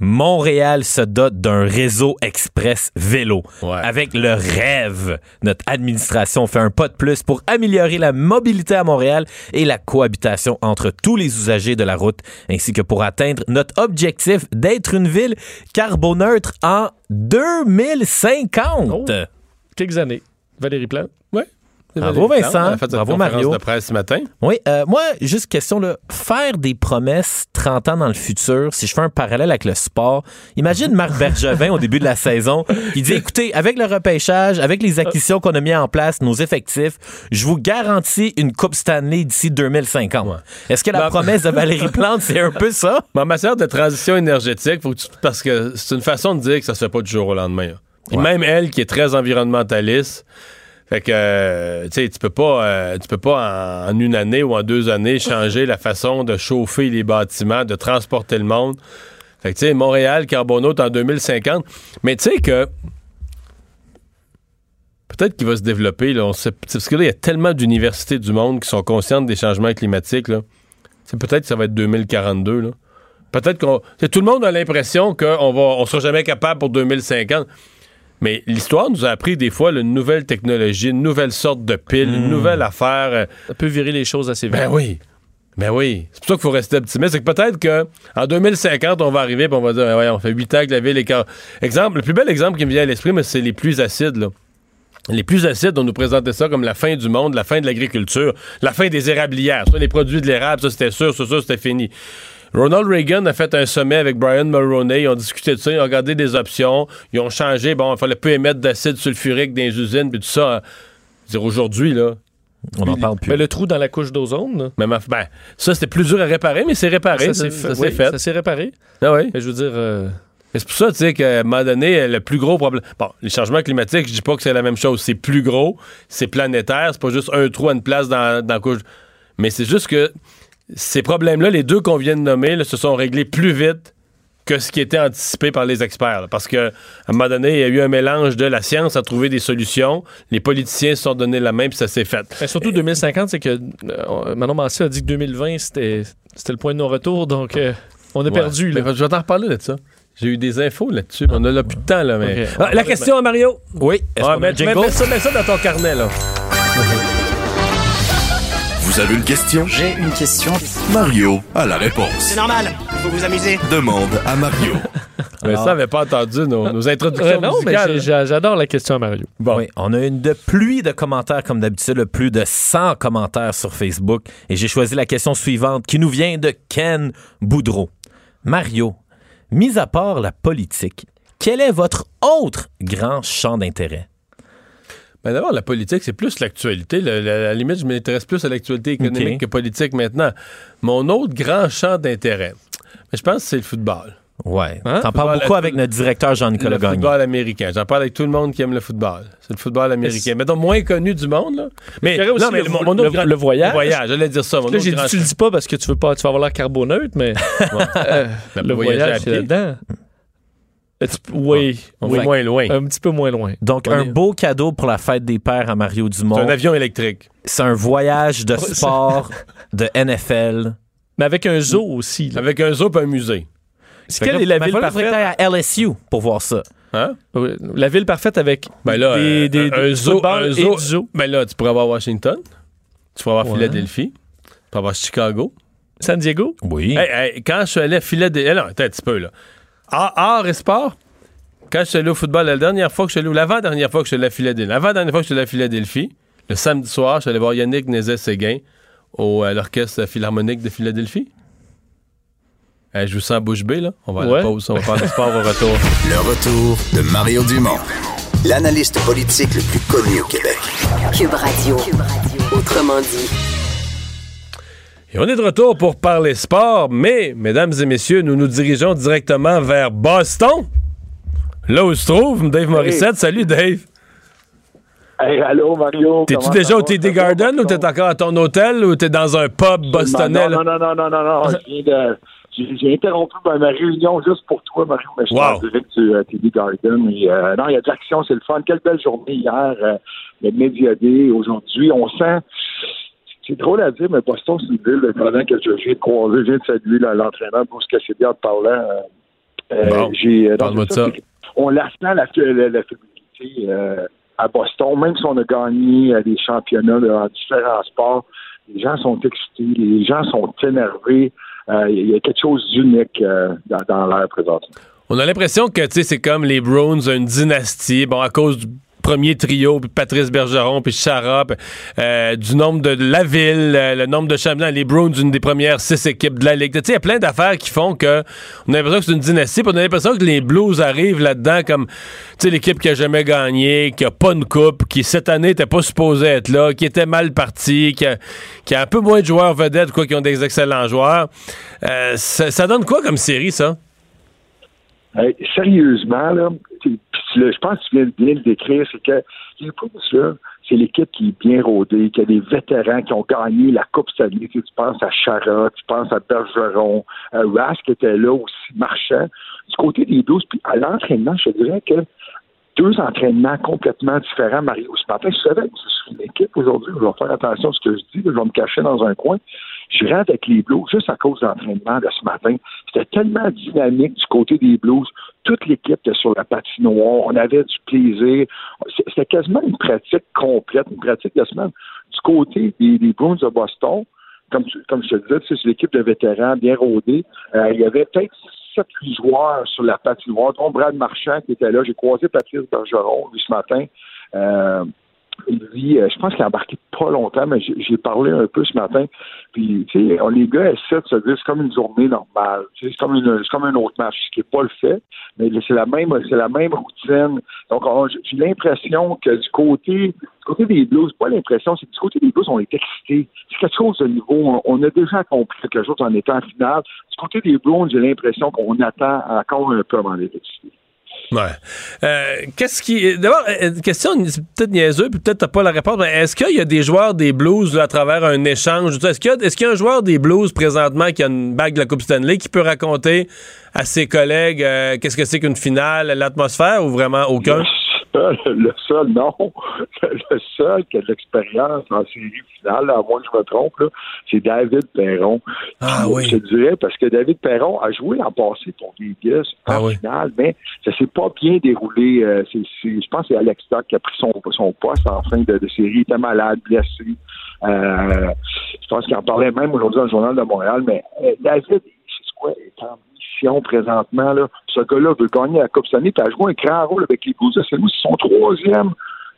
Montréal se dote d'un réseau express vélo. Ouais. Avec le rêve, notre administration fait un pas de plus pour améliorer la mobilité à Montréal et la cohabitation entre tous les usagers de la route, ainsi que pour atteindre notre objectif d'être une ville carboneutre en 2050. Oh. Quelques années. Valérie Plante? Ouais. Bravo, Vincent. Fait Bravo, Mario. de presse ce matin. Oui, euh, moi, juste question, là, faire des promesses 30 ans dans le futur, si je fais un parallèle avec le sport, imagine Marc Bergevin au début de la saison, qui dit, écoutez, avec le repêchage, avec les acquisitions qu'on a mis en place, nos effectifs, je vous garantis une Coupe Stanley d'ici 2050. Est-ce que la Ben- promesse de Valérie Plante, c'est un peu ça? En matière de transition énergétique, faut que tu- parce que c'est une façon de dire que ça se fait pas du jour au lendemain. Ouais. même elle, qui est très environnementaliste, Fait que, euh, tu sais, tu peux pas, euh, tu peux pas en, une année ou en deux années changer la façon de chauffer les bâtiments, de transporter le monde. Fait que, tu sais, Montréal, carbonaute en 2050. Mais tu sais que peut-être qu'il va se développer, là, on sait, parce que là, il y a tellement d'universités du monde qui sont conscientes des changements climatiques, là. Peut-être que ça va être 2042, là. Peut-être qu'on. Tout le monde a l'impression qu'on va, on sera jamais capable pour 2050. Mais l'histoire nous a appris des fois là, une nouvelle technologie, une nouvelle sorte de pile, une nouvelle affaire. euh, Ça peut virer les choses assez vite. Ben oui. Ben oui. C'est pour ça qu'il faut rester optimiste. C'est que peut-être qu'en 2050, on va arriver et on va dire, ouais, on fait 8 ans que la ville est... Exemple, le plus bel exemple qui me vient à l'esprit, mais c'est les pluies acides, là. Les pluies acides, on nous présentait ça comme la fin du monde, la fin de l'agriculture, la fin des érablières. Ça, les produits de l'érable, ça, c'était sûr, ça, ça, c'était fini. Ronald Reagan a fait un sommet avec Brian Mulroney. Ils ont discuté de ça, ils ont regardé des options. Ils ont changé. Bon, il fallait plus émettre d'acide sulfurique dans les usines, puis tout ça. Je veux dire, aujourd'hui, là. On n'en parle plus. Mais le trou dans la couche d'ozone, aff- ben, ça, c'était plus dur à réparer, mais c'est réparé. ça s'est Ça, fait. s'est oui, fait. Ça s'est réparé. Ah oui. Mais je veux dire, euh, Mais c'est pour ça, tu sais, qu'à un moment donné, le plus gros problème. Bon, les changements climatiques, je dis pas que c'est la même chose. C'est plus gros, c'est planétaire, c'est pas juste un trou à une place dans, dans la couche. Mais c'est juste que ces problèmes-là, les deux qu'on vient de nommer, là, se sont réglés plus vite que ce qui était anticipé par les experts. là. parce que à un moment donné, il y a eu un mélange de la science à trouver des solutions. Les politiciens se sont donné la main, puis ça s'est fait. mais surtout 2050, c'est que euh, Manon Massé a dit que 2020, c'était c'était le point de non-retour, donc euh, on a Ouais. perdu. Là. Mais je vais t'en reparler de ça. J'ai eu des infos là-dessus, mais on a là plus de temps, là. Mais... Ah, la question à Mario? Oui. Est-ce Ouais, qu'on a mets, un jingle? mets- mets ça, mets ça dans ton carnet, là. Vous avez une question? J'ai une question. Mario a la réponse. C'est normal, faut vous amuser. Demande à Mario. Mais ça avait pas entendu nos, nos introductions Euh, non, mais musicales. j'adore la question à Mario. Bon. Oui, on a une de pluie de commentaires comme d'habitude, plus de 100 commentaires sur Facebook. Et j'ai choisi la question suivante qui nous vient de Ken Boudreau. Mario, mis à part la politique, quel est votre autre grand champ d'intérêt? Ben d'abord, la politique, c'est plus l'actualité. Le- le- à la limite, je m'intéresse plus à l'actualité économique que politique maintenant. Mon autre grand champ d'intérêt, je pense que c'est le football. Ouais. Hein? T'en parles beaucoup la- avec notre directeur Jean-Nicolas Le Gagné. football américain. J'en parle avec tout le monde qui aime le football. C'est le football américain. Mais donc, moins connu du monde, là. Mais, aussi non, mais le- mon, le- grand- le voyage. Le voyage, j'allais dire ça. Mon Là, dit, tu le dis pas parce que tu veux pas, tu vas avoir l'air carboneutre, mais euh, Ben, le voyage, c'est là-dedans. Oui, On oui. moins loin. un petit peu moins loin. Donc, On un est- beau cadeau pour la fête des pères à Mario C'est Dumont. un avion électrique. C'est un voyage de Ouais, sport, de NFL. Mais avec un zoo aussi. là. Avec un zoo et un musée. C'est quelle est la ville parfaite? à LSU pour voir ça. Hein? La ville parfaite avec Ben là, des, euh, des, un, des zoo, un et zoo, du zoo. Ben là, tu pourrais avoir Washington, tu pourrais avoir Ouais. Philadelphie, tu pourrais avoir Chicago. San Diego? Oui. Hey, hey, quand je suis allé à Philadelphie, non, attends un petit peu là. Art, art et sport? Quand je suis allé au football, la dernière fois que je suis allé, ou l'avant-dernière fois que je suis allé à Philadelphie, l'avant-dernière fois que je suis allé à Philadelphie, le samedi soir, je suis allé voir Yannick Nézet-Séguin au, à l'Orchestre Philharmonique de Philadelphie. Hey, je vous sens bouche bée, là. On va à Ouais. la pause, on va faire du sport au retour. Le retour de Mario Dumont, l'analyste politique le plus connu au Québec. Cube Radio. Autrement dit. Et on est de retour pour parler sport, mais, mesdames et messieurs, nous nous dirigeons directement vers Boston. Là où se trouve Dave Morissette. Salut, Dave. Hey, allô, Mario. T'es-tu déjà au? TD Garden ou t'es encore à ton hôtel ou t'es dans un pub bostonnais? Non, non, non, non, non, non, non. J'ai interrompu ma, réunion juste pour toi, Mario, mais je suis Wow. en direct du euh, TD Garden. Et, euh, non, il y a de l'action, c'est le fun. Quelle belle journée hier, euh, le Media Day. Aujourd'hui, on sent... C'est drôle à dire, mais Boston, c'est une ville, pendant que je viens de croiser, je viens de saluer l'entraîneur Bruce Cassidy en te parlant. euh, euh, Bon, j'ai, euh, parle-moi de ça. On la sent, la, la, la féminité euh, à Boston, même si on a gagné des championnats en différents sports. Les gens sont excités, les gens sont énervés. Euh, Il y a quelque chose d'unique dans, dans l'air présentement. On a l'impression que c'est comme les Browns, une dynastie, bon, à cause du premier trio, puis Patrice Bergeron, puis Chara, euh, du nombre de la ville, euh, le nombre de champions, les Browns, une des premières six équipes de la Ligue. Tu sais, il y a plein d'affaires qui font que on a l'impression que c'est une dynastie, puis on a l'impression que les Blues arrivent là-dedans comme, tu sais, l'équipe qui a jamais gagné, qui a pas une coupe, qui cette année était pas supposée être là, qui était mal partie, qui a, qui a un peu moins de joueurs vedettes, quoi, qui ont des excellents joueurs. Euh, ça, ça donne quoi comme série, ça? Sérieusement, là, je pense que tu viens bien le décrire, c'est que les là, c'est l'équipe qui est bien rodée, qui a des vétérans qui ont gagné la Coupe. Tu, sais, tu penses à Chara, tu penses à Bergeron, à Rask était là aussi, Marchand. Du côté des Blues, puis à l'entraînement, je dirais que deux entraînements complètement différents, Mario. Ce matin, je savais que c'est une équipe aujourd'hui. Je vais faire attention à ce que je dis. Je vais me cacher dans un coin. Je rentre avec les Blues juste à cause de l'entraînement de ce matin. C'était tellement dynamique du côté des Blues. Toute l'équipe était sur la patinoire. On avait du plaisir. C'était quasiment une pratique complète, une pratique de semaine. Du côté des, des Bruins de Boston, comme, comme je te disais, c'est l'équipe de vétérans bien rodée. Euh, il y avait peut-être 7-8 joueurs sur la patinoire, dont Brad Marchand qui était là. J'ai croisé Patrice Bergeron lui ce matin. Euh, lui, euh, je pense qu'il a embarqué pas longtemps, mais j'ai parlé un peu ce matin. Puis, tu sais, les gars essaient de se dire c'est comme une journée normale. C'est comme une, comme un autre match, ce qui n'est pas le fait. Mais c'est la même, c'est la même routine. Donc, on- j'ai l'impression que du côté, du côté des Blues, pas l'impression, c'est du côté des Blues, on est excités. C'est quelque chose de nouveau. On, a déjà compris quelque chose en étant en finale. Du côté des Blues, j'ai l'impression qu'on attend encore un peu avant d'être excités. Ouais. Euh, Qu'est-ce qui. D'abord, euh, question peut-être niaiseuse, puis peut-être t'as pas la réponse, mais est-ce qu'il y a des joueurs des Blues là, à travers un échange? Est-ce qu'il y, a- est-ce qu'il y a un joueur des Blues présentement qui a une bague de la Coupe Stanley qui peut raconter à ses collègues euh, qu'est-ce que c'est qu'une finale, l'atmosphère ou vraiment aucun? Seul, le seul, non. Le seul qui a de l'expérience en série finale, à moins que je me trompe, c'est David Perron. Ah oui. Je te dirais, parce que David Perron a joué l'an passé pour Vegas en Ah oui. finale, mais ça s'est pas bien déroulé. Euh, je pense que c'est Alex Stock qui a pris son, son poste en fin de, de série. Il était malade, blessé. Euh, je pense qu'il en parlait même aujourd'hui dans le Journal de Montréal, mais euh, David, c'est quoi, présentement. Ce gars-là veut gagner la Coupe Stanley, puis a joué un grand rôle avec les Blues. C'est nous, c'est son troisième,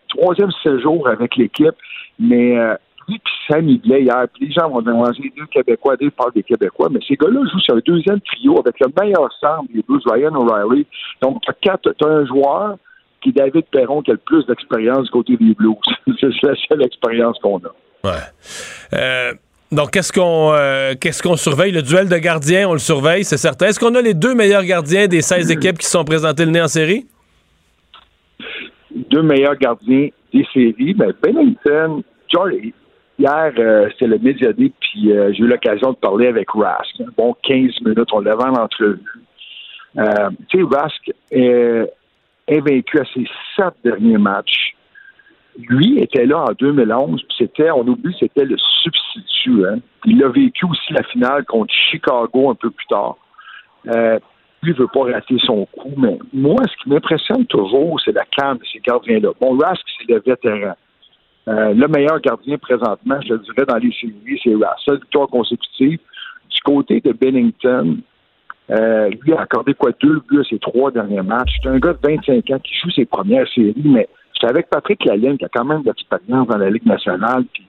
troisième séjour avec l'équipe. Mais euh, lui puis Sam Hidley hier, puis les gens vont les deux Québécois, ils parlent des Québécois, mais ces gars-là jouent sur un deuxième trio avec le meilleur centre des Blues, Ryan O'Reilly. Donc, quatre, t'as un joueur qui David Perron qui a le plus d'expérience du côté des Blues. c'est la seule expérience qu'on a. Ouais. Euh, donc, qu'est-ce qu'on euh, qu'est-ce qu'on surveille? Le duel de gardiens, on le surveille, c'est certain. Est-ce qu'on a les deux meilleurs gardiens des 16 équipes qui se sont présentés le nez en série? deux meilleurs gardiens des séries. Ben, Bennington, George, hier, euh, c'était le Médiadé, puis euh, j'ai eu l'occasion de parler avec Rask. Bon 15 minutes, on l'avait en entrevue. Tu sais, Rask est invaincu à ses sept derniers matchs. Lui était là en 2011, puis c'était, on oublie, c'était le substitut. Hein. Il a vécu aussi la finale contre Chicago un peu plus tard. Euh, lui, il veut pas rater son coup, mais moi, ce qui m'impressionne toujours, c'est la calme de ces gardiens-là. Bon, Rask, c'est le vétéran. Euh, le meilleur gardien présentement, je le dirais, dans les séries, c'est Rask. Seule victoire consécutive. Du côté de Bennington, euh, lui a accordé quoi? Deux buts à ses trois derniers matchs. C'est un gars de 25 ans qui joue ses premières séries, mais j'étais avec Patrick Laline qui a quand même de l'expérience dans la Ligue nationale. Puis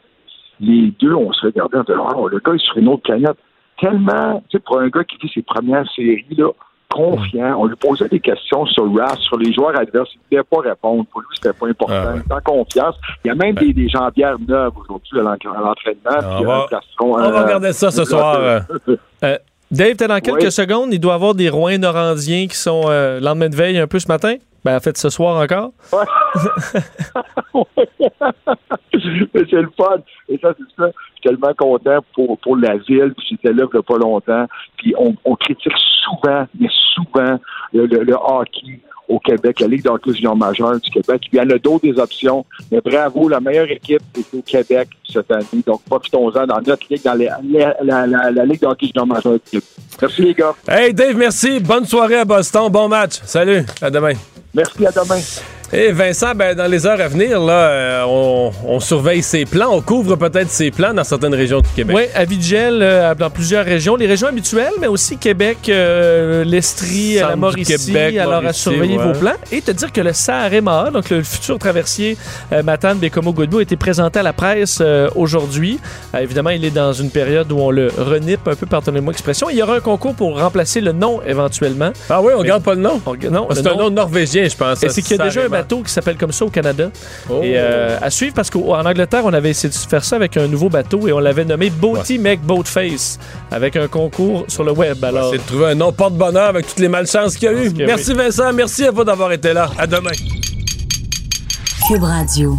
les deux, on se regardait en disant oh, le gars est sur une autre planète. Tellement, tu sais, pour un gars qui vit ses premières séries, là, confiant. On lui posait des questions sur RAS, sur les joueurs adverses. Il ne voulait pas répondre. Pour lui, c'était pas important. Il était en confiance. Il y a même des, des jambières neuves aujourd'hui à l'en- à l'entraînement. On va- euh, on va euh, regarder ça ce soir, euh. Dave, t'es dans quelques Oui. secondes. Il doit y avoir des Rouen norandiens qui sont euh, lendemain de veille un peu ce matin. Ben, en fait, ce soir encore. Mais c'est le fun. Et ça, c'est ça. Suis tellement content pour, pour la ville. Puis j'étais là il y a pas longtemps. Puis on, on critique souvent, mais souvent, le, le- le hockey au Québec, la Ligue d'hockey junior majeur du Québec. Il y en a d'autres des options. Mais bravo, la meilleure équipe est au Québec cette année. Donc profitons-en dans notre ligue, dans la, la, la, la- la Ligue d'hockey junior majeur du Québec. Merci les gars. Hey Dave, merci. Bonne soirée à Boston. Bon match. Salut. À demain. Merci, à demain. Et Vincent, ben, dans les heures à venir, là, euh, on, on surveille ses plans. On couvre peut-être ses plans dans certaines régions du Québec. Oui, à Vigel, euh, dans plusieurs régions. Les régions habituelles, mais aussi Québec, euh, l'Estrie, la Mauricie. Québec, alors, à surveiller ouais. vos plans. Et te dire que le Saharema, donc le futur traversier euh, Matane Bécomo Godbout, a été présenté à la presse aujourd'hui. Évidemment, il est dans une période où on le renipe un peu, pardonnez-moi l'expression. Il y aura un concours pour remplacer le nom éventuellement. Ah oui, on Mais- garde pas le nom. On- non, C'est un nom norvégien, je pense. et c'est qu'il y a déjà un. Bateau qui s'appelle comme ça au Canada. Oh. Et euh, à suivre parce qu'en Angleterre, on avait essayé de faire ça avec un nouveau bateau et on l'avait nommé Boaty Make Boatface avec un concours sur le web. Alors, C'est de trouver un nom porte-bonheur avec toutes les malchances qu'il y a eu. que Merci oui. Vincent, merci à vous d'avoir été là. À demain. Cube Radio.